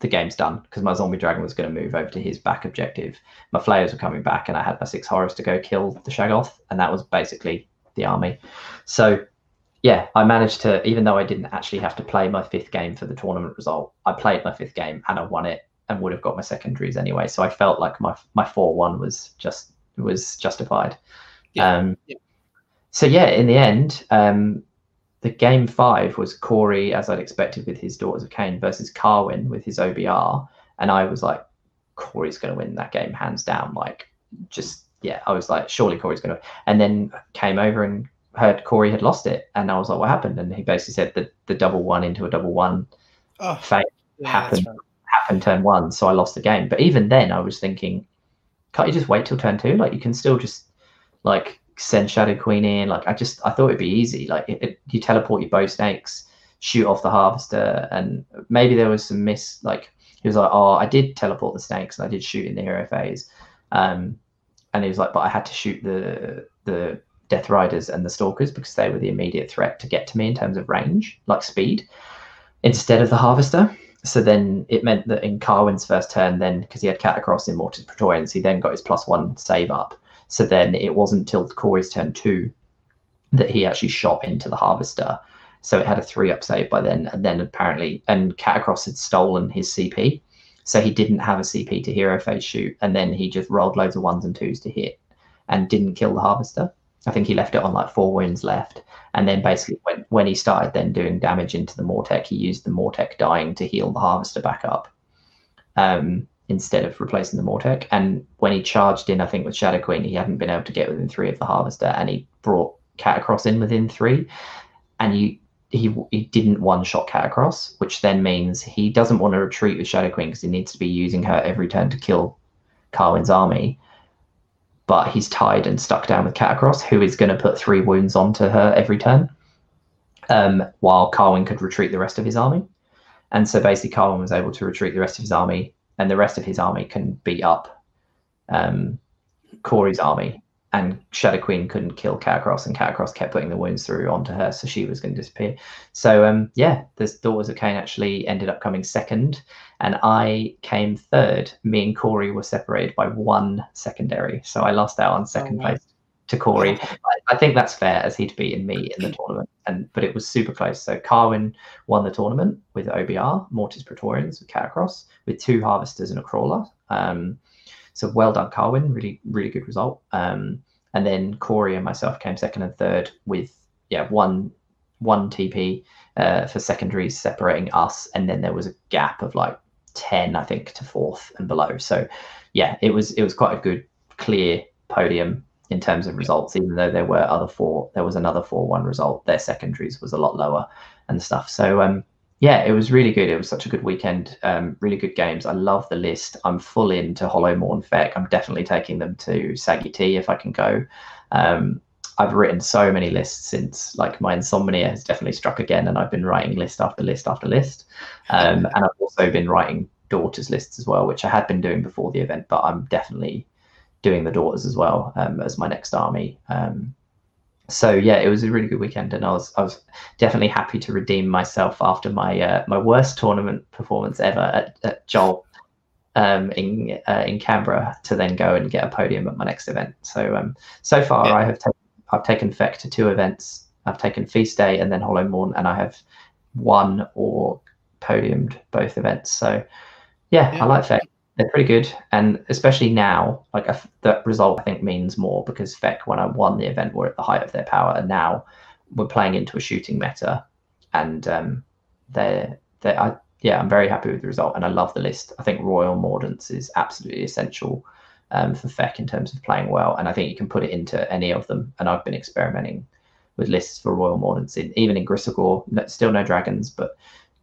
A: the game's done because my zombie dragon was going to move over to his back objective. My flayers were coming back and I had my six horrors to go kill the Shaggoth. And that was basically the army. So yeah, I managed to, even though I didn't actually have to play my fifth game for the tournament result, I played my fifth game and I won it and would have got my secondaries anyway. So I felt like my my four one was just was justified. Yeah. Um, yeah. So yeah, in the end, um, the game five was Corey, as I'd expected, with his Daughters of Khaine versus Carwin with his OBR, and I was like, Corey's going to win that game hands down. Like, just yeah, I was like, surely Corey's going to. And then came over and heard Corey had lost it, and I was like, what happened? And he basically said that the double one into a double one oh, fate yeah, happened right. happened turn one, so I lost the game. But even then, I was thinking can't you just wait till turn two? Like you can still just like send Shadow Queen in. Like I just I thought it'd be easy. Like it, it, you teleport your bow snakes, shoot off the harvester, and maybe there was some miss. Like he was like, oh, I did teleport the snakes and I did shoot in the hero phase. Um, and he was like, but I had to shoot the the Death Riders and the Stalkers because they were the immediate threat to get to me in terms of range, like speed, instead of the Harvester so then it meant that in Carwin's first turn, then because he had Katakros in Mortis Praetorians, he then got his plus one save up. So then it wasn't till Corey's turn two that he actually shot into the Harvester. So it had a three up save by then, and then apparently, and Katakros had stolen his CP, so he didn't have a CP to hero phase shoot, and then he just rolled loads of ones and twos to hit, and didn't kill the Harvester. I think he left it on like four wounds left. And then basically when, when he started then doing damage into the Mortek, he used the Mortek dying to heal the Harvester back up um, instead of replacing the Mortek. And when he charged in, I think with Shadow Queen, he hadn't been able to get within three of the Harvester and he brought Katakros in within three. And he, he, he didn't one shot Katakros, which then means he doesn't want to retreat with Shadow Queen because he needs to be using her every turn to kill Carwin's army but he's tied and stuck down with Katakros, who is going to put three wounds onto her every turn, um, while Carwin could retreat the rest of his army. And so basically, Carwin was able to retreat the rest of his army, and the rest of his army can beat up um, Corey's army. And Shadow Queen couldn't kill Katakros, and Katakros kept putting the wounds through onto her, so she was going to disappear. So um, yeah, the Daughters of Khaine actually ended up coming second, and I came third. Me and Corey were separated by one secondary, so I lost out on second oh, place to Corey. I, I, think that's fair, as he'd beaten me in the tournament, and but it was super close. So Carwin won the tournament with OBR, Mortis Praetorians with Katakros, with two Harvesters and a Crawler. Um, so well done, Carwyn. Really, really good result. Um, and then Corey and myself came second and third with yeah one one TP uh, for secondaries separating us, and then there was a gap of like 10, I think, to fourth and below. So yeah, it was it was quite a good, clear podium in terms of results, even though there were other four, there was another 4-1 result. Their secondaries was a lot lower and stuff. So um yeah, it was really good. It was such a good weekend. Um, really good games. I love the list. I'm full into Hollowmourn Feck. I'm definitely taking them to Saggy T if I can go. Um, I've written so many lists since like my insomnia has definitely struck again, and I've been writing list after list after list. Um, and I've also been writing daughters lists as well, which I had been doing before the event, but I'm definitely doing the daughters as well um, as my next army. Um, so yeah, it was a really good weekend, and I was I was definitely happy to redeem myself after my uh, my worst tournament performance ever at, at Joel um, in uh, in Canberra to then go and get a podium at my next event. So um, so far yeah. I have taken I've taken Feck to two events I've taken Feast Day and then Hollow Hollowmourn, and I have won or podiumed both events. So yeah, yeah. I like Feck. They're pretty good, and especially now, like that result I think means more because Feck, when I won the event, were at the height of their power, and now we're playing into a shooting meta, and um, they're they I yeah, I'm very happy with the result, and I love the list. I think Royal Mordants is absolutely essential um, for Feck in terms of playing well, and I think you can put it into any of them. And I've been experimenting with lists for Royal Mordants, in, even in Gristlegore. Still no dragons, but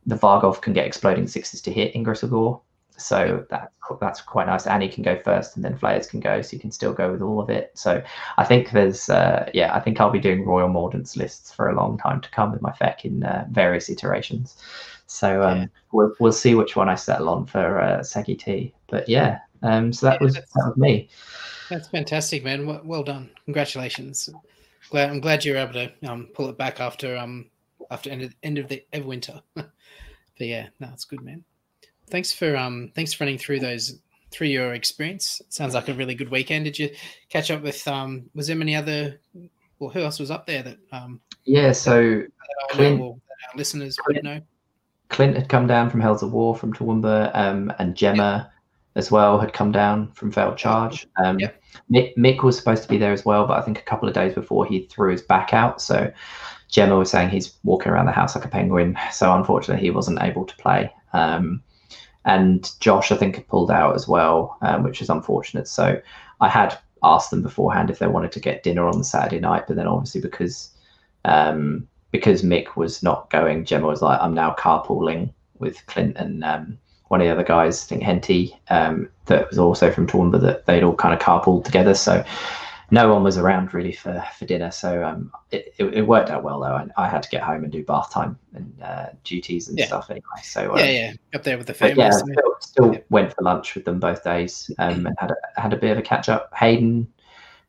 A: the Varghulf can get exploding sixes to hit in Gristlegore, so that that's quite nice. Annie can go first, and then Flayers can go, so you can still go with all of it. So I think there's, uh, yeah, I think I'll be doing Royal Mordants lists for a long time to come with my Feck in uh, various iterations. So um, yeah. we'll we'll see which one I settle on for uh, Segi T. But yeah, um, so that yeah, was that was me.
B: That's fantastic, man. Well, well done. Congratulations. Glad I'm glad you're able to um, pull it back after um after end of, end of the of winter. but yeah, no, it's good, man. Thanks for um thanks for running through those through your experience. Sounds like a really good weekend. Did you catch up with um was there many other well who else was up there that um
A: yeah so
B: Clint, know, our listeners Clint, would know
A: Clint had come down from Hells of War from Toowoomba um and Gemma as well had come down from Failed Charge. Um, Mick, Mick, was supposed to be there as well, but I think a couple of days before he threw his back out. So Gemma was saying he's walking around the house like a penguin. So unfortunately, he wasn't able to play. Um, and Josh, I think, had pulled out as well, um, which is unfortunate. So I had asked them beforehand if they wanted to get dinner on the Saturday night, but then obviously because um, because Mick was not going, Gemma was like, "I'm now carpooling with Clint and um, one of the other guys, I think Henty, um, that was also from Toowoomba, that they'd all kind of carpooled together. So no one was around really for, for dinner. So um, it, it, it, worked out well though. I, I, had to get home and do bath time and uh, duties and yeah. stuff anyway. So
B: um, yeah, yeah, up there with the family.
A: Yeah, still, still yeah. went for lunch with them both days um, and had a, had a bit of a catch up. Hayden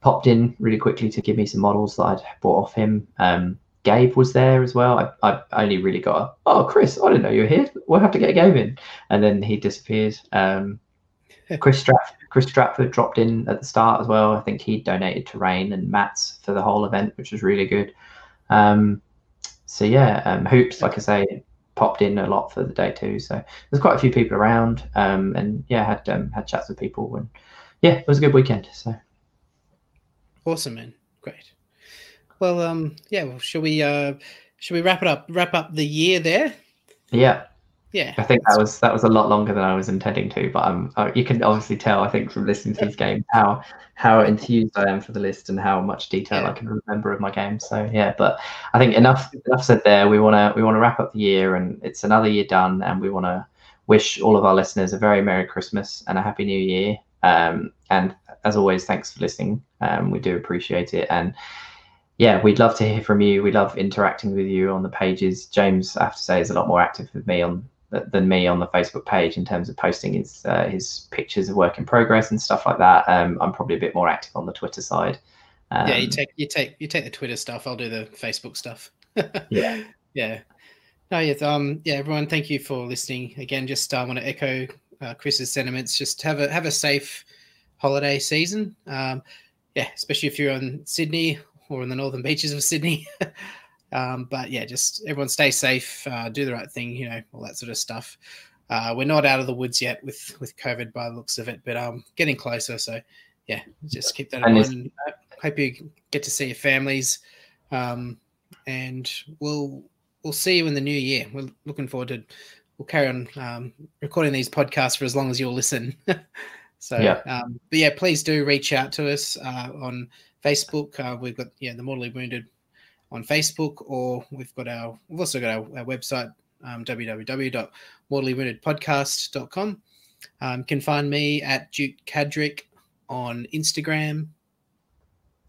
A: popped in really quickly to give me some models that I'd bought off him. Um, Gabe was there as well. I, I only really got, a, oh, Chris, I didn't know you were here. We'll have to get Gabe in. And then he disappeared. Um, Chris, Chris Stratford dropped in at the start as well. I think he donated to Rain and Mats for the whole event, which was really good. Um, so yeah, um, Hoops, like I say, popped in a lot for the day too. So there's quite a few people around, um, and yeah, had um, had chats with people, and yeah, it was a good weekend. So
B: awesome, man, great. Well, um, yeah. Well, shall we? Uh, shall we wrap it up? Wrap up the year there.
A: Yeah.
B: Yeah.
A: I think that was that was a lot longer than I was intending to, but um, you can obviously tell. I think from listening to this game how how enthused I am for the list and how much detail yeah. I can remember of my game. So yeah, but I think enough enough said there. We wanna we wanna wrap up the year, and it's another year done, and we wanna wish all of our listeners a very merry Christmas and a happy New Year. Um, and as always, thanks for listening. Um, we do appreciate it, and yeah, we'd love to hear from you. We love interacting with you on the pages. James, I have to say, is a lot more active with me on than me on the Facebook page in terms of posting his uh, his pictures of work in progress and stuff like that. Um, I'm probably a bit more active on the Twitter side.
B: Um, yeah, you take you take you take the Twitter stuff. I'll do the Facebook stuff.
A: yeah,
B: yeah. No, yeah, um, yeah. Everyone, thank you for listening. Again, just uh, want to echo uh, Chris's sentiments. Just have a have a safe holiday season. Um, yeah, especially if you're in Sydney or in the northern beaches of Sydney. um, but yeah, just everyone stay safe, uh, do the right thing, you know, all that sort of stuff. Uh, we're not out of the woods yet with with COVID by the looks of it, but um, getting closer. So yeah, just keep that in mind. hope you get to see your families, um, and we'll we'll see you in the new year. We're looking forward to. We'll carry on um, recording these podcasts for as long as you'll listen. so, yeah. Um, but yeah, please do reach out to us uh, on Facebook. Uh, we've got yeah the Mortally Wounded on Facebook, or we've got our we've also got our, our website um, www.mortallywoundedpodcast.com. Um, you can find me at Duke Cadrick on Instagram.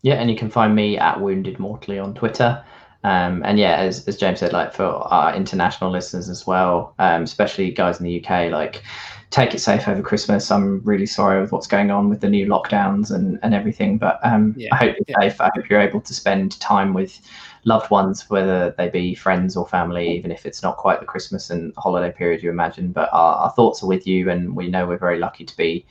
A: Yeah, and you can find me at Wounded Mortally on Twitter. Um, and yeah, as, as James said, like for our international listeners as well, um, especially guys in the UK, like take it safe over Christmas. I'm really sorry with what's going on with the new lockdowns and, and everything, but um, yeah. I hope you're yeah. safe. I hope you're able to spend time with loved ones, whether they be friends or family, even if it's not quite the Christmas and holiday period you imagine. But our, our thoughts are with you, and we know we're very lucky to be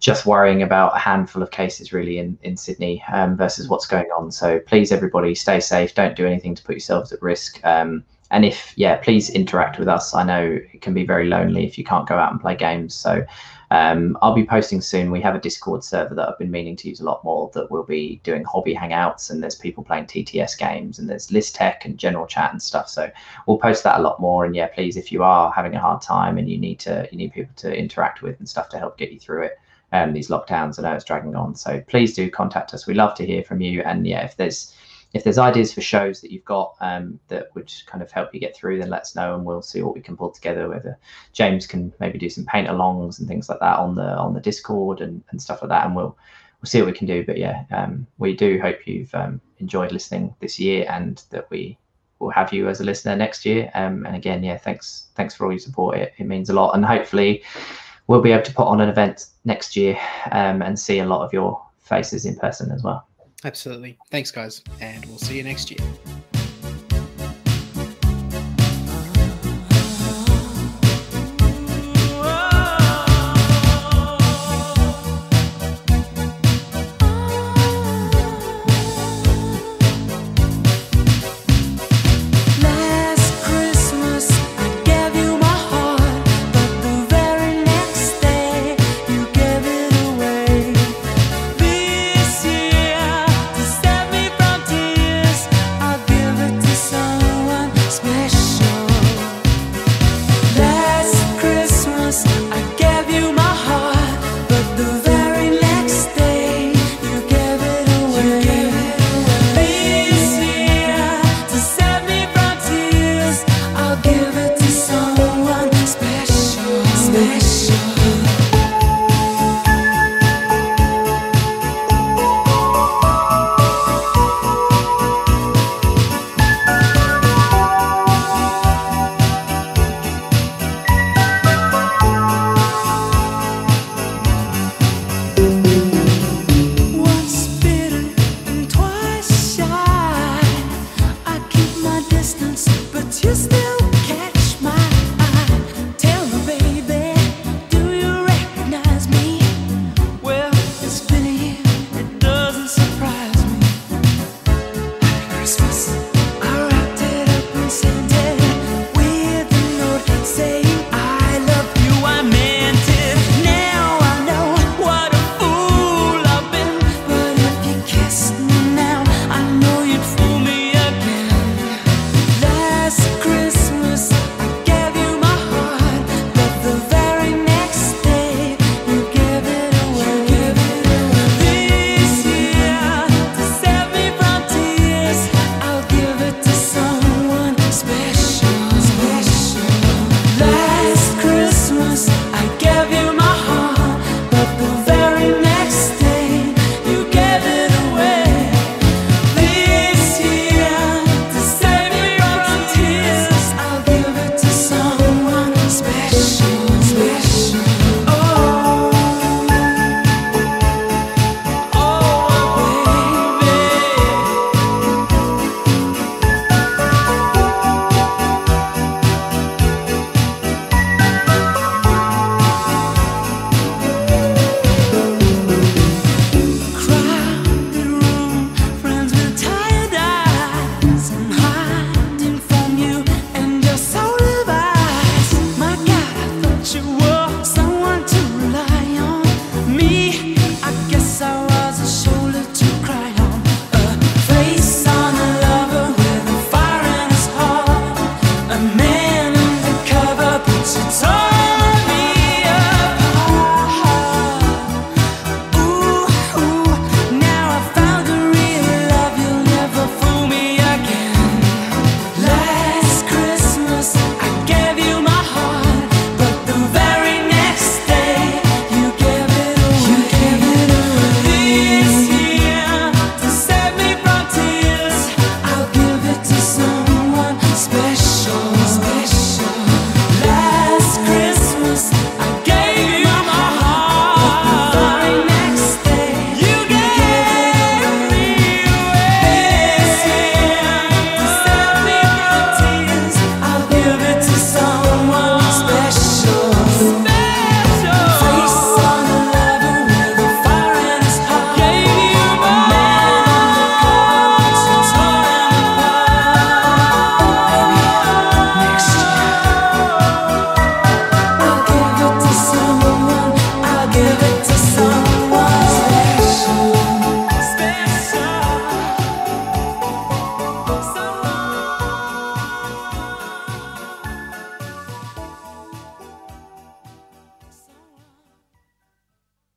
A: just worrying about a handful of cases really in, in Sydney um, versus what's going on. So please, everybody, stay safe. Don't do anything to put yourselves at risk. Um, and if, yeah, please interact with us. I know it can be very lonely if you can't go out and play games. So um, I'll be posting soon. We have a Discord server that I've been meaning to use a lot more that will be doing hobby hangouts and there's people playing TTS games and there's list tech and general chat and stuff. So we'll post that a lot more. And yeah, please, if you are having a hard time and you need to, you need people to interact with and stuff to help get you through it, um, these lockdowns. I know it's dragging on. So please do contact us. We love to hear from you. And yeah, if there's if there's ideas for shows that you've got um, that would kind of help you get through, then let us know and we'll see what we can pull together. Whether James can maybe do some paint alongs and things like that on the on the Discord and, and stuff like that, and we'll we'll see what we can do. But yeah, um, we do hope you've um, enjoyed listening this year and that we will have you as a listener next year. Um, and again, yeah, thanks thanks for all your support. It, it means a lot, and hopefully we'll be able to put on an event next year um, and see a lot of your faces in person as well.
B: Absolutely. Thanks, guys, and we'll see you next year.